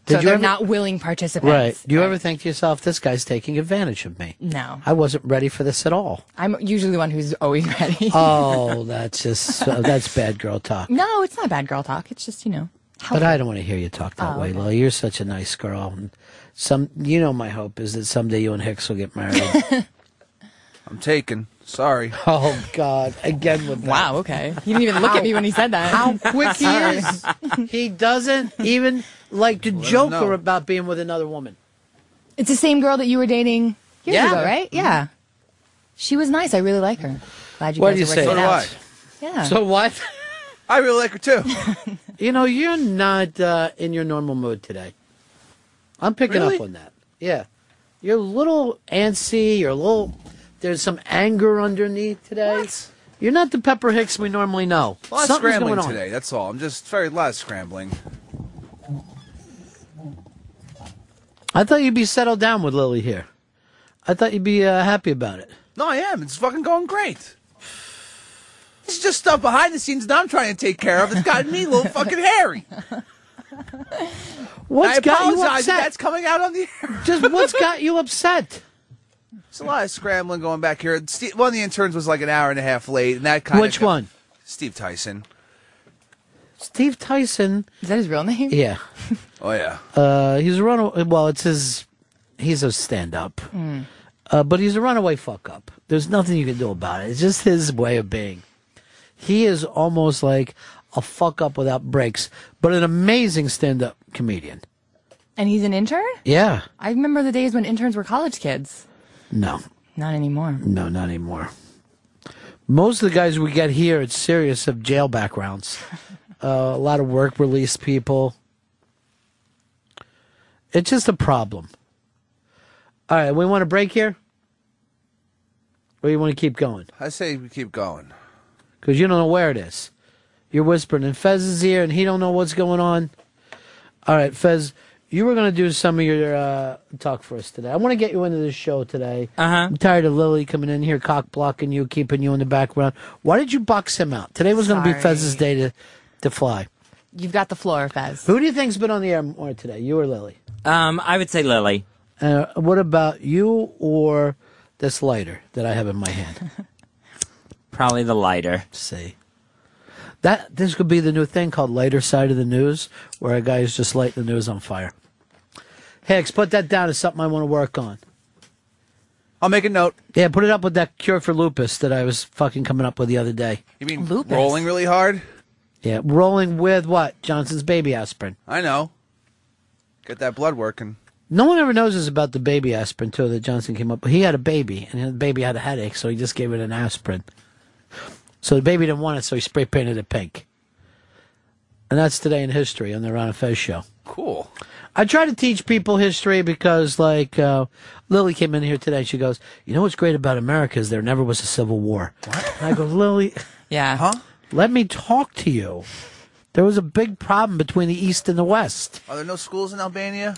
So you they're ever- not willing participants. Right. Do you ever think to yourself, "This guy's taking advantage of me"? No. I wasn't ready for this at all. I'm usually the one who's always ready. oh, that's just uh, that's bad girl talk. no, it's not bad girl talk. It's just you know. But I don't want to hear you talk that Oh, way, okay. Lily. You're such a nice girl. And some, you know, my hope is that someday you and Hicks will get married. I'm taken. Sorry. Oh God! Again with that. Wow. Okay. He didn't even look at me when he said that. How quick he is! He doesn't even like to him joke know. about being with another woman. It's the same girl that you were dating years Yeah. ago, right? Yeah. She was nice. I really like her. Glad you What guys do you are say? working So do out. Yeah. So what? I really like her too. you know, you're not uh, in your normal mood today. I'm picking Really? up on that. Yeah, you're a little antsy. You're a little. There's some anger underneath today. What? You're not the Pepper Hicks we normally know. A lot Something's scrambling going on. today. That's all. I'm just very lot of scrambling. I thought you'd be settled down with Lily here. I thought you'd be uh, happy about it. No, I am. It's fucking going great. It's just stuff behind the scenes that I'm trying to take care of. It's gotten me a little fucking hairy. What's I got you apologize if upset? That's coming out on the air. Just what's got you upset? There's a lot of scrambling going back here. Steve, one of the interns was like an hour and a half late, and that kind Which of one? Steve Tyson. Steve Tyson. Is that his real name? Yeah. Oh yeah. Uh, he's a runaway. Well, it's his. He's a stand-up, Mm. uh, but he's a runaway fuck up. There's nothing you can do about it. It's just his way of being. He is almost like a fuck up without breaks, but an amazing stand-up comedian. And he's an intern? Yeah. I remember the days when interns were college kids. No. Not anymore. No, not anymore. Most of the guys we get here at Sirius have jail backgrounds. uh, a lot of work release people. It's just a problem. All right, we want to break here? Or you want to keep going? I say we keep going. Because you don't know where it is. You're whispering, and Fez is here, and he don't know what's going on. All right, Fez, you were going to do some of your uh, talk for us today. I want to get you into the show today. Uh huh. I'm tired of Lily coming in here, cock blocking you, keeping you in the background. Why did you box him out? Today was going to be Fez's day to, to fly. You've got the floor, Fez. Who do you think's been on the air more today, you or Lily? Um, I would say Lily. Uh, what about you or this lighter that I have in my hand? Probably the lighter. See. That this could be the new thing called lighter side of the news, where a guy is just lighting the news on fire. Hicks, put that down as something I want to work on. I'll make a note. Yeah, put it up with that cure for lupus that I was fucking coming up with the other day. You mean lupus. rolling really hard? Yeah, rolling with what? Johnson's baby aspirin. I know. Get that blood working. No one ever knows this about the baby aspirin too that Johnson came up with. He had a baby, and the baby had a headache, so he just gave it an aspirin. So the baby didn't want it, so he spray painted it pink. And that's today in history on the Ron and Fez show. Cool. I try to teach people history because, like, uh, Lily came in here today. She goes, "You know what's great about America is there never was a civil war." What? And I go, Lily, Yeah. Huh? let me talk to you. There was a big problem between the East and the West. Are there no schools in Albania?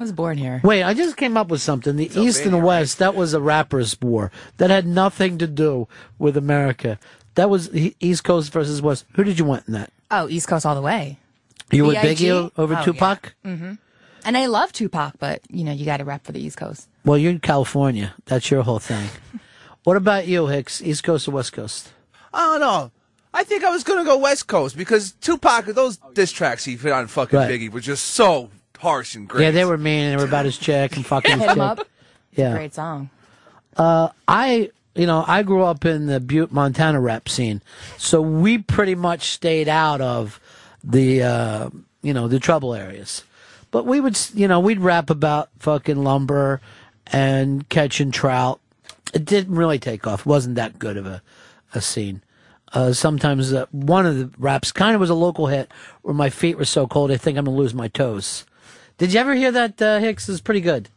I was born here. Wait, I just came up with something. The East and the West, that was a rappers' war. That had nothing to do with America. That was East Coast versus West. Who did you want in that? Oh, East Coast all the way. You with B.I.G.? Biggie over Oh, Tupac? hmm And I love Tupac, but you know you got to rap for the East Coast. Well, you're in California. That's your whole thing. what about you, Hicks? East Coast or West Coast? I don't know. I think I was gonna go West Coast because Tupac, those diss tracks he put on fucking Right. Biggie were just so harsh and great. Yeah, they were mean. and They were about his chick and fucking his Hit 'em chick. up. Yeah. Great song. Uh, I, you know, I grew up in the Butte, Montana rap scene, so we pretty much stayed out of the, uh, you know, the trouble areas. But we would, you know, we'd rap about fucking lumber and catching trout. It didn't really take off. It wasn't that good of a, a scene. Uh, sometimes uh, one of the raps kind of was a local hit where my feet were so cold I think I'm gonna lose my toes. Did you ever hear that? Uh, Hicks is pretty good.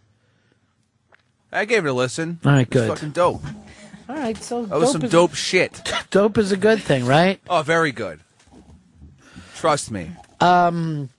I gave it a listen. All right, good. fucking dope. All right, so That was some is- dope shit. Dope is a good thing, right? Oh, very good. Trust me. Um,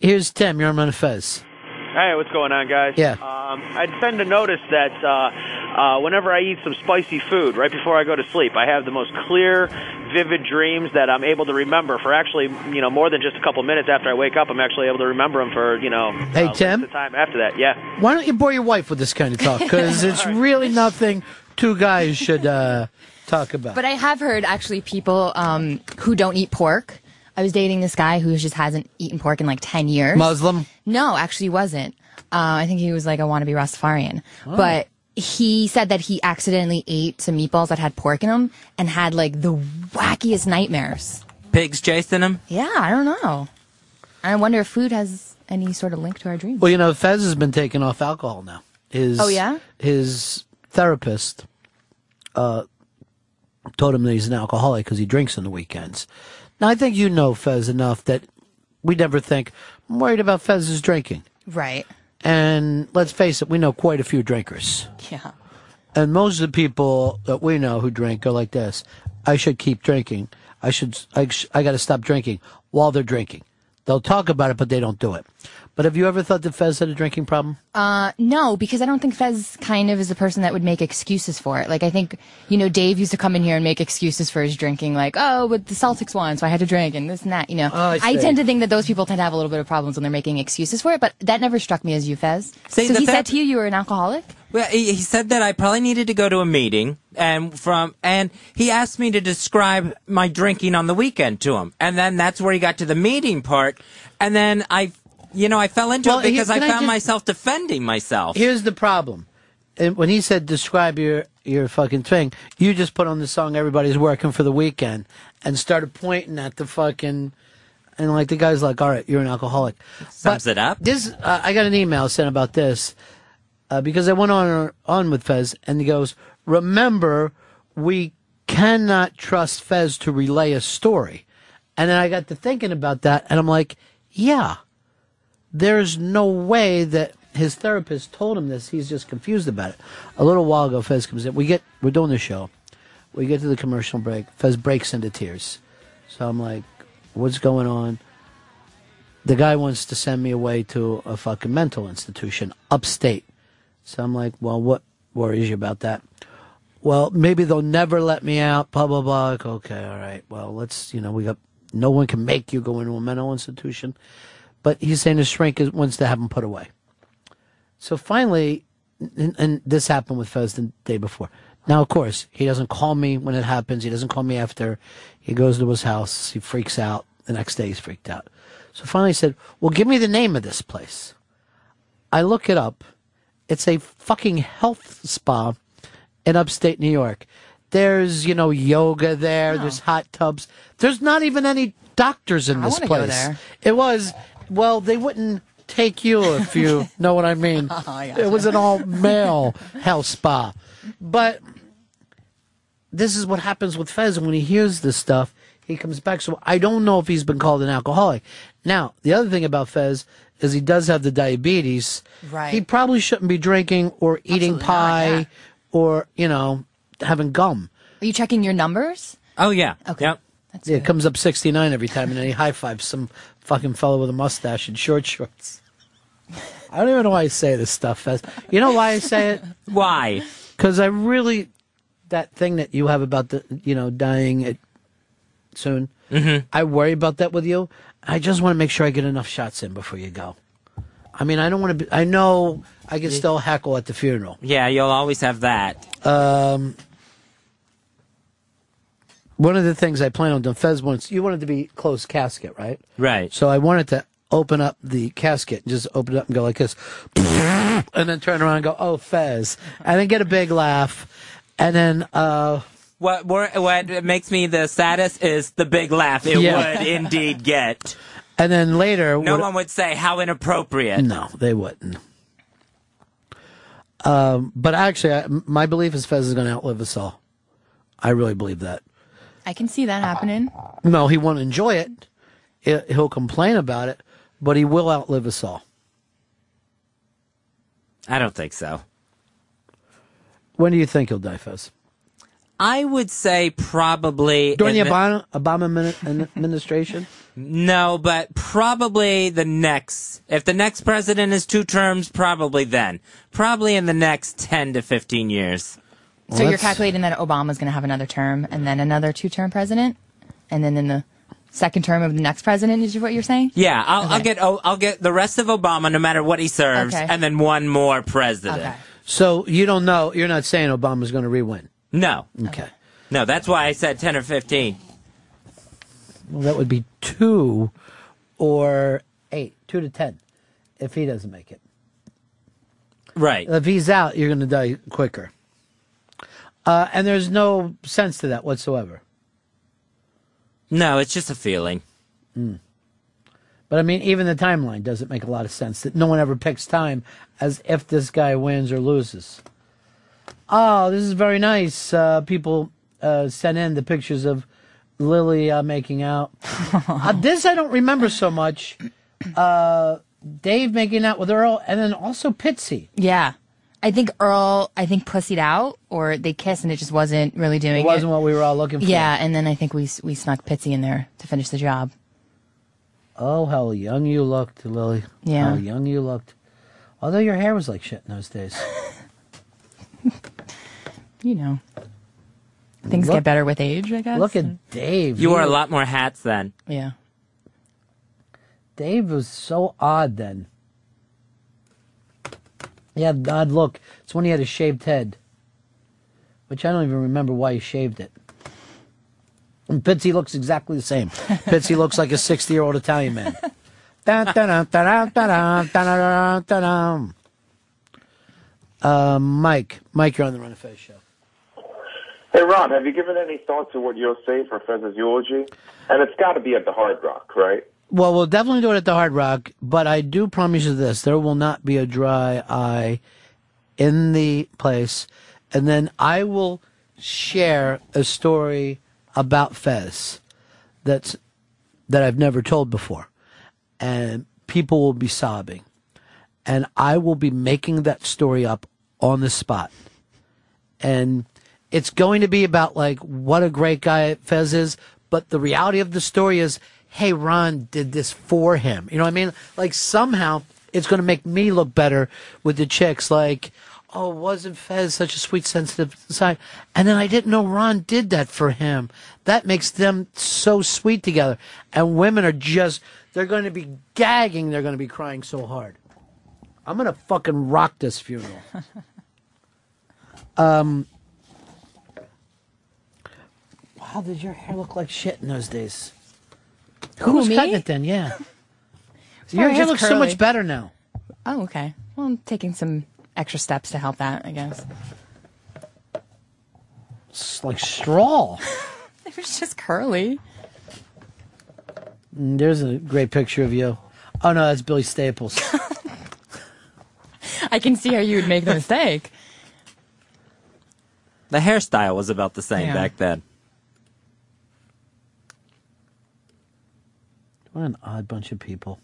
here's Tim. You're on Ron Fez. Hey, what's going on, guys? Yeah. Um, I tend to notice that uh, uh, whenever I eat some spicy food right before I go to sleep, I have the most clear, vivid dreams that I'm able to remember for actually, you know, more than just a couple minutes after I wake up. I'm actually able to remember them for, you know, Hey, uh, Tim? the time after that. Yeah. Why don't you bore your wife with this kind of talk? Because it's really nothing two guys should uh, talk about. But I have heard actually people um, who don't eat pork. I was dating this guy who just hasn't eaten pork in like 10 years. Muslim? No, actually he wasn't. Uh, I think he was like a wannabe Rastafarian. Oh. But he said that he accidentally ate some meatballs that had pork in them and had like the wackiest nightmares. Pigs chasing him? Yeah, I don't know. I wonder if food has any sort of link to our dreams. Well, you know, Fez has been taking off alcohol now. His, Oh, yeah? His therapist uh, told him that he's an alcoholic because he drinks on the weekends. Now, I think you know Fez enough that we never think, I'm worried about Fez's drinking. Right. And let's face it, we know quite a few drinkers. Yeah. And most of the people that we know who drink are like this. I should keep drinking. I should, I, sh- I got to stop drinking while they're drinking. They'll talk about it, but they don't do it. But have you ever thought that Fez had a drinking problem? Uh, no, because I don't think Fez kind of is the person that would make excuses for it. Like, I think, you know, Dave used to come in here and make excuses for his drinking, like, oh, but the Celtics won, so I had to drink, and this and that, you know. Oh, I I, tend to think that those people tend to have a little bit of problems when they're making excuses for it, but that never struck me as you, Fez. See, so he said to you you were an alcoholic? Well, he, he said that I probably needed to go to a meeting, and from and he asked me to describe my drinking on the weekend to him, and then that's where he got to the meeting part, and then I, you know, I fell into Well, it because I can I found just- myself defending myself. Here's the problem. And when he said describe your your fucking thing, you just put on the song "Everybody's Working for the Weekend" and started pointing at the fucking, and like the guy's like, "All right, you're an alcoholic." Sums it up. This uh, I got an email sent about this uh, because I went on on with Fez, and he goes, "Remember, we cannot trust Fez to relay a story." And then I got to thinking about that, and I'm like, "Yeah." There's no way that his therapist told him this. He's just confused about it. A little while ago, Fez comes in. We get we're doing the show. We get to the commercial break. Fez breaks into tears. So I'm like, "What's going on?" The guy wants to send me away to a fucking mental institution upstate. So I'm like, "Well, what worries you about that?" Well, maybe they'll never let me out. Blah blah blah. Okay, all right. Well, let's you know we got no one can make you go into a mental institution but he's saying his shrink is, wants to have him put away. So finally, and, and this happened with Fez the day before. Now, of course, he doesn't call me when it happens. He doesn't call me after. He goes to his house. He freaks out. The next day, he's freaked out. So finally, he said, "Well, give me the name of this place." I look it up. It's a fucking health spa in upstate New York. There's, you know, yoga there. There's hot tubs. There's not even any doctors in I this place. It was, well, they wouldn't take you if you know what I mean. Oh, I it was an all male health spa. But this is what happens with Fez when he hears this stuff. He comes back. So I don't know if he's been called an alcoholic. Now, the other thing about Fez is he does have the diabetes. Right. He probably shouldn't be drinking or eating Absolutely not, pie yeah. or, you know, having gum. Are you checking your numbers? Oh yeah. Okay. Yep. yeah, it comes up 69 every time, and then he high fives some fucking fellow with a mustache and short shorts. I don't even know why I say this stuff, Fez. You know why I say it? Why? Because I really, that thing that you have about the, you know, dying at soon, Mhm. I worry about that with you. I just want to make sure I get enough shots in before you go. I mean, I don't want to be, I know I can still heckle at the funeral. Yeah, you'll always have that. Um, one of the things I plan on doing, Fez wants, you wanted to be closed casket, right? Right. So I wanted to open up the casket and just open it up and go like this, and then turn around and go, oh, Fez, and then get a big laugh, and then, uh, What what makes me the saddest is the big laugh it Yeah. would indeed get. and then later, No what- one would say how inappropriate. No, they wouldn't. Um, but actually, I, my belief is Fez is going to outlive us all. I really believe that. I can see that happening. No, he won't enjoy it. He- He'll complain about it, but he will outlive us all. I don't think so. When do you think he'll die, Fez? I would say probably During the in Obama, Obama administration? No, but probably the next. If the next president is two terms, probably then. Probably in the next ten to fifteen years. So you're calculating that Obama's going to have another term and then another two-term president, and then in the second term of the next president is what you're saying? Yeah, I'll, I'll get oh, I'll get the rest of Obama, no matter what he serves, Okay. and then one more president. Okay. So you don't know, you're not saying Obama's going to re-win? No, Okay. no, that's why I said ten or fifteen. Well, that would be two or eight, two to ten, if he doesn't make it. Right. If he's out, you're going to die quicker. Uh, and there's no sense to that whatsoever. No, it's just a feeling. Mm. But I mean, even the timeline doesn't make a lot of sense. That no one ever picks time as if this guy wins or loses. Oh, this is very nice. Uh, people uh, sent in the pictures of Lily uh, making out. uh, this I don't remember so much. Uh, Dave making out with Earl, and then also Pitsy. Yeah. I think Earl, I think pussied out, or they kissed and it just wasn't really doing It wasn't what we were all looking for. Yeah, and then I think we we snuck Pitsy in there to finish the job. Oh, how young you looked, Lily. Yeah. How young you looked. Although your hair was like shit in those days. You know, things Look- get better with age. I guess. Look at Dave. You wore a lot more hats then. Yeah. Dave was so odd then. He had an odd look. It's when he had a shaved head, which I don't even remember why he shaved it. And Pitsy looks exactly the same. Pitsy looks like a 60 year old Italian man. Mike, Mike, you're on the Ron of Fez show. Hey, Ron, have you given any thought to what you'll say for Fez's eulogy? And it's got to be at the Hard Rock, right? Well, we'll definitely do it at the Hard Rock, but I do promise you this: there will not be a dry eye in the place, and then I will share a story about Fez that's that I've never told before, and people will be sobbing, and I will be making that story up on the spot, and it's going to be about like what a great guy Fez is, but the reality of the story is, hey, Ron did this for him. You know what I mean? Like somehow it's going to make me look better with the chicks. Like, oh, wasn't Fez such a sweet, sensitive side? And then I didn't know Ron did that for him. That makes them so sweet together. And women are just, they're going to be gagging. They're going to be crying so hard. I'm going to fucking rock this funeral. um, wow, did your hair look like shit in those days? Who, Who, was me? cutting it then? Yeah. Well, your hair just looks so much better now. Oh, okay. Well, I'm taking some extra steps to help that. I guess. It's like straw. It was just curly. Mm, There's a great picture of you. Oh no, that's Billy Staples. I can see how you would make the mistake. The hairstyle was about the same Yeah. back then. What an odd bunch of people.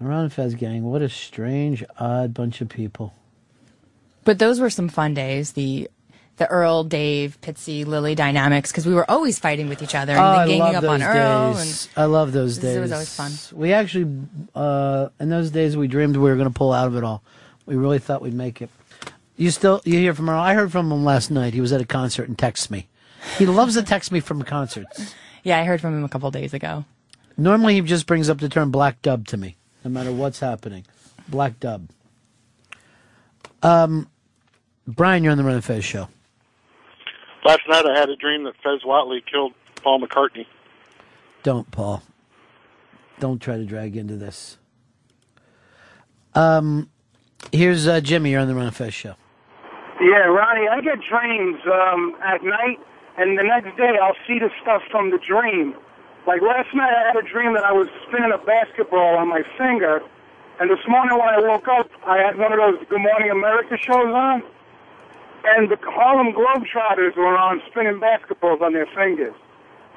Around Fez gang, what a strange, odd bunch of people. But those were some fun days. The the Earl, Dave, Pitsy, Lily dynamics because we were always fighting with each other and Oh, then I ganging love up those on Earl. days. I love those days. It was always fun. We actually, uh, in those days, we dreamed we were going to pull out of it all. We really thought we'd make it. You still, you hear from Earl? I heard from him last night. He was at a concert and texts me. He loves to text me from concerts. And yeah, I heard from him a couple days ago. Normally, he just brings up the term black dub to me, no matter what's happening. Black dub. Um, Brian, you're on the Ron and Fez show. Last night I had a dream that Fez Whatley killed Paul McCartney. Don't, Paul. Don't try to drag into this. Um, here's uh, Jimmy. You're on the Ron and Fez show. Yeah, Ronnie, I get dreams um, at night, and the next day I'll see the stuff from the dream. Like last night, I had a dream that I was spinning a basketball on my finger, and this morning when I woke up, I had one of those Good Morning America shows on, and the Harlem Globetrotters were on spinning basketballs on their fingers.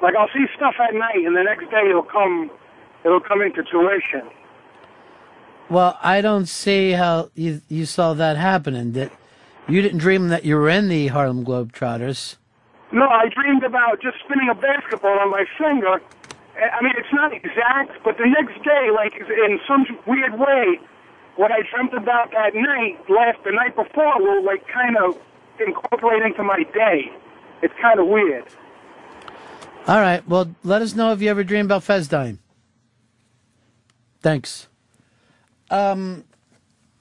Like I'll see stuff at night, and the next day it'll come, it'll come into fruition. Well, I don't see how you you saw that happening. That you didn't dream that you were in the Harlem Globetrotters. No, I dreamed about just spinning a basketball on my finger. I mean, it's not exact, but the next day, like in some weird way, what I dreamt about that night, last the night before, will like kind of incorporate into my day. It's kind of weird. All right. Well, let us know if you ever dream about Fez dying. Thanks. Um,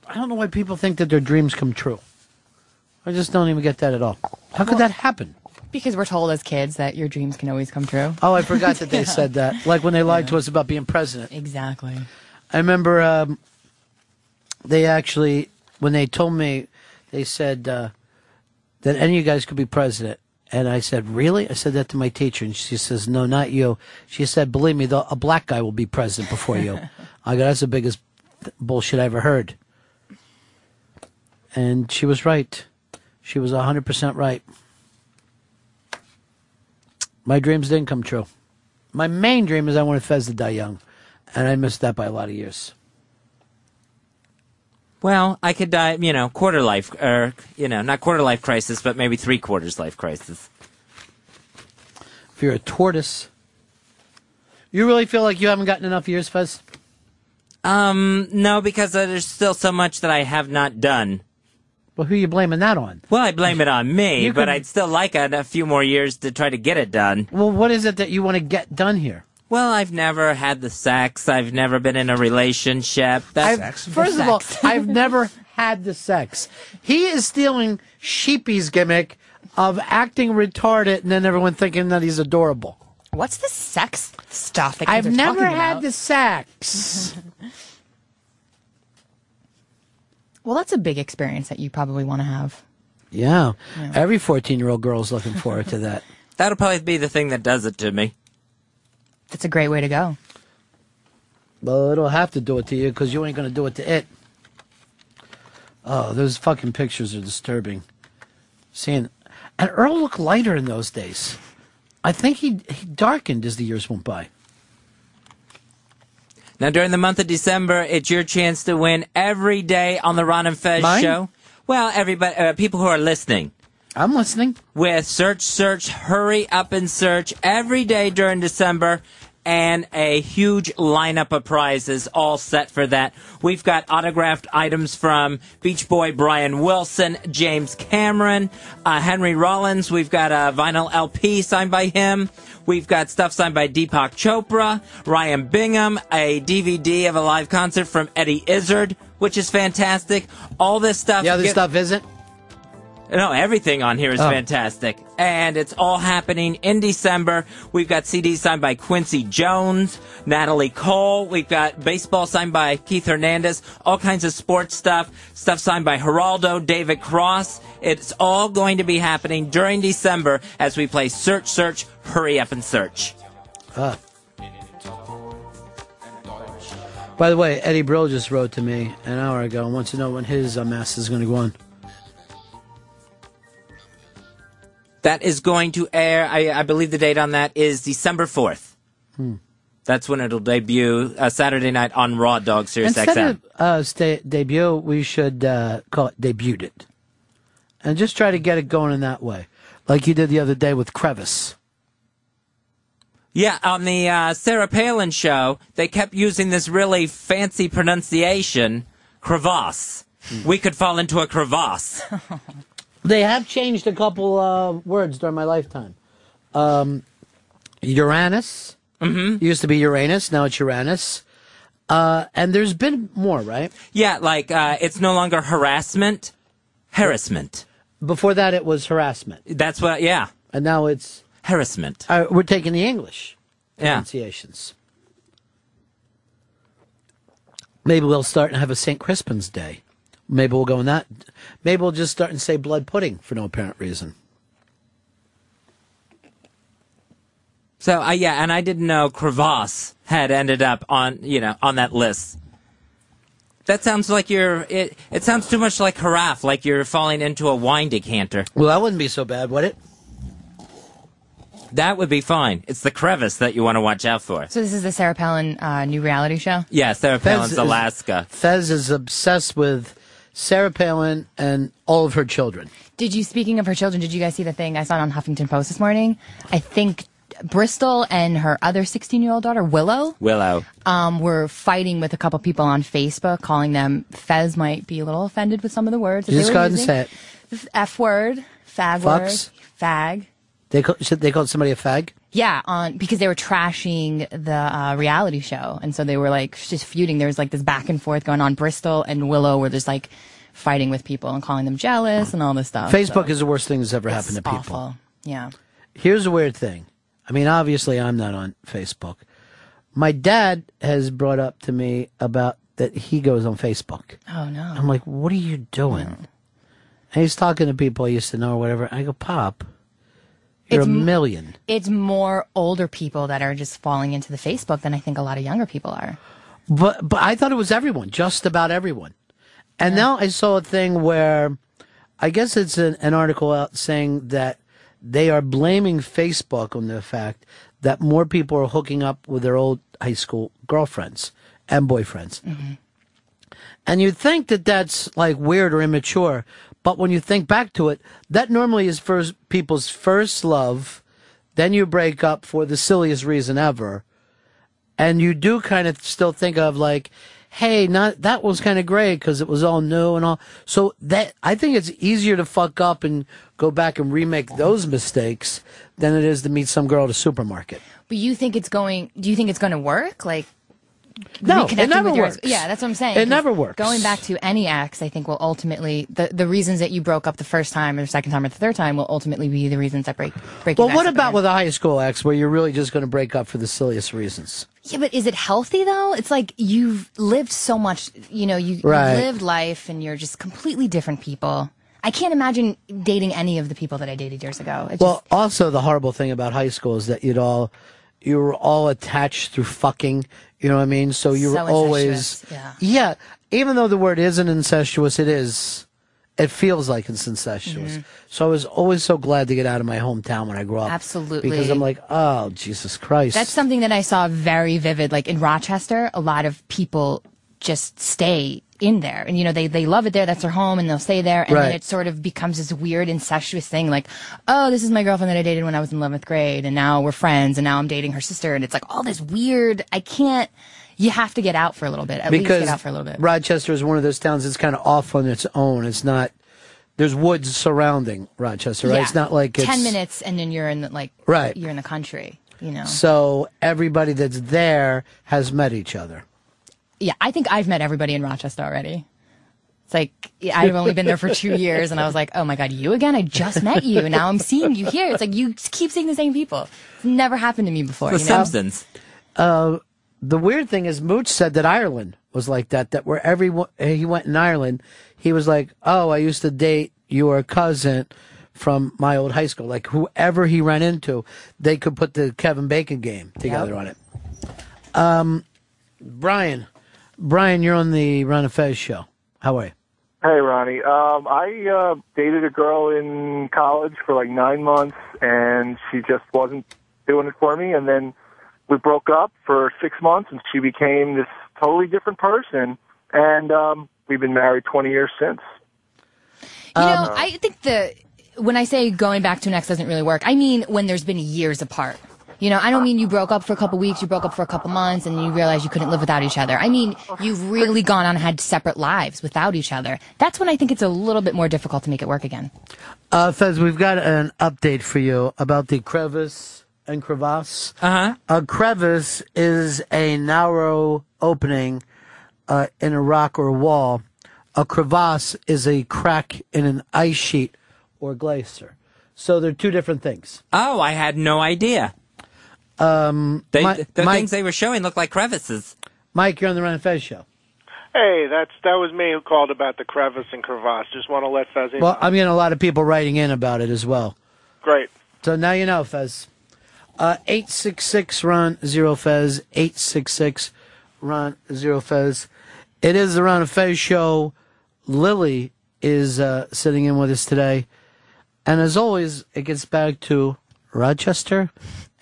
I don't know why people think that their dreams come true. I just don't even get that at all. How could that happen? Because we're told as kids that your dreams can always come true. Oh, I forgot that they Yeah. said that. Like when they lied to us about being president. Exactly. I remember um, they actually, when they told me, they said uh, that any of you guys could be president. And I said, really? I said that to my teacher. And she says, no, not you. She said, believe me, the, a black guy will be president before you. I go, that's the biggest th- bullshit I ever heard. And she was right. She was 100% right. My dreams didn't come true. My main dream is I wanted Fez to die young. And I missed that by a lot of years. Well, I could die, you know, quarter life, or you know, not quarter life crisis, but maybe three quarters life crisis. If you're a tortoise, you really feel like you haven't gotten enough years, Fez? Um, no, because there's still so much that I have not done. Well, who are you blaming that on? Well, I blame it on me, You but could- I'd still like a, a few more years to try to get it done. Well, what is it that you want to get done here? Well, I've never had the sex. I've never been in a relationship. That's I've- First of all, I've never had the sex. He is stealing Sheepy's gimmick of acting retarded and then everyone thinking that he's adorable. What's the sex stuff? That kids I've never had about? the sex. Well, that's a big experience that you probably want to have. yeah. Yeah. Every 14 year old girl's looking forward to that. That'll probably be the thing that does it to me. That's a great way to go. Well, it'll have to do it to you because you ain't going to do it to it. Oh, those fucking pictures are disturbing. Seeing, and Earl looked lighter in those days. I think he, he darkened as the years went by. Now, during the month of December, it's your chance to win every day on the Ron and Fez Mine? show. Well, everybody, uh, people who are listening. I'm listening. With Search, Search, Hurry Up and Search every day during December and a huge lineup of prizes all set for that. We've got autographed items from Beach Boy Brian Wilson, James Cameron, uh, Henry Rollins. We've got a vinyl LP signed by him. We've got stuff signed by Deepak Chopra, Ryan Bingham, a DVD of a live concert from Eddie Izzard, which is fantastic. All this stuff. The other get- stuff isn't? No, everything on here is Oh. fantastic. And it's all happening in December. We've got CDs signed by Quincy Jones, Natalie Cole. We've got baseball signed by Keith Hernandez, all kinds of sports stuff, stuff signed by Geraldo, David Cross. It's all going to be happening during December as we play Search, Search, Hurry Up and Search. By the way, Eddie Brill just wrote to me an hour ago and wants to know when his uh, mass is going to go on. That is going to air, I, I believe the date on that is December 4th. Hmm. That's when it'll debut uh, Saturday night on Raw Dog Sirius Instead XM. of uh, stay, debut, we should uh, call it debuted it. And just try to get it going in that way. Like you did the other day with Crevice. Yeah, on the uh, Sarah Palin show, they kept using this really fancy pronunciation, crevasse. We could fall into a crevasse. They have changed a couple uh, words during my lifetime. Um, Uranus. Mm-hmm. Used to be Uranus, now it's Uranus. Uh, and there's been more, right? Yeah, like uh, it's no longer harassment, harassment. Before that, it was harassment. That's what, yeah. And now it's harassment. Uh, we're taking the English Yeah. pronunciations. Maybe we'll start and have a St. Crispin's Day. Maybe we'll go in that. Maybe we'll just start and say blood pudding for no apparent reason. So, uh, yeah, and I didn't know crevasse had ended up on, you know, on that list. That sounds like you're, it, it sounds too much like carafe, like you're falling into a wine decanter. Well, that wouldn't be so bad, would it? That would be fine. It's the crevice that you want to watch out for. So this is the Sarah Palin uh, new reality show. Yeah, Sarah Fez Palin's is- Alaska. Fez is obsessed with Sarah Palin and all of her children. Did you, speaking of her children, did you guys see the thing I saw it on Huffington Post this morning? I think Bristol and her other 16 year old daughter, Willow, Willow. um, were fighting with a couple people on Facebook, calling them, Fez might be a little offended with some of the words. that You they just go ahead and say it. The F word, fag Fucks? word, fag. They call, they called somebody a fag? Yeah, on because they were trashing the uh, reality show, and so they were like just feuding. There was like this back and forth going on. Bristol and Willow were just like fighting with people and calling them jealous and all this stuff. Facebook So is the worst thing that's ever it's happened to people. awful. Yeah. Here's a weird thing. I mean, obviously, I'm not on Facebook. My dad has brought up to me about that he goes on Facebook. Oh no. I'm like, what are you doing? And he's talking to people I used to know or whatever. I go, Pop, you're It's a million. It's more older people that are just falling into the Facebook than I think a lot of younger people are. But but I thought it was everyone, just about everyone. And now I saw a thing where I guess it's an, an article out saying that they are blaming Facebook on the fact that more people are hooking up with their old high school girlfriends and boyfriends. Mm-hmm. And you'd think that that's like weird or immature, but when you think back to it, that normally is first people's first love. Then you break up for the silliest reason ever, and you do kind of still think of like, hey, not that was kind of great because it was all new and all. So that I think it's easier to fuck up and go back and remake those mistakes than it is to meet some girl at a supermarket. But you think it's going? Do you think it's going to work? Like No, it never with your works. yeah, that's what I'm saying. It never works. Going back to any ex, I think will ultimately the the reasons that you broke up the first time or the second time or the third time will ultimately be the reasons that break break. Well, you what about with a high school ex where you're really just going to break up for the silliest reasons? Yeah, but is it healthy though? It's like you've lived so much. You know, you, Right. you've lived life, and you're just completely different people. I can't imagine dating any of the people that I dated years ago. It Well, also the horrible thing about high school is that you'd all you were all attached through fucking. You know what I mean? So you were always yeah. yeah. Even though the word isn't incestuous, it is. It feels like it's incestuous. Mhm. So I was always so glad to get out of my hometown when I grew up. Absolutely. Because I'm like, oh Jesus Christ. That's something that I saw very vivid. Like in Rochester, a lot of people just stay in there. And, you know, they, they love it there. That's their home and they'll stay there. And Right. then it sort of becomes this weird incestuous thing. Like, oh, this is my girlfriend that I dated when I was in 11th grade. And now we're friends. And now I'm dating her sister. And it's like all this weird, I can't, you have to get out for a little bit. At least because get out for a little bit. Rochester is one of those towns that's kind of off on its own. It's not. There's woods surrounding Rochester, right? Yeah. It's not like it's 10 minutes and then you're in the, like, Right. you're in the country, you know? So everybody that's there has met each other. Yeah, I think I've met everybody in Rochester already. It's like yeah, I've only been there for two years, and I was like, "Oh my god, you again? I just met you. Now I'm seeing you here." It's like you keep seeing the same people. It's never happened to me before. The you know? Simpsons. Uh, the weird thing is, Mooch said that Ireland was like that. That wherever he he went in Ireland, he was like, "Oh, I used to date your cousin from my old high school." Like whoever he ran into, they could put the Kevin Bacon game together Yep. on it. Um, Brian, Brian, you're on the Ron and Fez show. How are you? Hey, Ronnie. Um, I uh, dated a girl in college for like nine months, and she just wasn't doing it for me. And then we broke up for six months, and she became this totally different person. And um, we've been married 20 years since. You know, I think the when I say going back to an ex doesn't really work, I mean when there's been years apart. You know, I don't mean you broke up for a couple weeks, you broke up for a couple months, and you realized you couldn't live without each other. I mean, you've really gone on and had separate lives without each other. That's when I think it's a little bit more difficult to make it work again. Uh, Fez, we've got an update for you about the crevice and crevasse. Uh-huh. A crevice is a narrow opening uh, in a rock or a wall. A crevasse is a crack in an ice sheet or glacier. So they're two different things. Oh, I had no idea. Um, They, Mi- the Mike, things they were showing looked like crevices. Mike, you're on the Ron and Fez show. Hey, that's that was me who called about the crevice and crevasse. Just want to let Fezzy know. Well, I'm getting a lot of people writing in about it as well. Great. So now you know, Fez. Uh, 866 Ron Zero Fez. 866 Ron Zero Fez. It is the Ron and Fez show. Lily is uh, sitting in with us today. And as always, it gets back to Rochester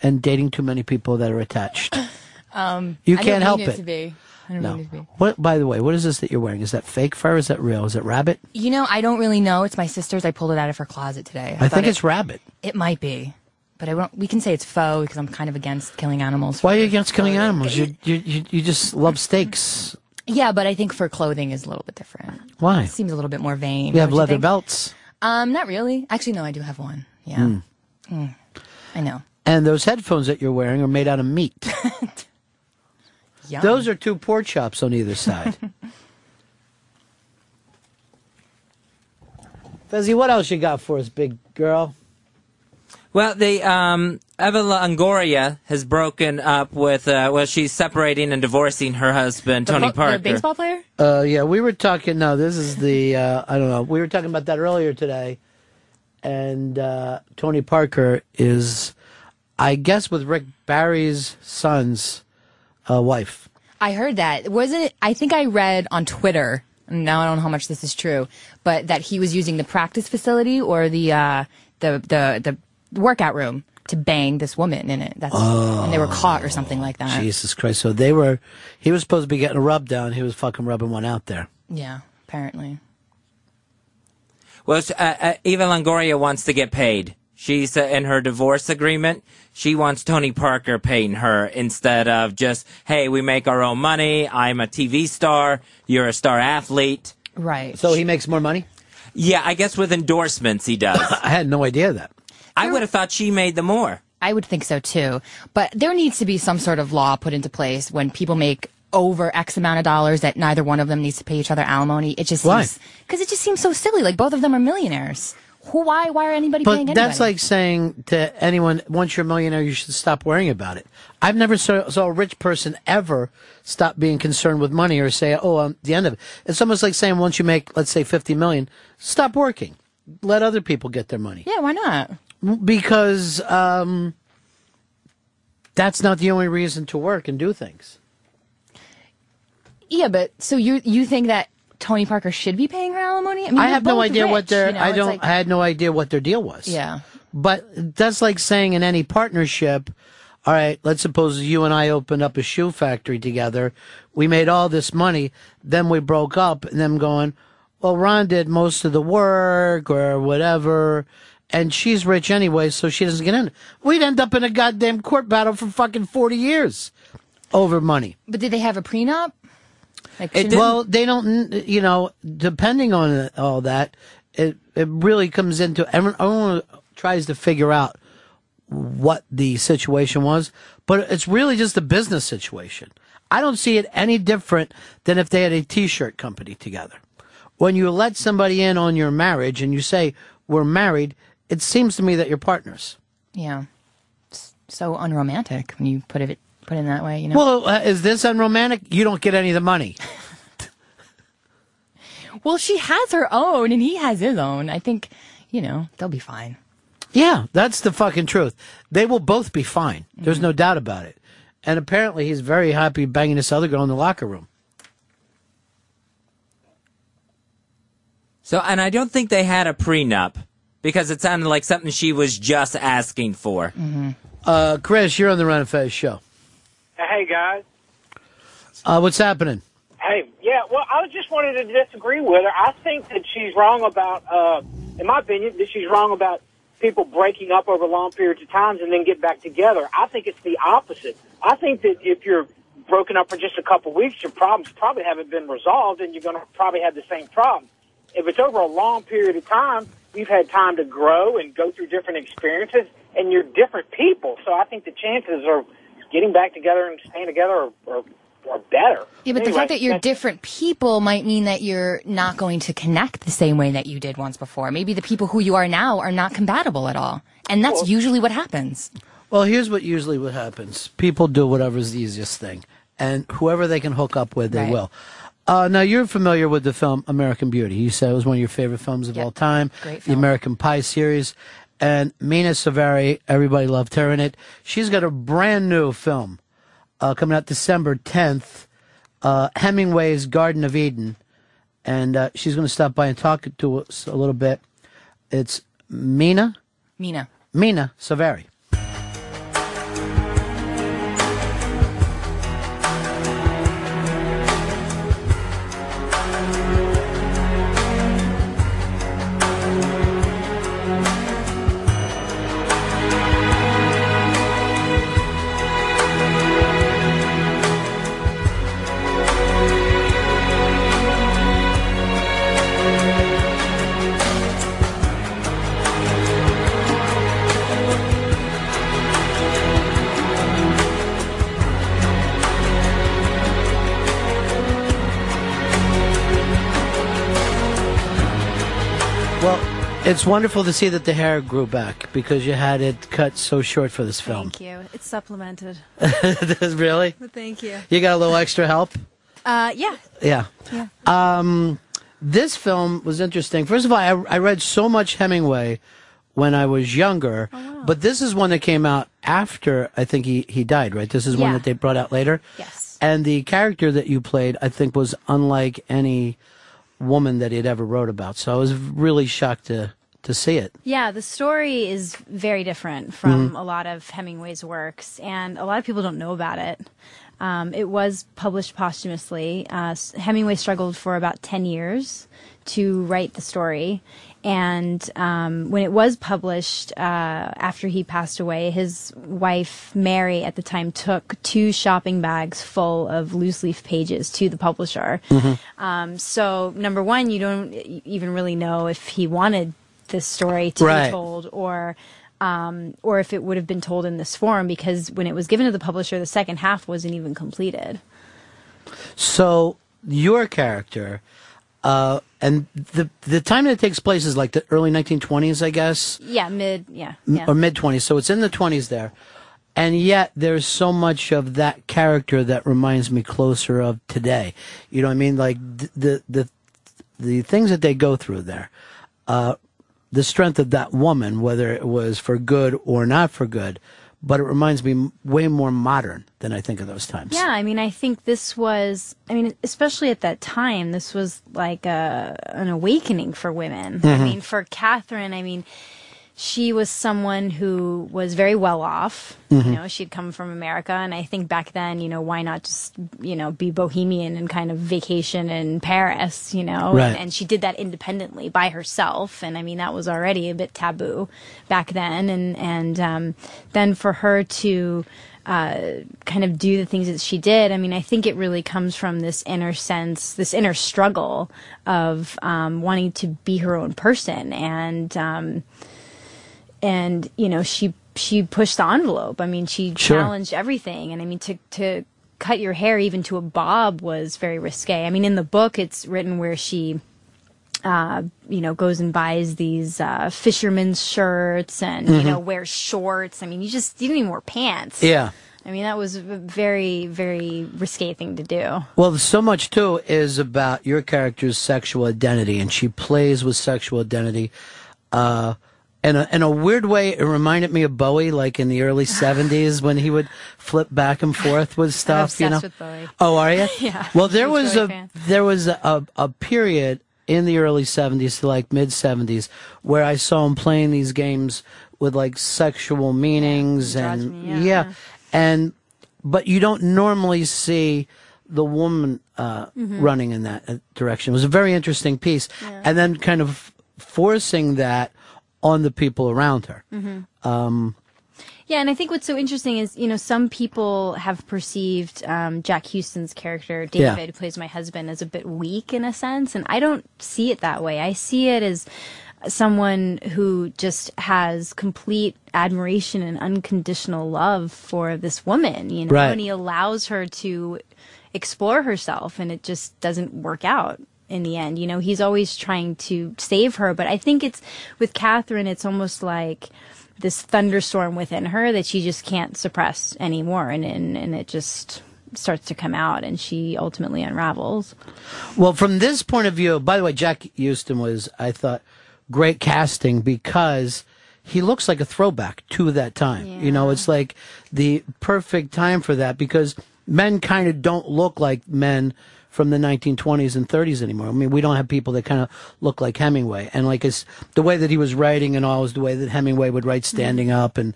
and dating too many people that are attached. Um, You can't help it. To be. I don't No. mean it be. What? By the way, what is this that you're wearing? Is that fake fur? Is that real? Is it rabbit? You know, I don't really know. It's my sister's. I pulled it out of her closet today. I, thought think it- it's rabbit. It might be, but I won't. We can say it's faux because I'm kind of against killing animals. Why are you against killing animals? You, you, you, you just love steaks. Yeah, but I think for clothing is a little bit different. Why? It seems a little bit more vain. You have leather think? belts. Um, not really. Actually, no, I do have one. Yeah. Mm. Mm. I know. And those headphones that you're wearing are made out of meat. Those are two pork chops on either side. Fezzy, what else you got for us, big girl? Well, the um, Eva Longoria has broken up with. Uh, well, she's separating and divorcing her husband, Tony Parker. The baseball player? Uh, yeah, we were talking. No, this is the. Uh, I don't know. We were talking about that earlier today, and uh, Tony Parker is, I guess, with Rick Barry's son's uh, wife. I heard that. Wasn't it? I think I read on Twitter. Now I don't know how much this is true, but that he was using the practice facility or the uh, the the the workout room to bang this woman in it. That's Oh. and they were caught or something like that. Jesus Christ! So they were. He was supposed to be getting a rub down. He was fucking rubbing one out there. Yeah, apparently. Well, sh- uh, uh, Eva Longoria wants to get paid. She's uh, in her divorce agreement. She wants Tony Parker paying her instead of just, hey, we make our own money. I'm a TV star. You're a star athlete. Right. So he makes more money. Yeah, I guess with endorsements he does. I had no idea that. I would have thought she made the more. I would think so too. But there needs to be some sort of law put into place when people make over X amount of dollars that neither one of them needs to pay each other alimony. It just Why? seems because it just seems so silly. Like both of them are millionaires. Who? Why? Why are anybody But paying that's anybody? like saying to anyone, once you're a millionaire, you should stop worrying about it. I've never saw, saw a rich person ever stop being concerned with money or say, oh, I'm the end of it. It's almost like saying once you make, let's say, 50 million, stop working. Let other people get their money. yeah, why not? Because um, that's not the only reason to work and do things. Yeah, but so you you think that Tony Parker should be paying her alimony? I mean, I have no idea what their you know? I don't like- I had no idea what their deal was. Yeah. But that's like saying in any partnership, all right, let's suppose you and I opened up a shoe factory together. We made all this money, then we broke up, and them going, well, Ron did most of the work or whatever, and she's rich anyway, so she doesn't get in. We'd end up in a goddamn court battle for fucking 40 years over money. But did they have a prenup? Well, they don't, you know, depending on all that, it, it really comes into, everyone, everyone tries to figure out what the situation was, but it's really just a business situation. I don't see it any different than if they had a t-shirt company together. When you let somebody in on your marriage and you say, we're married, it seems to me that you're partners. yeah, it's so unromantic when you put it put it in that way. You know. Well, uh, is this unromantic? You don't get any of the money. Well, she has her own and he has his own. I think, you know, they'll be fine. Yeah, that's the fucking truth. They will both be fine. There's Mm-hmm. no doubt about it. And apparently, he's very happy banging this other girl in the locker room. So, and I don't think they had a prenup because it sounded like something she was just asking for. Uh, Chris, you're on the Ron and Fez show. Hey guys. Uh, what's happening? Hey, yeah. Well, I just wanted to disagree with her. I think that she's wrong about, uh, in my opinion, that she's wrong about people breaking up over long periods of times and then get back together. I think it's the opposite. I think that if you're broken up for just a couple weeks, your problems probably haven't been resolved, and you're going to probably have the same problem. If it's over a long period of time, you've had time to grow and go through different experiences, and you're different people. So I think the chances of getting back together and staying together are, are, are better. Yeah, but the fact that you're different people might mean that you're not going to connect the same way that you did once before. Maybe the people who you are now are not compatible at all. And that's usually what happens. Well, here's what usually what happens. People do whatever's the easiest thing, and whoever they can hook up with, they Right. will. Uh, now, you're familiar with the film American Beauty. You said it was one of your favorite films of all time. Great film. The American Pie series. And Mena Suvari, everybody loved her in it. She's got a brand new film uh, coming out December 10th, uh, Hemingway's Garden of Eden. And uh, she's going to stop by and talk to us a little bit. It's Mena? Mena. Mena Suvari. It's wonderful to see that the hair grew back because you had it cut so short for this film. Thank you. It's supplemented. really? Thank you. You got a little extra help? Uh, yeah. Yeah. Yeah. Um, this film was interesting. First of all, I, I read so much Hemingway when I was younger, oh, wow. but this is one that came out after I think he, he died, right? This is one that they brought out later. Yes. And the character that you played, I think, was unlike any woman that he'd ever wrote about. So I was really shocked to to see it. Yeah, the story is very different from Mhm. a lot of Hemingway's works, and a lot of people don't know about it. Um, it was published posthumously. Uh, Hemingway struggled for about 10 years to write the story. And um, when it was published, uh, after he passed away, his wife, Mary, at the time, took two shopping bags full of loose leaf pages to the publisher. Um, so, number one, you don't even really know if he wanted this story to Right. be told or. Um, or if it would have been told in this form, because when it was given to the publisher, the second half wasn't even completed. So your character, uh, and the the time that it takes place is like the early 1920s, I guess, Yeah, mid, yeah, yeah. or mid 20s. So it's in the 20s there, and yet there's so much of that character that reminds me closer of today. You know what I mean? Like th- the the the things that they go through there. Uh, the strength of that woman, whether it was for good or not for good, but it reminds me way more modern than I think of those times. Yeah, I mean, I think this was, I mean, especially at that time, this was like a, an awakening for women. I Mhm. mean, for Catherine, I mean, she was someone who was very well off. Mhm. You know, she'd come from America, and I think back then, you know, why not just, you know, be bohemian and kind of vacation in Paris, you know? Right. And, and she did that independently by herself, and I mean, that was already a bit taboo back then. And and um, then for her to uh, kind of do the things that she did, I mean, I think it really comes from this inner sense, this inner struggle of um, wanting to be her own person, and um, and you know, she she pushed the envelope. I mean, she Sure. challenged everything, and I mean, to to cut your hair even to a bob was very risque. I mean, in the book, it's written where she uh, you know, goes and buys these uh, fisherman's shirts and you Mhm. know wears shorts. I mean, you just you didn't even wear pants. Yeah. I mean, that was a very very risque thing to do. Well, so much too is about your character's sexual identity, and she plays with sexual identity. Uh, in a, in a weird way, it reminded me of Bowie, like in the early '70s when he would flip back and forth with stuff. you know. with Bowie. Oh, are you? Yeah, Well, there was a there was a, a, a period in the early '70s to like mid '70s where I saw him playing these games with like sexual meanings and yeah, yeah, yeah. and but you don't normally see the woman uh, Mhm. running in that uh, direction. It was a very interesting piece, and then kind of forcing that on the people around her. Mhm. Um, Yeah, and I think what's so interesting is, you know, some people have perceived um, Jack Huston's character, Yeah. David, who plays my husband, as a bit weak in a sense, and I don't see it that way. I see it as someone who just has complete admiration and unconditional love for this woman, you know, Right. and he allows her to explore herself, and it just doesn't work out in the end. You know, he's always trying to save her, but I think it's with Catherine, it's almost like this thunderstorm within her that she just can't suppress anymore, and and, and it just starts to come out, and she ultimately unravels. Well, from this point of view, by the way, Jack Huston was, I thought, great casting because he looks like a throwback to that time. You know, it's like the perfect time for that because men kind of don't look like men from the 1920s and 30s anymore. I mean, we don't have people that kind of look like Hemingway. And like it's, the way that he was writing and all was the way that Hemingway would write standing up. And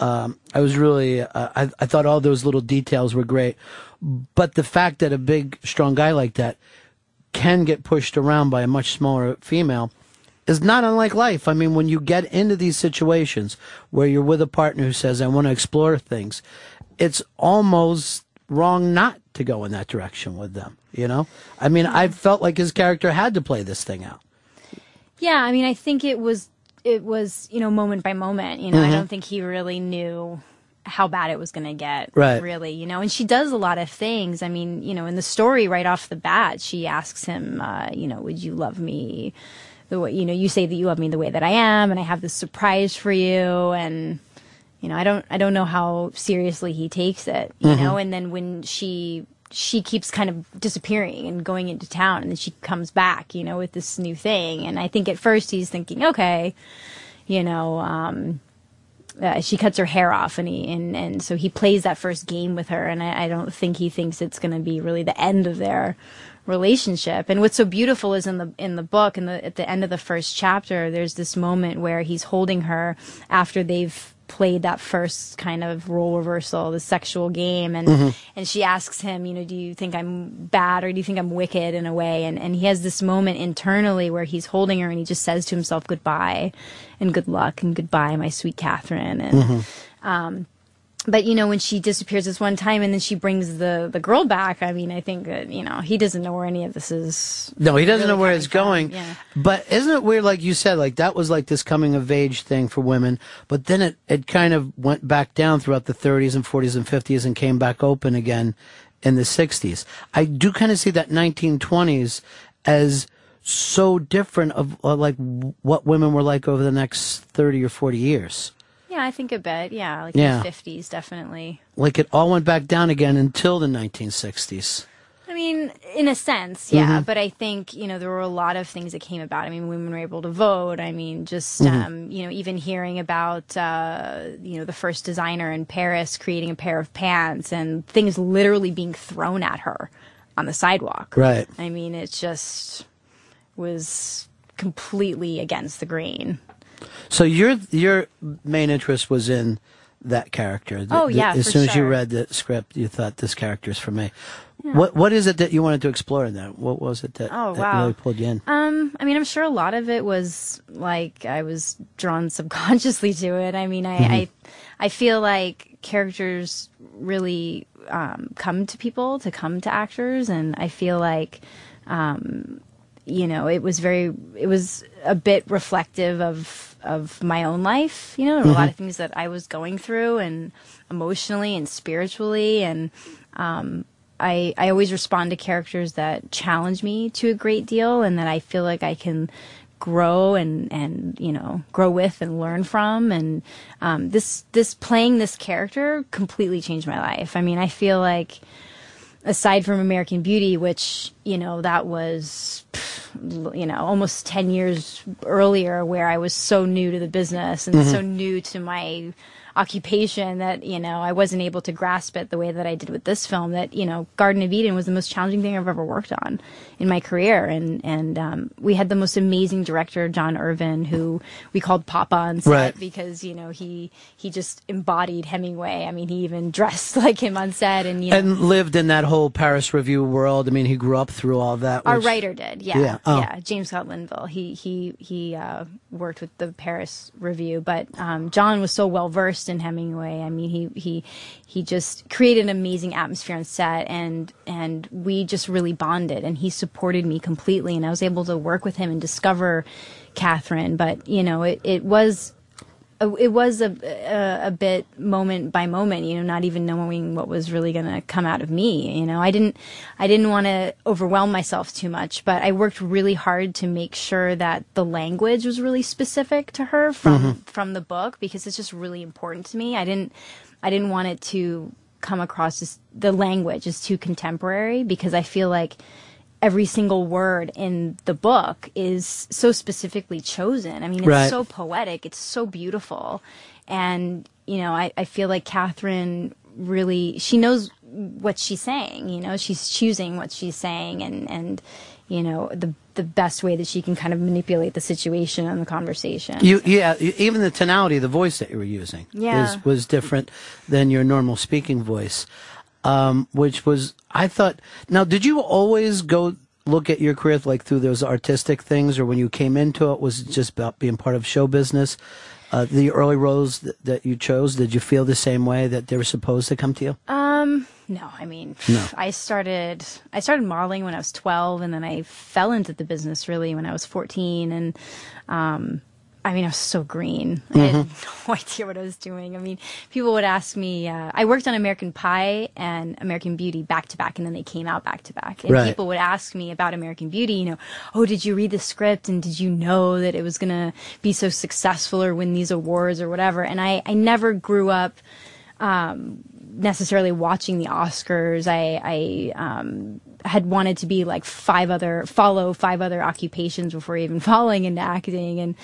um, I was really, uh, I, I thought all those little details were great. But the fact that a big, strong guy like that can get pushed around by a much smaller female is not unlike life. I mean, when you get into these situations where you're with a partner who says, I want to explore things, it's almost wrong not to go in that direction with them. You know? I mean, I felt like his character had to play this thing out. Yeah, I mean, I think it was it was you know moment by moment. You know, I Mhm. don't think he really knew how bad it was going to get. Right. Really, you know, and she does a lot of things. I mean, you know, in the story right off the bat, she asks him, uh, you know, would you love me the way you know you say that you love me the way that I am, and I have this surprise for you, and you know, I don't I don't know how seriously he takes it. You Mhm. know, and then when she she keeps kind of disappearing and going into town and then she comes back you know with this new thing and i think at first he's thinking okay you know um uh, she cuts her hair off and he and, and so he plays that first game with her and I, I don't think he thinks it's going to be really the end of their relationship and what's so beautiful is in the in the book and the at the end of the first chapter there's this moment where he's holding her after they've played that first kind of role reversal the sexual game and Mhm. and she asks him you know do you think i'm bad or do you think i'm wicked in a way and and he has this moment internally where he's holding her and he just says to himself goodbye and good luck and goodbye my sweet catherine and Mhm. um but you know when she disappears this one time and then she brings the the girl back i mean i think that you know he doesn't know where any of this is No, he doesn't really know where it's from. going. yeah But isn't it weird, like you said, like that was like this coming of age thing for women, but then it, it kind of went back down throughout the 30s and 40s and 50s and came back open again in the 60s. I do kind of see that 1920s as so different of uh, like what women were like over the next 30 or 40 years. Yeah i think a bit yeah like Yeah. the 50s definitely Like it all went back down again until the 1960s. I mean, in a sense, yeah. Mhm. But I think you know there were a lot of things that came about. I mean, women were able to vote. I mean, just Mhm. um, you know, even hearing about uh, you know the first designer in Paris creating a pair of pants and things literally being thrown at her on the sidewalk. Right. I mean, it just was completely against the grain. So your your main interest was in that character. The- Oh, the- yeah, As for soon as you read the script, you thought this character is for me. Yeah. What what is it that you wanted to explore in that? What was it that, Oh, that wow. really pulled you in? Um, I mean, I'm sure a lot of it was like I was drawn subconsciously to it. I mean, I, Mhm. I, I feel like characters really um, come to people to come to actors, and I feel like, um, you know, it was very, it was a bit reflective of of my own life. You know, were a lot of things that I was going through, and emotionally and spiritually, and um, I I always respond to characters that challenge me to a great deal, and that I feel like I can grow and and you know grow with and learn from. And um, this this playing this character completely changed my life. I mean i feel like aside from american beauty which you know that was you know almost 10 years earlier where i was so new to the business and Mhm. so new to my occupation that you know I wasn't able to grasp it the way that I did with this film. That you know, Garden of Eden was the most challenging thing I've ever worked on in my career, and and um, we had the most amazing director, John Irvin, who we called Papa on set Right. because you know he he just embodied Hemingway. I mean, he even dressed like him on set, and you know. And lived in that whole Paris Review world. I mean, he grew up through all that. Our which- writer did, yeah, Yeah. Oh. yeah. James Scott Linville. He he he uh, worked with the Paris Review, but um, John was so well versed in Hemingway. I mean, he he he just created an amazing atmosphere on set, and and we just really bonded. And he supported me completely, and I was able to work with him and discover Catherine. But you know, it it was it was a, a a bit moment by moment, you know, not even knowing what was really going to come out of me. You know, I didn't I didn't want to overwhelm myself too much, but I worked really hard to make sure that the language was really specific to her from Mhm. from the book because it's just really important to me. I didn't I didn't want it to come across as the language is too contemporary because I feel like every single word in the book is so specifically chosen. I mean, it's Right. so poetic, it's so beautiful. And, you know, I, I feel like Catherine really, she knows what she's saying, you know, she's choosing what she's saying and, and, you know, the, the best way that she can kind of manipulate the situation and the conversation. You, yeah, even the tonality of the voice that you were using Yeah. is, was different than your normal speaking voice, um, which was, I thought, now, did you always go look at your career like through those artistic things, or when you came into it, was it just about being part of show business? Uh, the early roles that, that you chose, did you feel the same way that they were supposed to come to you? Um, no, I mean, No. I started I started modeling when I was 12 and then I fell into the business really when I was 14 and um I mean, I was so green. I had Mhm. no idea what I was doing. I mean, people would ask me. Uh, I worked on American Pie and American Beauty back to back, and then they came out back to back. And Right. people would ask me about American Beauty. You know, oh, did you read the script and did you know that it was gonna be so successful or win these awards or whatever? And I, I never grew up um, necessarily watching the Oscars. I, I, um, had wanted to be like five other follow five other occupations before even falling into acting and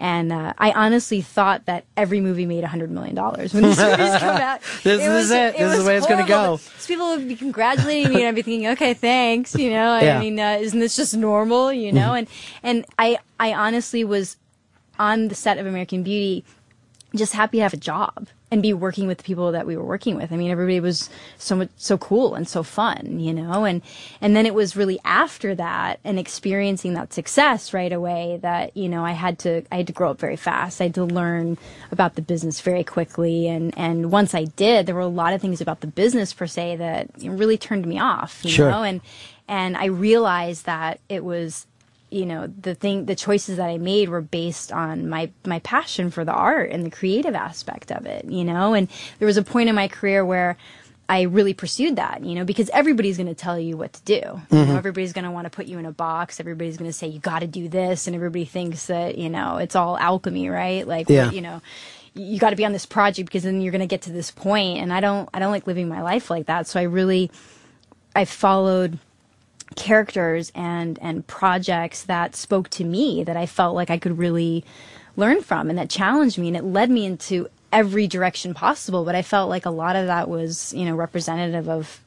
and uh, I honestly thought that every movie made a hundred million dollars when these movies come out. This is it. This is was the way it's gonna go. So people would be congratulating me, and I'd be thinking, okay, thanks. You know, I Yeah. mean, uh, isn't this just normal? You know, Mhm. and and I I honestly was on the set of American Beauty, just happy to have a job and be working with the people that we were working with. I mean, everybody was so much so cool and so fun, you know. And and then it was really after that and experiencing that success right away that you know I had to I had to grow up very fast. I had to learn about the business very quickly. And and once I did, there were a lot of things about the business per se that really turned me off, you Sure. know. And and I realized that it was you know the thing the choices that i made were based on my my passion for the art and the creative aspect of it you know and there was a point in my career where I really pursued that, you know, because everybody's going to tell you what to do. You Mhm. know, everybody's going to want to put you in a box. Everybody's going to say you got to do this, and everybody thinks that you know it's all alchemy, right? Like, Yeah. you know, you got to be on this project because then you're going to get to this point. And I don't, I don't like living my life like that. So I really, I followed characters and and projects that spoke to me that I felt like I could really learn from and that challenged me and it led me into every direction possible but I felt like a lot of that was you know representative of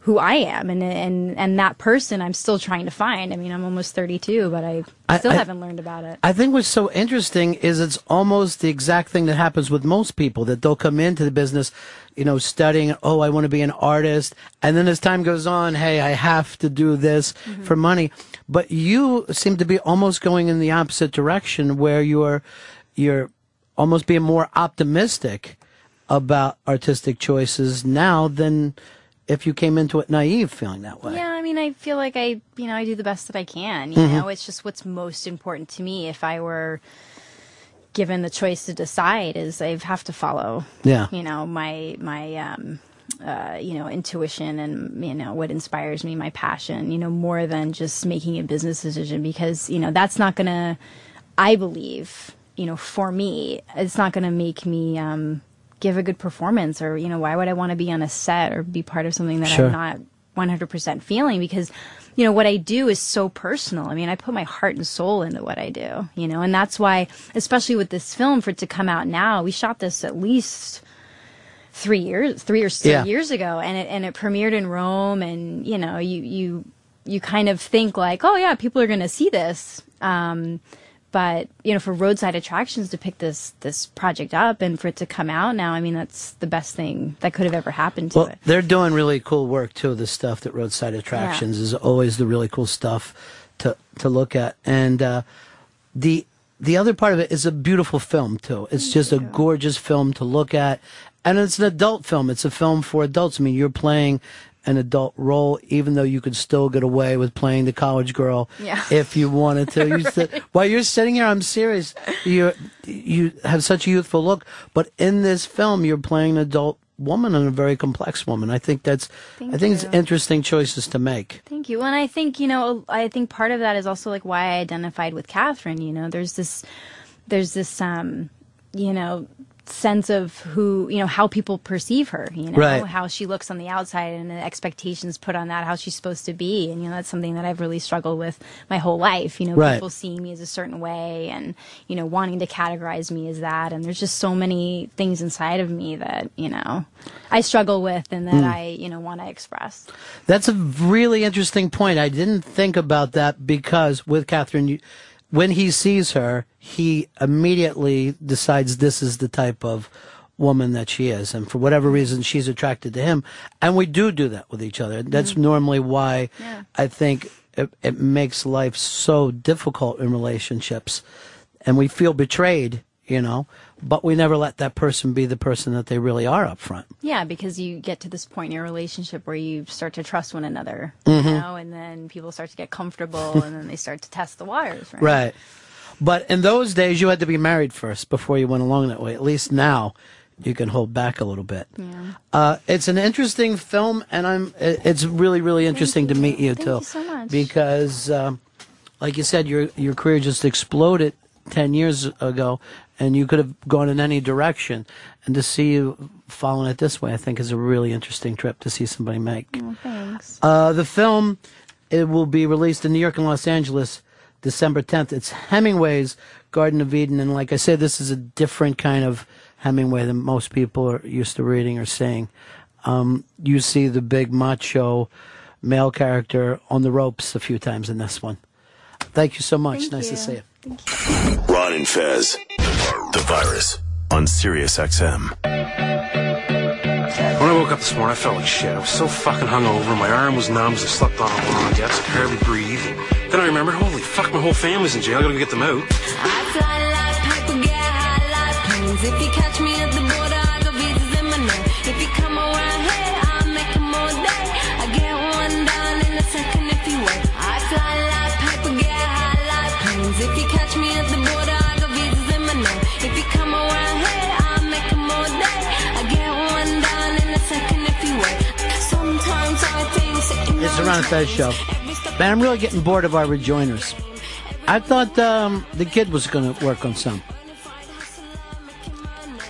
who I am and and and that person I'm still trying to find I mean I'm almost 32 but I I- still I- haven't learned about it I think what's so interesting is it's almost the exact thing that happens with most people that they'll come into the business, you know, studying, oh, I want to be an artist. And then as time goes on, hey, I have to do this mm-hmm. for money. But you seem to be almost going in the opposite direction where you're, you're almost being more optimistic about artistic choices now than if you came into it naive feeling that way. Yeah, I mean, I feel like I, you know, I do the best that I can. You Mhm. know, it's just what's most important to me. If I were given the choice to decide, is I have to follow. Yeah. You know, my my um, uh, you know, intuition and you know what inspires me, my passion. You know, more than just making a business decision because you know that's not gonna. I believe, you know, for me, it's not gonna make me. Um, give a good performance or you know why would i want to be on a set or be part of something that Sure. i'm not 100% feeling because you know what I do is so personal. I mean, I put my heart and soul into what I do, you know, and that's why especially with this film for it to come out now, we shot this at least 3 years 3 or so Yeah. years ago and it and it premiered in Rome and you know, you you you kind of think like, "Oh yeah, people are going to see this." Um but you know, for roadside attractions to pick this this project up and for it to come out now, I mean, that's the best thing that could have ever happened to Well, it. they're doing really cool work too. The stuff that Roadside Attractions is always the really cool stuff to to look at, and uh, the the other part of it is a beautiful film too. It's just a gorgeous film to look at, and it's an adult film. It's a film for adults. I mean, you're playing an adult role, even though you could still get away with playing the college girl Yeah. if you wanted to. You sit- while you're sitting here, I'm serious. You you have such a youthful look, but in this film, you're playing an adult woman and a very complex woman. I think that's Thank I think it's interesting choices to make. Thank you. And I think, you know, I think part of that is also like why I identified with Catherine, you know, there's this, there's this, um, you know, sense of who, you know, how people perceive her, you know, Right. how she looks on the outside and the expectations put on that, how she's supposed to be. And, you know, that's something that I've really struggled with my whole life, you know, Right. people seeing me as a certain way and, you know, wanting to categorize me as that. And there's just so many things inside of me that, you know, I struggle with and that Mm. I, you know, want to express. That's a really interesting point. I didn't think about that because with Catherine, you, when he sees her, he immediately decides this is the type of woman that she is. And for whatever reason, she's attracted to him. And we do do that with each other. That's mm-hmm. normally why I think it, it makes life so difficult in relationships. And we feel betrayed, you know, but we never let that person be the person that they really are up front. Yeah, because you get to this point in your relationship where you start to trust one another, Mhm. you know, and then people start to get comfortable, and then they start to test the waters, right? Right. But in those days, you had to be married first before you went along that way. At least now, you can hold back a little bit. Yeah. Uh, it's an interesting film, and I'm. It's really, really interesting to meet you Thank too, you so much. because, um, like you said, your your career just exploded ten years ago, and you could have gone in any direction. And to see you following it this way, I think is a really interesting trip to see somebody make. Oh, thanks. Uh, the film it will be released in New York and Los Angeles December 10th. It's Hemingway's Garden of Eden, and like I said, this is a different kind of Hemingway than most people are used to reading or seeing. Um, you see the big macho male character on the ropes a few times in this one. Thank you so much. nice to see you. Thank you. Ron and Fez, the virus on Sirius XM. When I woke up this morning, I felt like shit. I was so fucking hungover. My arm was numb as I slept on a long gas. I could hardly breathe. Then I remembered, holy fuck, my whole family's in jail. I gotta go get them out. Ron and Fez show. Man, I'm really getting bored of our rejoiners. I thought um, the kid was going to work on some.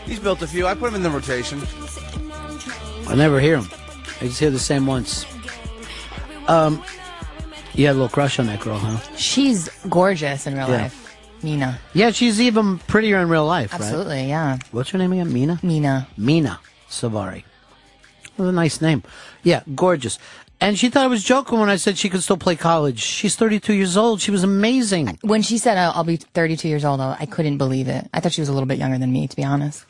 He's built a few. I put him in the rotation. I never hear him. I just hear the same once. Um, you had a little crush on that girl, huh? She's gorgeous in real Yeah. life. Mena. Yeah, she's even prettier in real life, right? Absolutely, yeah. What's her name again? Mena? Mena. Mena Suvari. What a nice name. Yeah, gorgeous. And she thought I was joking when I said she could still play college. She's 32 years old. She was amazing. When she said uh, I'll be 32 years old, I couldn't believe it. I thought she was a little bit younger than me, to be honest.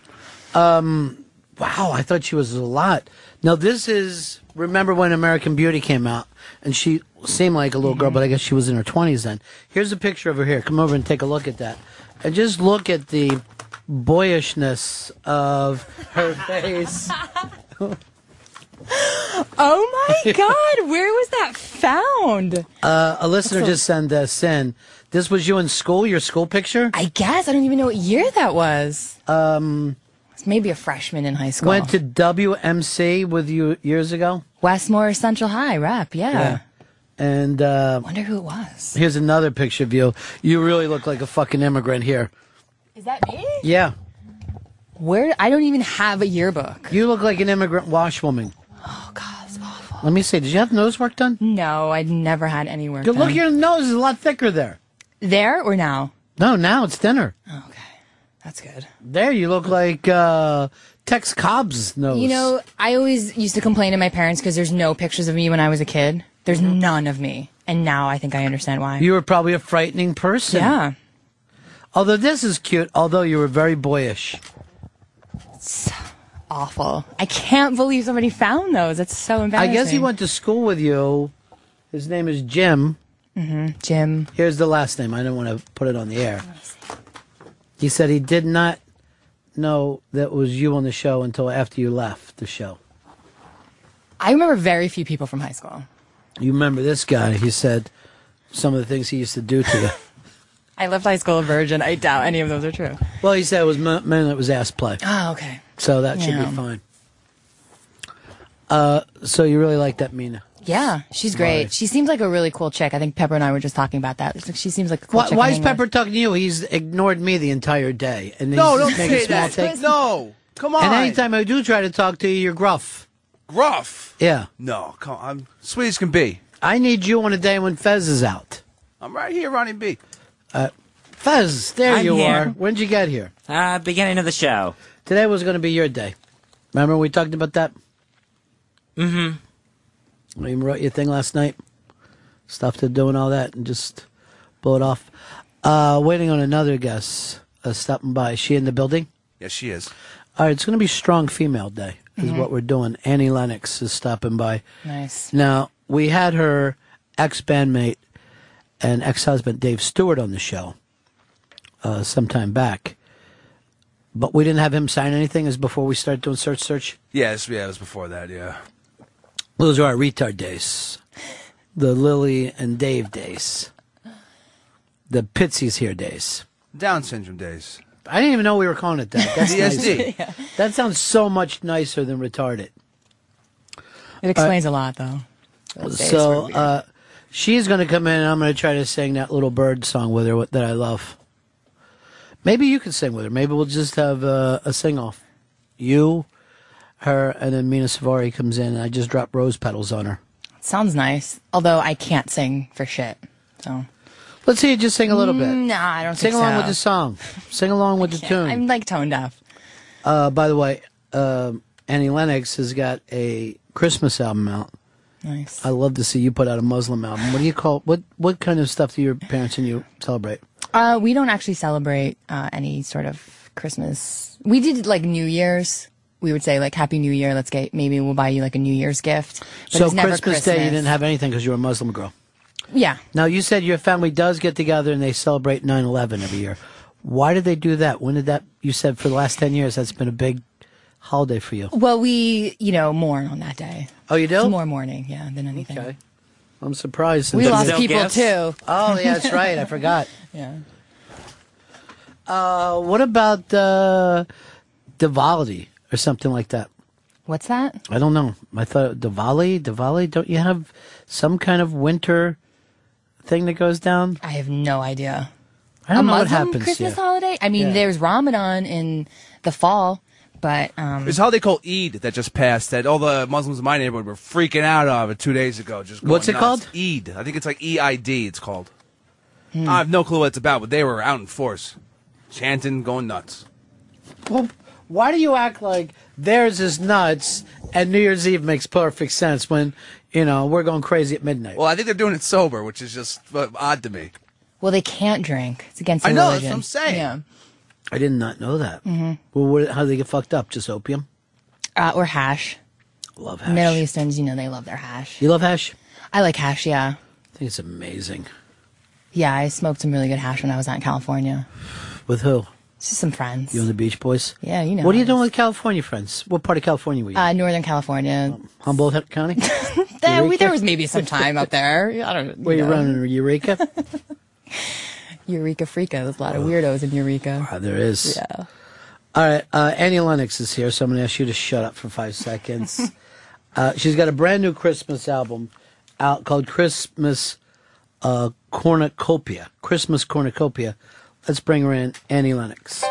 Um, wow, I thought she was a lot. Now this is remember when American Beauty came out, and she seemed like a little girl, but I guess she was in her twenties then. Here's a picture of her here. Come over and take a look at that, and just look at the boyishness of her face. Oh my God, where was that found? Uh, a listener just sent us in. This was you in school. Your school picture. I guess I don't even know what year that was. Um, maybe a freshman in high school. went to WMC with you years ago. Westmore Central High rep. Yeah. And uh, Wonder who it was. here's another picture of you. You really look like a fucking immigrant here. Is that me? Yeah. Where? I don't even have a yearbook. You look like an immigrant washwoman. Oh God, it's awful. Let me see. Did you have nose work done? No, I'd never had any work. Good, look, your nose is a lot thicker there. There or now? No, now it's thinner. Okay, that's good. There, you look like uh, Tex Cobb's nose. You know, I always used to complain to my parents because there's no pictures of me when I was a kid. There's none of me, and now I think I understand why. you were probably a frightening person. Yeah. Although this is cute, although you were very boyish. Awful. I can't believe somebody found those. That's so embarrassing. I guess he went to school with you. His name is Jim. Mm-hmm. Jim. Here's the last name. I don't want to put it on the air. He said he did not know that was you on the show until after you left the show. I remember very few people from high school. You remember this guy? He said some of the things he used to do to you. I left high school a virgin. I doubt any of those are true. well, he said it was men men that was ass play. Oh, okay. So that should Yeah. be fine. Uh, so you really like that Mena? Yeah, she's great. Right. She seems like a really cool chick. I think Pepper and I were just talking about that. It's like she seems like a cool Why, chick. to why is hang with. Pepper talking to you? He's ignored me the entire day, and No, he's don't making say small that. takes. No, come on. And anytime I do try to talk to you, you're gruff. Gruff? Yeah. No, come on. I'm sweet as can be. I need you on a day when Fez is out. I'm right here, Ronnie B. Uh, Fez, there I'm you here. are. When'd you get here? Uh, beginning of the show. Today was going to be your day. Remember we talked about that? Mm-hmm. You wrote your thing last night. Stuff to do and all that, and just blow it off. Uh, waiting on another guest uh, stopping by. Is she in the building? Yes, she is. All right, it's going to be Strong Female Day, is Mhm. what we're doing. Annie Lennox is stopping by. Nice. Now, we had her ex bandmate and ex husband, Dave Stewart, on the show uh, some time back. But we didn't have him sign anything as before we started doing Search Search. Yes, yeah, it was before that, yeah. Those are our retard days. The Lily and Dave days. The Pitsy's here days. Down syndrome days. I didn't even know we were calling it that. That's DSD. nice. That sounds so much nicer than retarded. It explains a lot, though. Those days So weird. uh, she's going to come in, and I'm going to try to sing that little bird song with her what- that I love. Maybe you can sing with her. Maybe we'll just have uh, a sing off. You, her, and then Mena Suvari comes in, and I just drop rose petals on her. Sounds nice. Although I can't sing for shit. So Let's see you just sing a little bit. Nah, I don't Sing along so. with the song. Sing along with the tune. I'm like tone deaf. Uh, by the way, um Annie Lennox has got a Christmas album out. Nice. I love to see you put out a Muslim album. What do you call what? What kind of stuff do your parents and you celebrate? Uh, we don't actually celebrate uh, any sort of Christmas. We did like New Year's. We would say like Happy New Year. Let's get maybe we'll buy you like a New Year's gift. But so never Christmas, Day, you didn't have anything because you're a Muslim girl. Yeah. Now you said your family does get together and they celebrate 9/11 every year. Why did they do that? When did that? You said for the last ten years that's been a big holiday for you. Well, we you know mourn on that day. Oh, you do? It's more mourning, yeah, than anything. Okay. I'm surprised. We lost people too. Oh yeah, that's right. I forgot. Yeah. Uh, what about uh, Diwali or something like that? What's that? I don't know. I thought Diwali, Diwali. Don't you have some kind of winter thing that goes down? I have no idea. I don't a know what Muslim happens Christmas here. holiday. I mean, Yeah. there's Ramadan in the fall, but um, There's a holiday called Eid that just passed that all the Muslims in my neighborhood were freaking out of it two days ago. Just going What's it nuts. called? Eid. I think it's like E-I-D. It's called. Hmm. I have no clue what it's about, but they were out in force, chanting, going nuts. Well, why do you act like theirs is nuts and New Year's Eve makes perfect sense when you know we're going crazy at midnight? Well, I think they're doing it sober, which is just uh, odd to me. well, they can't drink. It's against I their know, that's religion. what I'm saying. Yeah. I did not know that. Mhm. Well, what, how do they get fucked up? Just opium? Uh, or hash. Love hash. Middle Easterns, you know, they love their hash. You love hash? I like hash. Yeah. I think it's amazing. Yeah, I smoked some really good hash when I was out in California. With who? Just some friends. You and the Beach Boys? Yeah, you know. What are you doing with California friends? What part of California were you? Uh, Northern California. Humboldt County? There, we, there was maybe some time up there. I don't. Where you know. running? Eureka? Eureka Freaka. There's a lot of weirdos in Eureka. Ah, there is. Yeah. All right, uh, Annie Lennox is here, so I'm going to ask you to shut up for five seconds. uh, she's got a brand new Christmas album out called Christmas uh, Cornucopia. Christmas Cornucopia. Let's bring her in, Annie Lennox.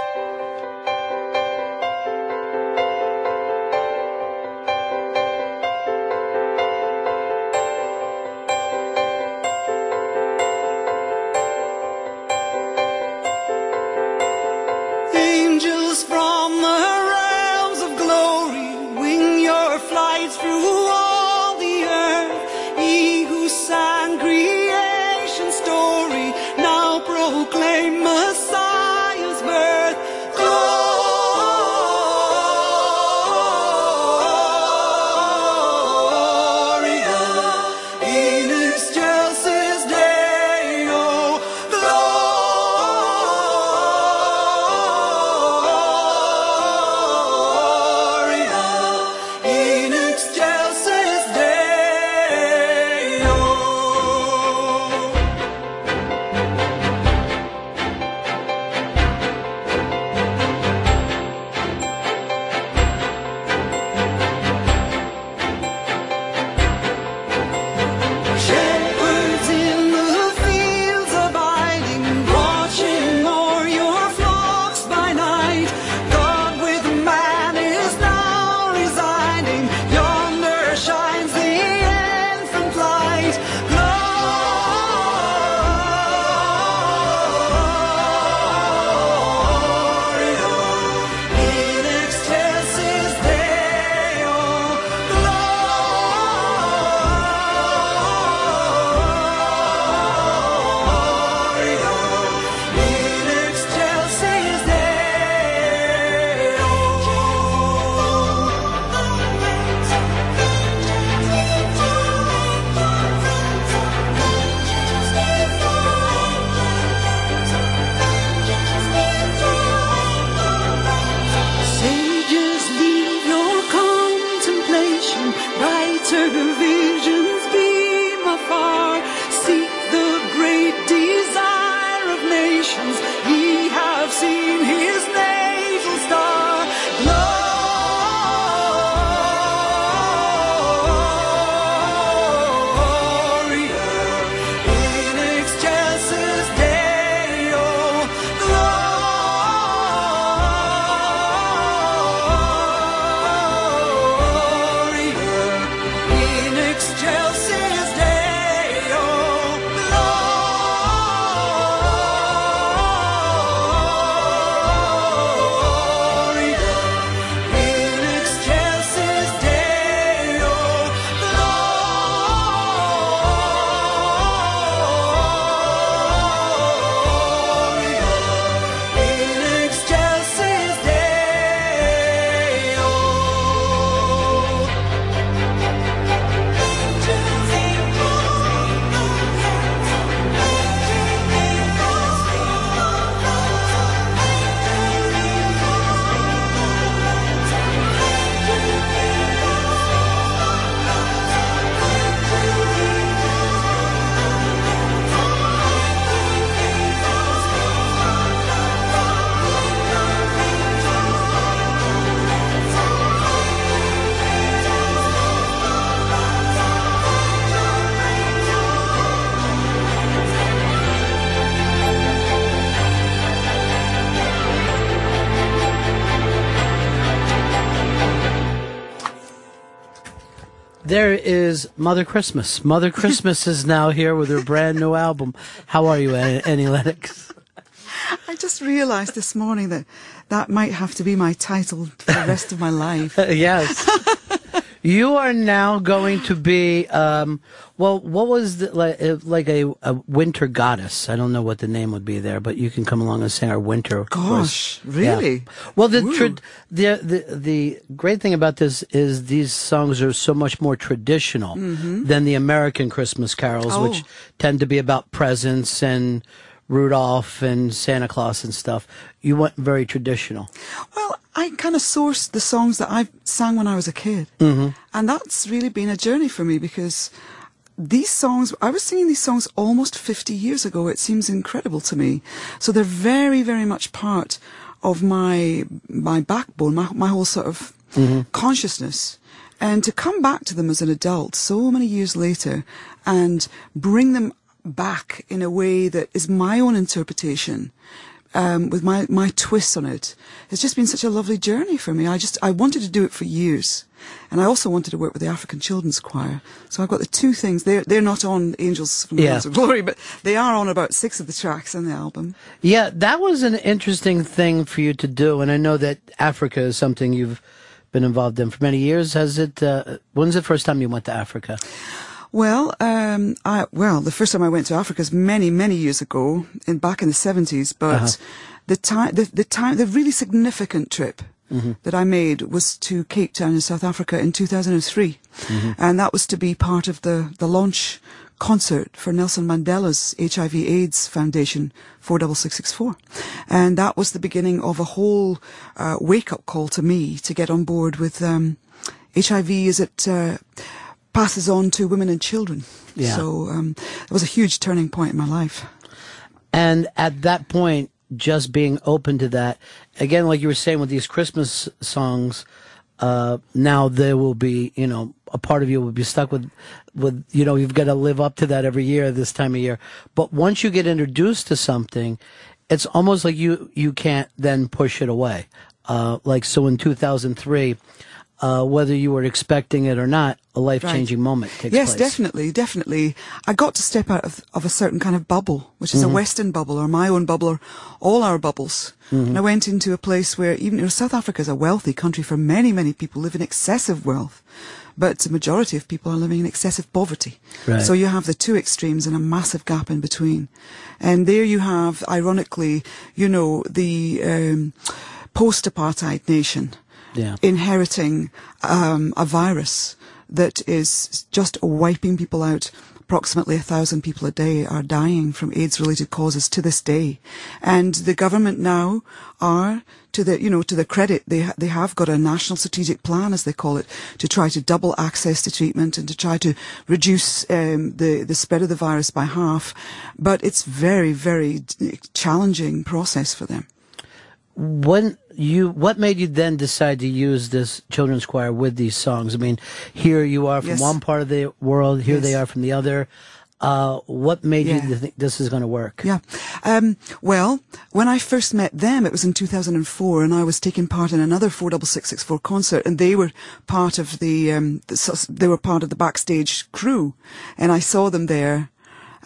Is Mother Christmas. Mother Christmas is now here with her brand new album. How are you, Annie Lennox? I just realised this morning that that might have to be my title for the rest of my life. yes. You are now going to be, um, well, what was the, like, like a, a winter goddess? I don't know what the name would be there, but you can come along and sing our winter. Gosh, voice. Yeah. really? Well, the, tra- the the the great thing about this is these songs are so much more traditional Mhm. than the American Christmas carols, Oh. which tend to be about presents and Rudolph and Santa Claus and stuff. You went very traditional. Well, I kind of sourced the songs that I sang when I was a kid. Mm-hmm. And that's really been a journey for me because these songs, I was singing these songs almost 50 years ago. It seems incredible to me. So they're very, very much part of my, my backbone, my, my whole sort of consciousness. And to come back to them as an adult so many years later and bring them back in a way that is my own interpretation um, with my, my twists on it. It's just been such a lovely journey for me. I just, I wanted to do it for years. And I also wanted to work with the African Children's Choir. So I've got the two things. They're, they're not on Angels from the Yeah. House of Glory, but they are on about six of the tracks on the album. Yeah, that was an interesting thing for you to do, and I know that Africa is something you've been involved in for many years. Has it? Uh, when's the first time you went to Africa? Well, um, I, well, the first time I went to Africa is many, many years ago, in back in the seventies. But Uh-huh. the time, the, the time, the really significant trip Mhm. that I made was to Cape Town in South Africa in 2003, Mhm. and that was to be part of the the launch concert for Nelson Mandela's HIV/AIDS Foundation 46664, and that was the beginning of a whole uh, wake up call to me to get on board with um, HIV as it. Uh, passes on to women and children. Yeah. So um, it was a huge turning point in my life. And at that point, just being open to that, again, like you were saying with these Christmas songs, uh, now there will be, you know, a part of you will be stuck with, with, you know, you've got to live up to that every year this time of year. But once you get introduced to something, it's almost like you, you can't then push it away. Uh, like, so in 2003, uh, whether you were expecting it or not, a life changing moment takes yes, place. definitely, definitely. I got to step out of, of a certain kind of bubble, which is Mhm. a Western bubble or my own bubble or all our bubbles. Mhm. And I went into a place where even you know, South Africa is a wealthy country for many, many people live in excessive wealth. But the majority of people are living in excessive poverty. Right. So you have the two extremes and a massive gap in between. And there you have, ironically, you know, the um, post-apartheid nation Yeah. inheriting um, a virus that is just wiping people out. Approximately a thousand people a day are dying from AIDS-related causes to this day, and the government now are to the you know to the credit they they have got a national strategic plan as they call it to try to double access to treatment and to try to reduce um, the the spread of the virus by half, but it's very very challenging process for them. When you what made you then decide to use this children's choir with these songs i mean here you are from Yes. one part of the world here they are from the other uh, what made Yeah. you think this is going to work Yeah. Um, well, when I first met them, it was in 2004, and I was taking part in another 46664 concert, and they were part of the, um, the they were part of the backstage crew, and I saw them there,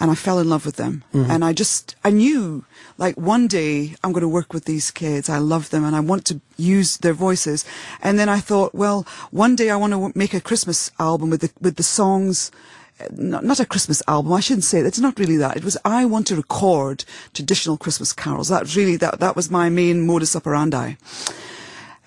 and I fell in love with them, Mhm. and I just, I knew, like, one day I'm going to work with these kids. I love them, and I want to use their voices. And then I thought, well, one day I want to make a Christmas album with the with the songs not, not a Christmas album. I shouldn't say it's not really that. It was I want to record traditional Christmas carols. That really that that was my main modus operandi.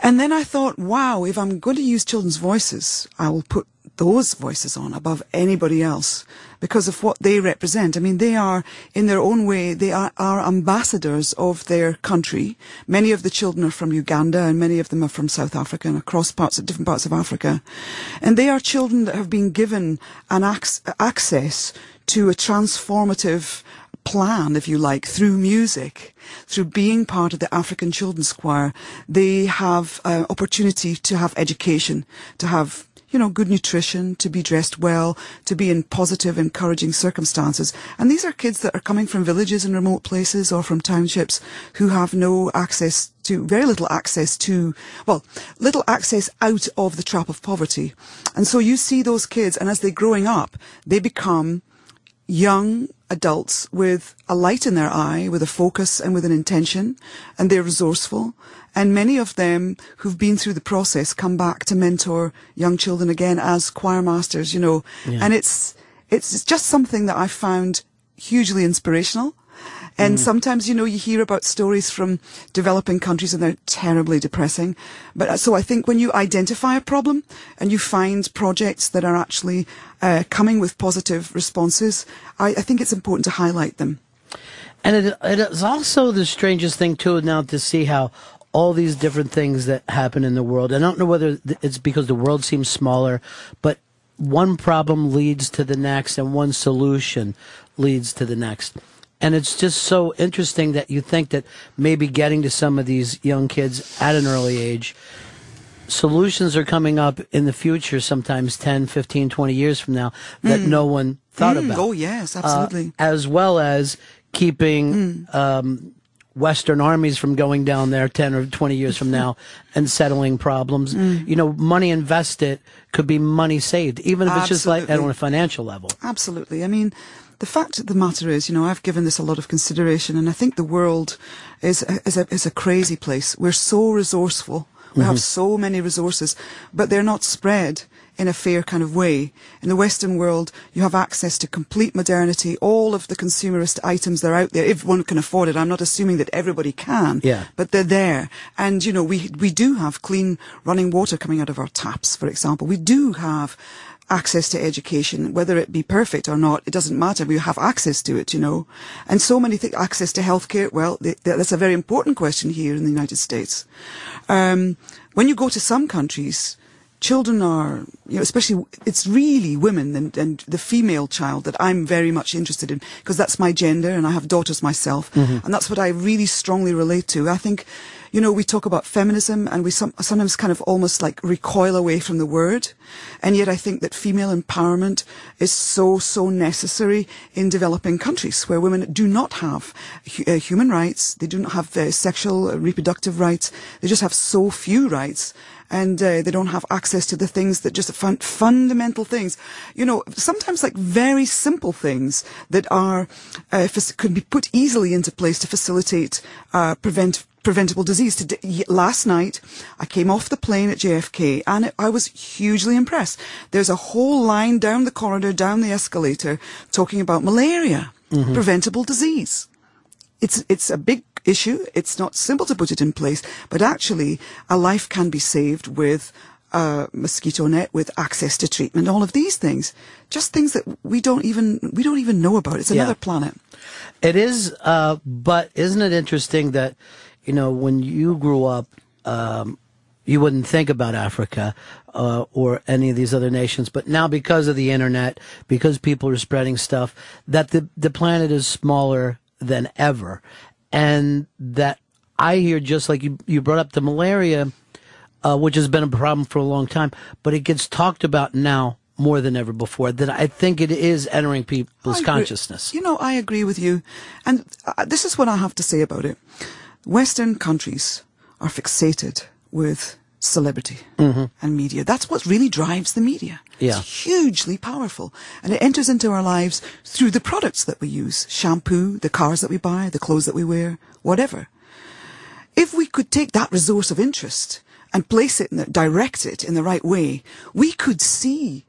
And then I thought, wow, if I'm going to use children's voices, I will put those voices on above anybody else because of what they represent. I mean, they are, in their own way, they are, are ambassadors of their country. Many of the children are from Uganda and many of them are from South Africa and across parts of different parts of Africa. And they are children that have been given an ac- access to a transformative plan, if you like, through music, through being part of the African Children's Choir, they have uh, opportunity to have education, to have you know, good nutrition, to be dressed well, to be in positive, encouraging circumstances. And these are kids that are coming from villages and remote places or from townships who have no access to very little access to, well, little access out of the trap of poverty. And so you see those kids, and as they're growing up, they become young adults with a light in their eye, with a focus and with an intention, and they're resourceful. And many of them who've been through the process come back to mentor young children again as choir masters, you know. Yeah. And it's, it's just something that I found hugely inspirational. And Mm. sometimes, you know, you hear about stories from developing countries and they're terribly depressing. But uh, so I think when you identify a problem and you find projects that are actually uh, coming with positive responses, I, I think it's important to highlight them. And it, it is also the strangest thing too now to see how all these different things that happen in the world. I don't know whether it's because the world seems smaller, but one problem leads to the next, and one solution leads to the next. And it's just so interesting that you think that maybe getting to some of these young kids at an early age, solutions are coming up in the future, sometimes 10, 15, 20 years from now, that Mm. no one thought Mm, about. oh, yes, Uh, absolutely. as well as keeping um, Western armies from going down there 10 or 20 years from now and settling problems. Mm. You know, money invested could be money saved, even if it's just like Absolutely. on a financial level. Absolutely. I mean, the fact of the matter is, you know, I've given this a lot of consideration, and I think the world is is a is a crazy place. We're so resourceful. We have Mhm. so many resources, but they're not spread in a fair kind of way. In the Western world, you have access to complete modernity, all of the consumerist items that are out there, if one can afford it. I'm not assuming that everybody can, Yeah. but they're there. And, you know, we, we do have clean running water coming out of our taps, for example. We do have access to education, whether it be perfect or not, it doesn't matter. We have access to it, you know. And so many things, access to healthcare, well, th- th- that's a very important question here in the United States. Um, when you go to some countries, children are, you know, especially, it's really women and, and the female child that I'm very much interested in, because that's my gender and I have daughters myself. Mhm. And that's what I really strongly relate to. I think, you know, we talk about feminism and we some, sometimes kind of almost like recoil away from the word. And yet I think that female empowerment is so, so necessary in developing countries where women do not have hu- uh, human rights. They do not have uh, sexual, uh, reproductive rights. They just have so few rights. And uh, they don't have access to the things that just fun- fundamental things, you know, sometimes like very simple things that are uh, could be put easily into place to facilitate uh, prevent preventable disease. Today, last night, I came off the plane at JFK and it, I was hugely impressed. There's a whole line down the corridor, down the escalator, talking about malaria, Mhm. preventable disease. It's, it's a big issue. It's not simple to put it in place, but actually a life can be saved with a mosquito net, with access to treatment, all of these things. Just things that we don't even, we don't even know about. It's Yeah. another planet. It is, uh, but isn't it interesting that, you know, when you grew up, um, you wouldn't think about Africa uh, or any of these other nations, but now because of the internet, because people are spreading stuff, that the the planet is smaller than ever, and that I hear just like you you brought up the malaria, uh, which has been a problem for a long time, but it gets talked about now more than ever before. That I think it is entering people's consciousness. You know, I agree with you. And uh, this is what I have to say about it. Western countries are fixated with celebrity Mhm. and media. That's what really drives the media. Yeah. It's hugely powerful. And it enters into our lives through the products that we use. Shampoo, the cars that we buy, the clothes that we wear, whatever. If we could take that resource of interest and place it, and direct it in the right way, we could see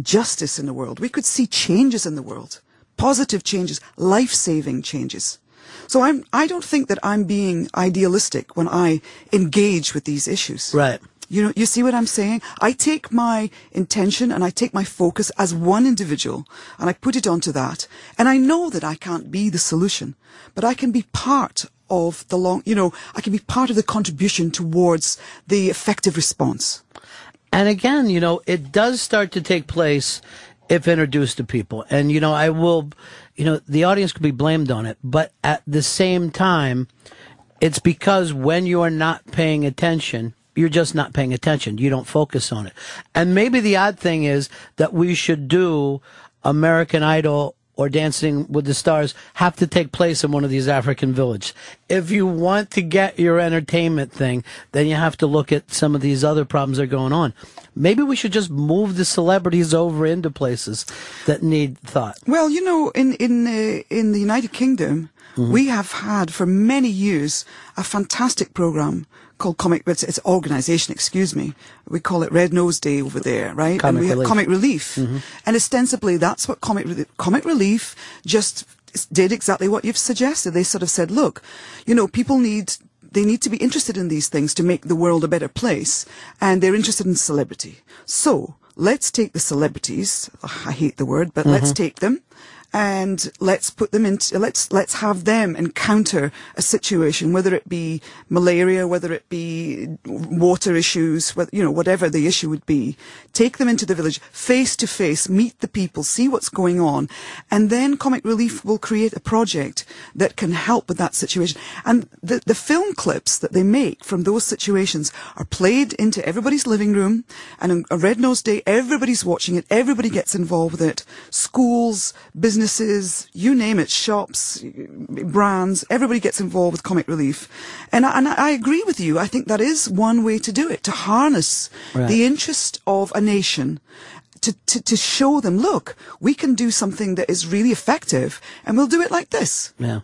justice in the world. We could see changes in the world, positive changes, life-saving changes. So I'm, I don't think that I'm being idealistic when I engage with these issues. Right. You know, you see what I'm saying? I take my intention and I take my focus as one individual and I put it onto that. And I know that I can't be the solution, but I can be part of the long, you know, I can be part of the contribution towards the effective response. And again, you know, it does start to take place if introduced to people. And, you know, I will, you know, the audience could be blamed on it, but at the same time, it's because when you are not paying attention, you're just not paying attention. You don't focus on it. And maybe the odd thing is that we should do American Idol or Dancing with the Stars have to take place in one of these African villages. If you want to get your entertainment thing, then you have to look at some of these other problems that are going on. Maybe we should just move the celebrities over into places that need thought. Well, you know, in in uh, in the United Kingdom, Mhm. we have had for many years a fantastic program called Comic. It's, it's organisation, excuse me. We call it Red Nose Day over there, right? Comic and we have Relief. Comic Relief, Mhm. and ostensibly that's what Comic Relief, Comic Relief just did exactly what you've suggested. They sort of said, look, you know, people need. They need to be interested in these things to make the world a better place, and they're interested in celebrity. So let's take the celebrities. I hate the word, but let's Mhm. take them and let's put them into let's let's have them encounter a situation whether it be malaria whether it be water issues you know whatever the issue would be. Take them into the village face to face meet the people see what's going on and then comic relief will create a project that can help with that situation. And the the film clips that they make from those situations are played into everybody's living room and on a red nose day everybody's watching it everybody gets involved with it. Schools businesses you name it shops brands everybody gets involved with comic relief and I, and I agree with you I think that is one way to do it to harness Right. the interest of a nation to, to, to show them, look, we can do something that is really effective and we'll do it like this. Yeah.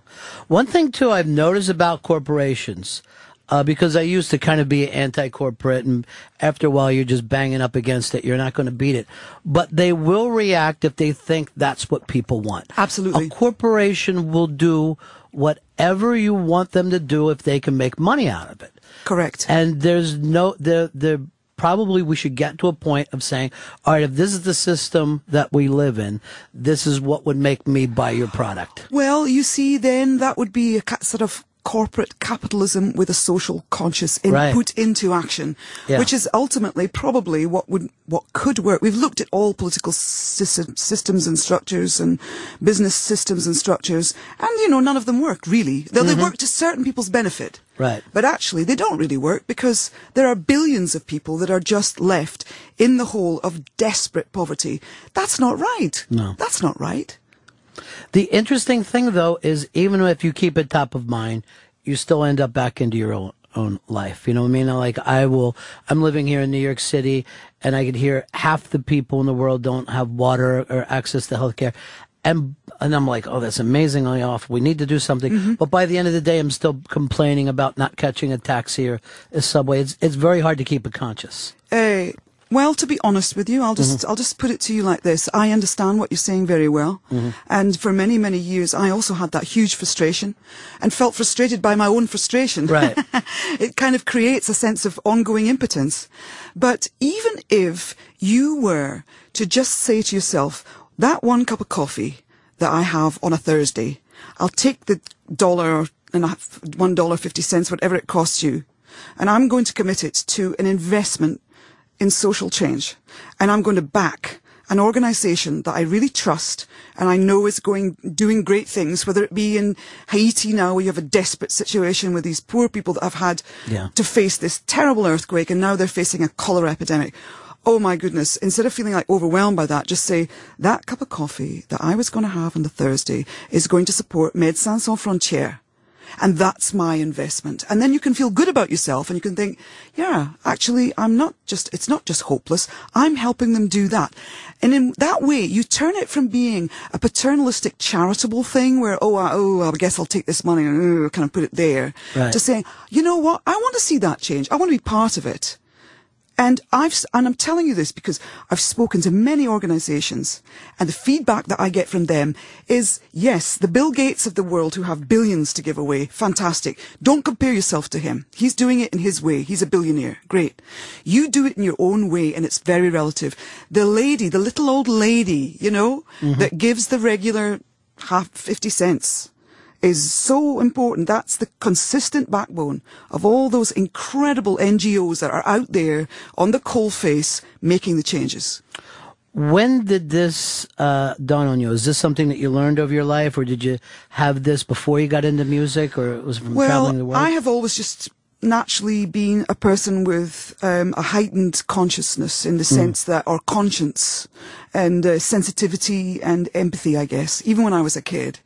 One thing too I've noticed about corporations, uh, because I used to kind of be anti-corporate, and after a while you're just banging up against it. You're not going to beat it, but they will react if they think that's what people want. Absolutely. A corporation will do whatever you want them to do if they can make money out of it. Correct. And there's no there there probably we should get to a point of saying, all right, if this is the system that we live in, this is what would make me buy your product. Well, you see, then that would be a sort of corporate capitalism with a social conscious Right. input into action, Yeah. which is ultimately probably what would what could work. We've looked at all political sys- systems and structures and business systems and structures, and you know none of them work really. They, they Mhm. work to certain people's benefit. Right. But actually, they don't really work because there are billions of people that are just left in the hole of desperate poverty. That's not right. No. That's not right. The interesting thing, though, is even if you keep it top of mind, you still end up back into your own, own life. You know what I mean? Like I will, I'm living here in New York City, and I could hear half the people in the world don't have water or access to healthcare, and and I'm like, oh, that's amazingly off. We need to do something. But by the end of the day, I'm still complaining about not catching a taxi or a subway. It's it's very hard to keep it conscious. Uh, well, to be honest with you, I'll just Mhm. I'll just put it to you like this. I understand what you're saying very well, and for many many years, I also had that huge frustration, and felt frustrated by my own frustration. Right. it kind of creates a sense of ongoing impotence. But even if you were to just say to yourself, that one cup of coffee that I have on a Thursday, I'll take the dollar and one dollar fifty cents, whatever it costs you, and I'm going to commit it to an investment in social change. And I'm going to back an organization that I really trust and I know is going, doing great things, whether it be in Haiti now where you have a desperate situation with these poor people that have had Yeah. to face this terrible earthquake and now they're facing a cholera epidemic. Oh my goodness. Instead of feeling like overwhelmed by that, just say that cup of coffee that I was going to have on the Thursday is going to support Médecins Sans Frontières. And that's my investment. And then you can feel good about yourself and you can think, yeah, actually, I'm not just, it's not just hopeless. I'm helping them do that. And in that way, you turn it from being a paternalistic charitable thing where, oh, I, oh, I guess I'll take this money and uh, kind of put it there Right. to saying, you know what? I want to see that change. I want to be part of it. And I've, and I'm telling you this because I've spoken to many organizations and the feedback that I get from them is, yes, the Bill Gates of the world who have billions to give away, fantastic. Don't compare yourself to him. He's doing it in his way. He's a billionaire. Great. You do it in your own way and it's very relative. The lady, the little old lady, you know, Mhm. that gives the regular half, 50 cents is so important. That's the consistent backbone of all those incredible NGOs that are out there on the coalface making the changes. When did this uh, dawn on you? Is this something that you learned over your life, or did you have this before you got into music, or it was from traveling the Well, world? I have always just naturally been a person with um, a heightened consciousness in the sense that, or conscience and uh, sensitivity and empathy, I guess, even when I was a kid.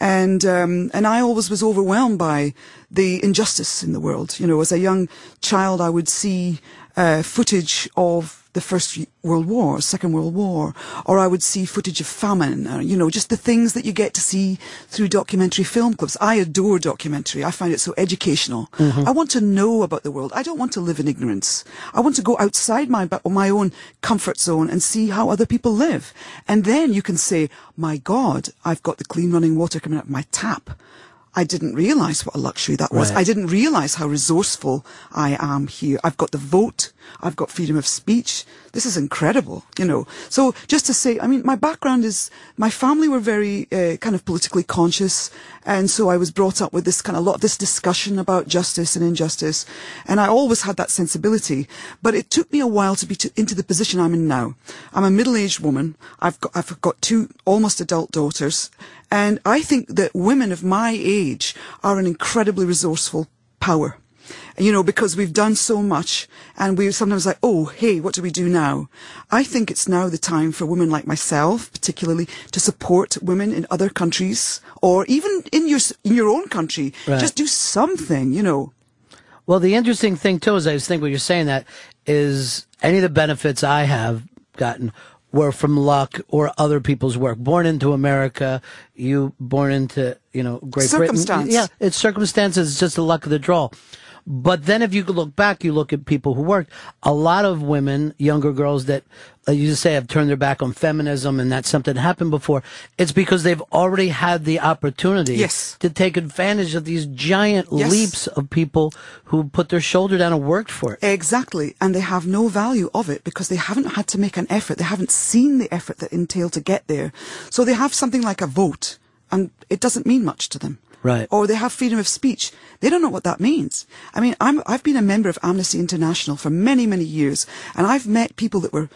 And, um, and I always was overwhelmed by the injustice in the world. You know, as a young child, I would see uh, footage of the First World War, Second World War, or I would see footage of famine, or, you know, just the things that you get to see through documentary film clips. I adore documentary. I find it so educational. Mhm. I want to know about the world. I don't want to live in ignorance. I want to go outside my, my own comfort zone and see how other people live. And then you can say, my God, I've got the clean running water coming out of my tap. I didn't realize what a luxury that was. Right. I didn't realize how resourceful I am here. I've got the vote. I've got freedom of speech. This is incredible, you know. So just to say, I mean, my background is, my family were very uh, kind of politically conscious. And so I was brought up with this kind of lot, this discussion about justice and injustice. And I always had that sensibility. But it took me a while to be to, into the position I'm in now. I'm a middle-aged woman. I've got, I've got two almost adult daughters. And I think that women of my age are an incredibly resourceful power. You know, because we've done so much and we sometimes like, oh, hey, what do we do now? I think it's now the time for women like myself, particularly, to support women in other countries or even in your, in your own country. Right. Just do something, you know. Well, the interesting thing too is I just think what you're saying that is any of the benefits I have gotten were from luck or other people's work. Born into America, you born into you know Great Circumstance. Britain. Yeah, it's circumstances. It's just the luck of the draw. But then if you look back, you look at people who worked. A lot of women, younger girls that uh, you just say have turned their back on feminism and that's something that happened before. It's because they've already had the opportunity Yes. to take advantage of these giant Yes. leaps of people who put their shoulder down and worked for it. Exactly. And they have no value of it because they haven't had to make an effort. They haven't seen the effort that entailed to get there. So they have something like a vote and it doesn't mean much to them. Right. Or they have freedom of speech. They don't know what that means. I mean, I'm, I've been a member of Amnesty International for many, many years and I've met people that were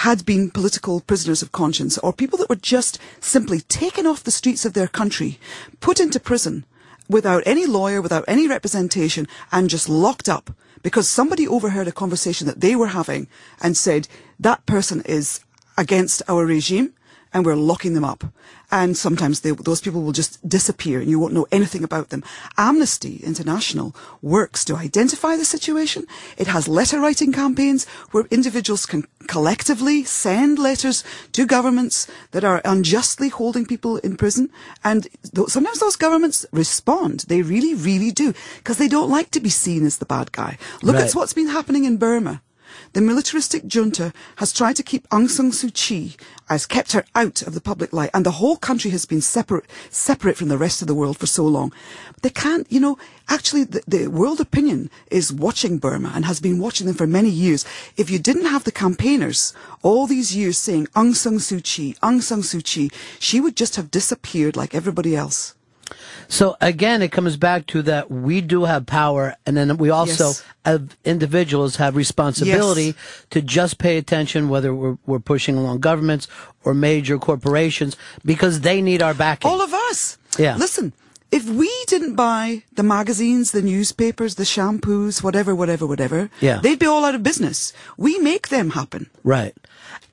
had been political prisoners of conscience or people that were just simply taken off the streets of their country, put into prison without any lawyer, without any representation, and just locked up because somebody overheard a conversation that they were having and said, that person is against our regime and we're locking them up. And sometimes they, those people will just disappear and you won't know anything about them. Amnesty International works to identify the situation. It has letter writing campaigns where individuals can collectively send letters to governments that are unjustly holding people in prison. And th- sometimes those governments respond. They really, really do. Because they don't like to be seen as the bad guy. Look Right. at what's been happening in Burma. The militaristic junta has tried to keep Aung San Suu Kyi, has kept her out of the public light, and the whole country has been separate, separate from the rest of the world for so long. They can't, you know, actually the, the world opinion is watching Burma and has been watching them for many years. If you didn't have the campaigners all these years saying Aung San Suu Kyi, Aung San Suu Kyi, she would just have disappeared like everybody else. So again, it comes back to that we do have power, and then we also, Yes. as individuals, have responsibility to just pay attention, whether we're, we're pushing along governments or major corporations, because they need our backing. All of us. Yeah. Listen, if we didn't buy the magazines, the newspapers, the shampoos, whatever, whatever, whatever, Yeah. they'd be all out of business. We make them happen. Right.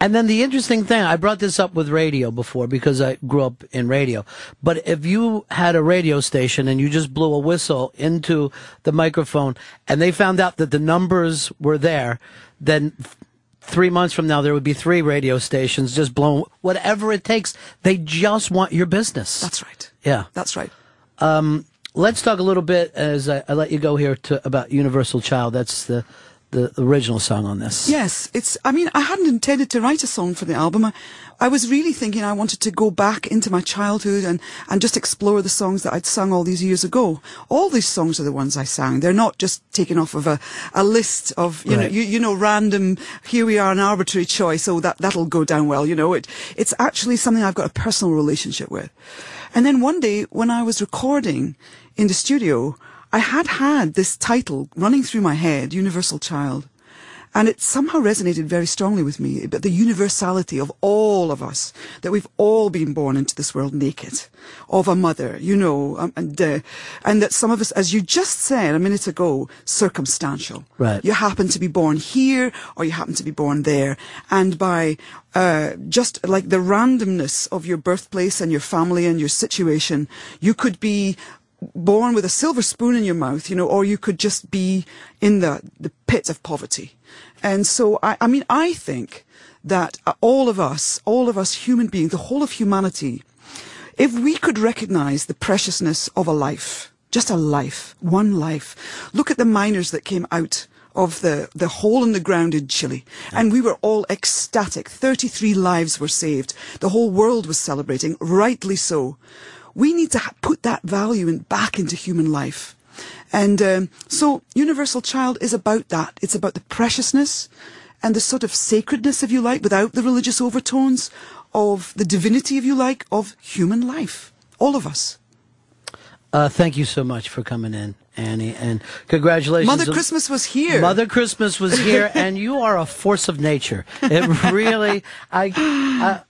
And then the interesting thing, I brought this up with radio before because I grew up in radio. But if you had a radio station and you just blew a whistle into the microphone and they found out that the numbers were there, then three months from now there would be three radio stations just blowing whatever it takes. They just want your business. That's right. Yeah. That's right. Um, let's talk a little bit as I, I let you go here to about Universal Child. That's the, the original song on this. Yes, it's, I mean, I hadn't intended to write a song for the album. I, I was really thinking I wanted to go back into my childhood and, and just explore the songs that I'd sung all these years ago. All these songs are the ones I sang. They're not just taken off of a, a list of, you know, you, you know, random, here we are, an arbitrary choice. Oh, that, that'll go down well. You know, it, it's actually something I've got a personal relationship with. And then one day when I was recording in the studio, I had had this title running through my head, Universal Child. And it somehow resonated very strongly with me, but the universality of all of us, that we've all been born into this world naked, of a mother, you know, um, and, uh, and that some of us, as you just said a minute ago, circumstantial. Right. You happen to be born here, or you happen to be born there, and by uh, just like the randomness of your birthplace and your family and your situation, you could be born with a silver spoon in your mouth, you know, or you could just be in the, the pit of poverty. And so, I, I mean, I think that uh, all of us, all of us human beings, the whole of humanity, if we could recognize the preciousness of a life, just a life, one life, look at the miners that came out of the, the hole in the ground in Chile. And we were all ecstatic. 33 lives were saved. The whole world was celebrating, rightly so. We need to put that value in, back into human life. And um, so Universal Child is about that. It's about the preciousness and the sort of sacredness, if you like, without the religious overtones of the divinity, if you like, of human life. All of us. Uh, thank you so much for coming in, Annie, and congratulations. Mother Christmas was here. Mother Christmas was here, and you are a force of nature. It really, I, I,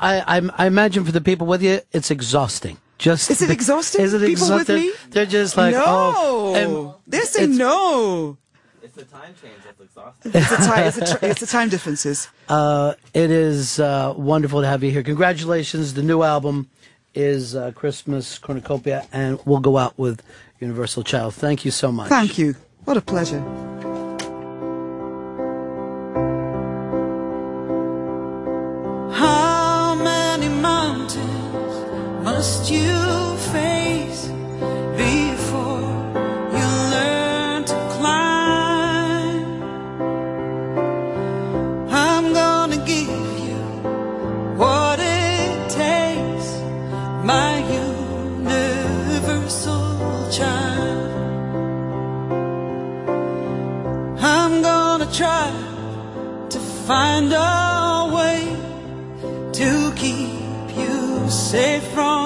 I, I imagine for the people with you, it's exhausting. Just Is it the- exhausting? Is it People with me? They're just like, no. oh, and They're saying no. It's the time change that's exhausting. It's the time, it's the, tr- it's the time differences. Uh, it is uh, wonderful to have you here. Congratulations. The new album is uh, Christmas Cornucopia, and we'll go out with Universal Child. Thank you so much. Thank you. What a pleasure. Must you face before you learn to climb? I'm gonna give you what it takes, my universal child. I'm gonna try to find a way to keep you safe from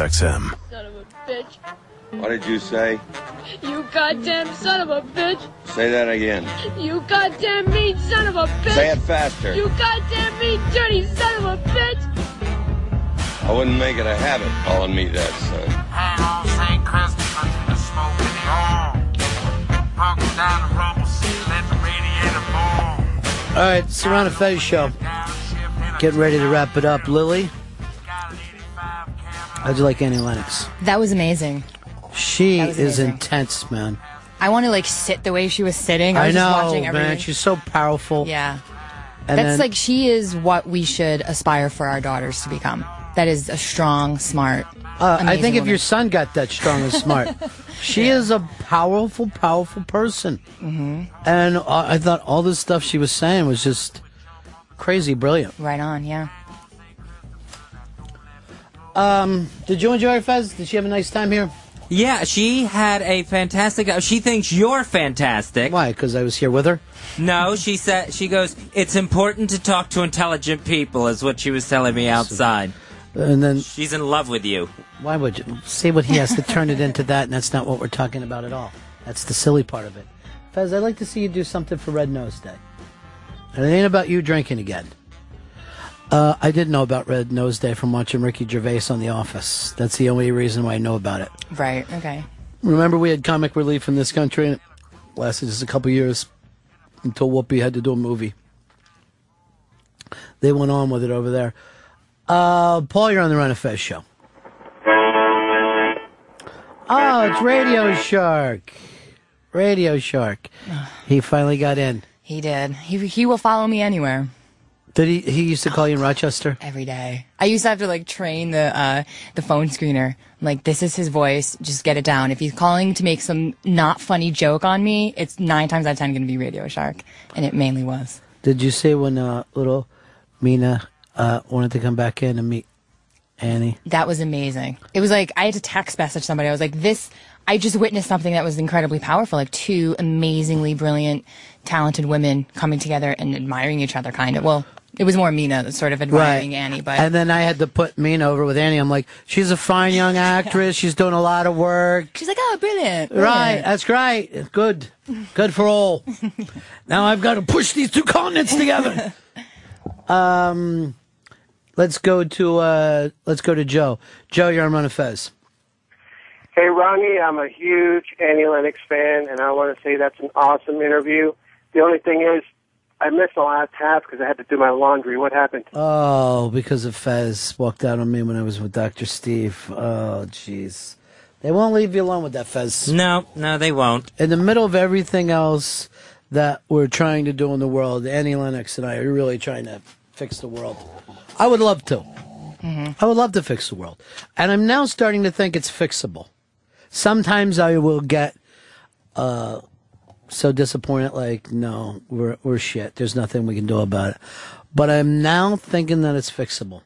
on Sirius XM. Son of a bitch. What did you say? You goddamn son of a bitch. Say that again. You goddamn mean son of a bitch. Say it faster. You goddamn mean dirty son of a bitch. I wouldn't make it a habit calling me that, son. Hang on St. Christopher to the smoking horn. Parking down the rumble seat, let the radiator burn. All right, Serrano Fez show. Getting ready to wrap it up. Lily, how'd you like Annie Lennox? That was amazing. She was is amazing. intense, man. I want to like sit the way she was sitting. I, I was know, just watching everything. man. She's so powerful. Yeah. And That's then- like she is what we should aspire for our daughters to become. That is a strong, smart. Uh, I think if your son got that strong and smart, she is a powerful, powerful person. hmm And uh, I thought all the stuff she was saying was just crazy brilliant. Right on, yeah. Um, did you enjoy her, Fez? Did she have a nice time here? Yeah, she had a fantastic. She thinks you're fantastic. Why? Because I was here with her. No, she said. She goes. It's important to talk to intelligent people, is what she was telling me outside. And then She's in love with you. why would you see what he has to turn it into that? And that's not what we're talking about at all. That's the silly part of it. Fez, I'd like to see you do something for Red Nose Day. And it ain't about you drinking again. Uh, I did know about Red Nose Day from watching Ricky Gervais on The Office. That's the only reason why I know about it. Right, okay. Remember, we had comic relief in this country, and it lasted just a couple years until Whoopi had to do a movie. They went on with it over there. Uh, Paul, you're on the Ron of Fez show. Oh, it's Radio Shark. Radio Shark. He finally got in. He did. He he will follow me anywhere. Did he? He used to call you in Rochester. Every day. I used to have to like train the uh, the phone screener. I'm like, this is his voice. Just get it down. If he's calling to make some not funny joke on me, it's nine times out of ten going to be Radio Shark, and it mainly was. Did you say when uh, little Mena uh, wanted to come back in and meet Annie? That was amazing. It was like I had to text message somebody. I was like, this. I just witnessed something that was incredibly powerful. Like two amazingly brilliant, talented women coming together and admiring each other. Kind of. Well, it was more Mena sort of admiring Annie, but and then I had to put Mena over with Annie. I'm like, she's a fine young actress. She's doing a lot of work. she's like, oh, brilliant. Right, that's great. Good, good for all. now I've got to push these two continents together. um, let's go to uh, let's go to Joe. Joe, you're on Ron of Fez. Hey, Ronnie, I'm a huge Annie Lennox fan, and I want to say that's an awesome interview. The only thing is, I missed the last half because I had to do my laundry. What happened? Oh, because of Fez walked out on me when I was with Doctor Steve. Oh, jeez. They won't leave you alone with that Fez. No, no, they won't. In the middle of everything else that we're trying to do in the world, Annie Lennox and I are really trying to fix the world. I would love to. I would love to fix the world. And I'm now starting to think it's fixable. Sometimes I will get uh, so disappointed, like, no, we're, we're shit. There's nothing we can do about it. But I'm now thinking that it's fixable.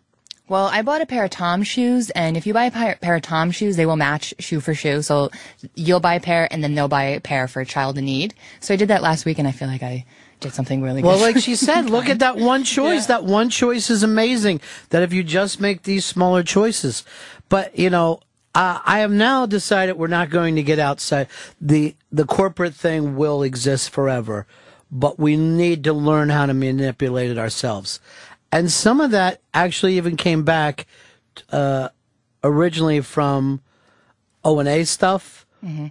Well, I bought a pair of Tom shoes, and if you buy a pair, of Tom shoes, they will match shoe for shoe. So you'll buy a pair, and then they'll buy a pair for a child in need. So I did that last week, and I feel like I did something really Well, good. Well, like she said, look at that one choice. That one choice is amazing. That if you just make these smaller choices, but you know, uh, I have now decided we're not going to get outside. the The corporate thing will exist forever, but we need to learn how to manipulate it ourselves. And some of that actually even came back uh, originally from O and A stuff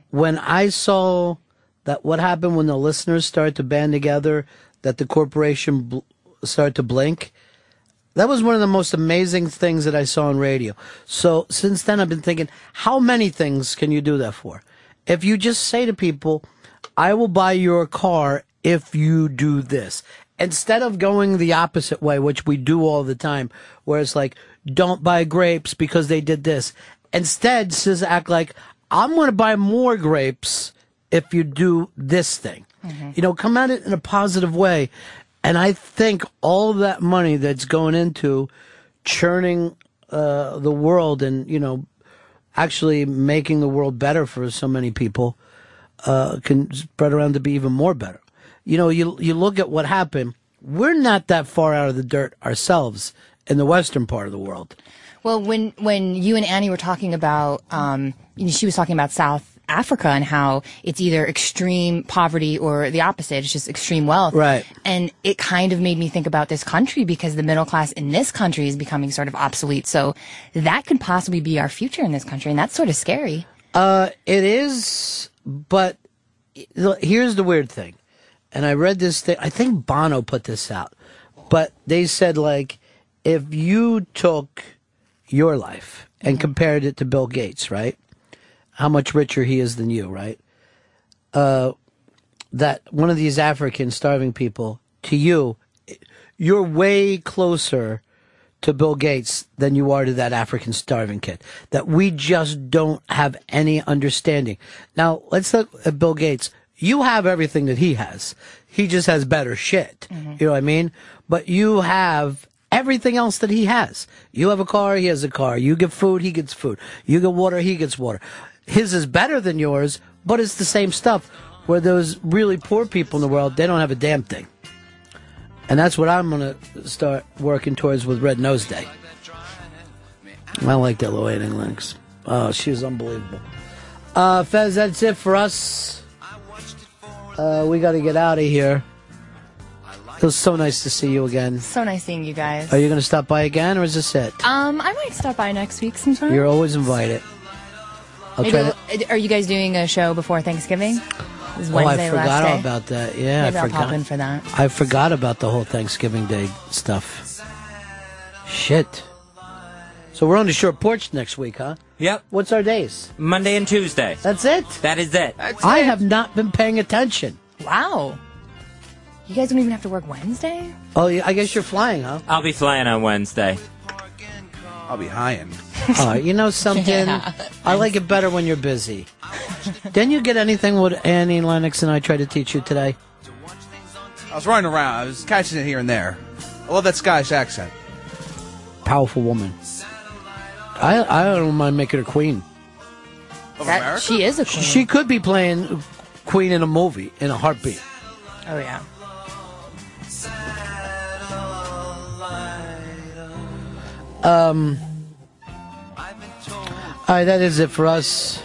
when I saw that what happened when the listeners started to band together, that the corporation bl- started to blink. That was one of the most amazing things that I saw on radio. So since then, I've been thinking, how many things can you do that for? If you just say to people, I will buy your car if you do this. Instead of going the opposite way, which we do all the time, where it's like, don't buy grapes because they did this. Instead, says act like, I'm going to buy more grapes if you do this thing. Mm-hmm. You know, come at it in a positive way. And I think all that money that's going into churning uh, the world and, you know, actually making the world better for so many people uh, can spread around to be even more better. You know, you you look at what happened. We're not that far out of the dirt ourselves in the western part of the world. Well, when when you and Annie were talking about, um, she was talking about South Africa and how it's either extreme poverty or the opposite. It's just extreme wealth. Right. And it kind of made me think about this country because the middle class in this country is becoming sort of obsolete. So that could possibly be our future in this country, and that's sort of scary. Uh, it is, but here's the weird thing. And I read this thing, I think Bono put this out, but they said, like, if you took your life and compared it to Bill Gates, right? How much richer he is than you, right? Uh, that one of these African starving people, to you, you're way closer to Bill Gates than you are to that African starving kid. That we just don't have any understanding. Now, let's look at Bill Gates. You have everything that he has. He just has better shit. You know what I mean? But you have everything else that he has. You have a car, he has a car. You get food, he gets food. You get water, he gets water. His is better than yours, but it's the same stuff. Where those really poor people in the world, they don't have a damn thing. And that's what I'm going to start working towards with Red Nose Day. I like that Lloyd Lynx. Oh, she was unbelievable. Uh, Fez, that's it for us. Uh, we got to get out of here. It was so nice to see you again. So nice seeing you guys. Are you going to stop by again, or is this it? Um, I might stop by next week sometime. You're always invited. I'll Maybe try to. Are you guys doing a show before Thanksgiving? This is Oh, I forgot all about that. Yeah, Maybe I I'll forgot. pop in for that. I forgot about the whole Thanksgiving Day stuff. Shit. So we're on the short porch next week, huh? Yep. What's our days? Monday and Tuesday. That's it. That is it. I have not been paying attention. Wow. You guys don't even have to work Wednesday? Oh, yeah, I guess you're flying, huh? I'll be flying on Wednesday. I'll be highin'. Oh, you know something? Yeah. I like it better when you're busy. Didn't you get anything what Annie Lennox and I tried to teach you today? I was running around. I was catching it here and there. I love that Scottish accent. Powerful woman. I I don't mind making her queen. That, she is a queen. She could be playing queen in a movie in a heartbeat. oh, yeah. Um. All right, that is it for us.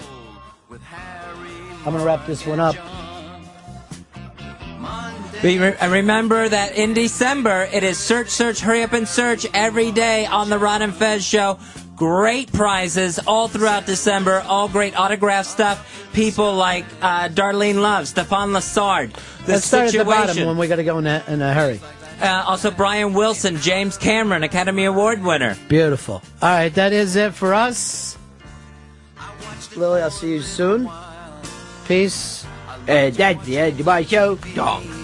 I'm gonna wrap this one up. And remember that in December, it is search, search, hurry up and search every day on the Ron and Fez show. Great prizes all throughout December, all great autograph stuff. People like uh, Darlene Love, Stefan Lessard, The Let's start at the bottom when we got to go in a, in a hurry. Uh, also, Brian Wilson, James Cameron, Academy Award winner. Beautiful. All right, that is it for us. Lily, I'll see you soon. Peace. And that's the end of my show. Dong.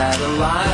Satellite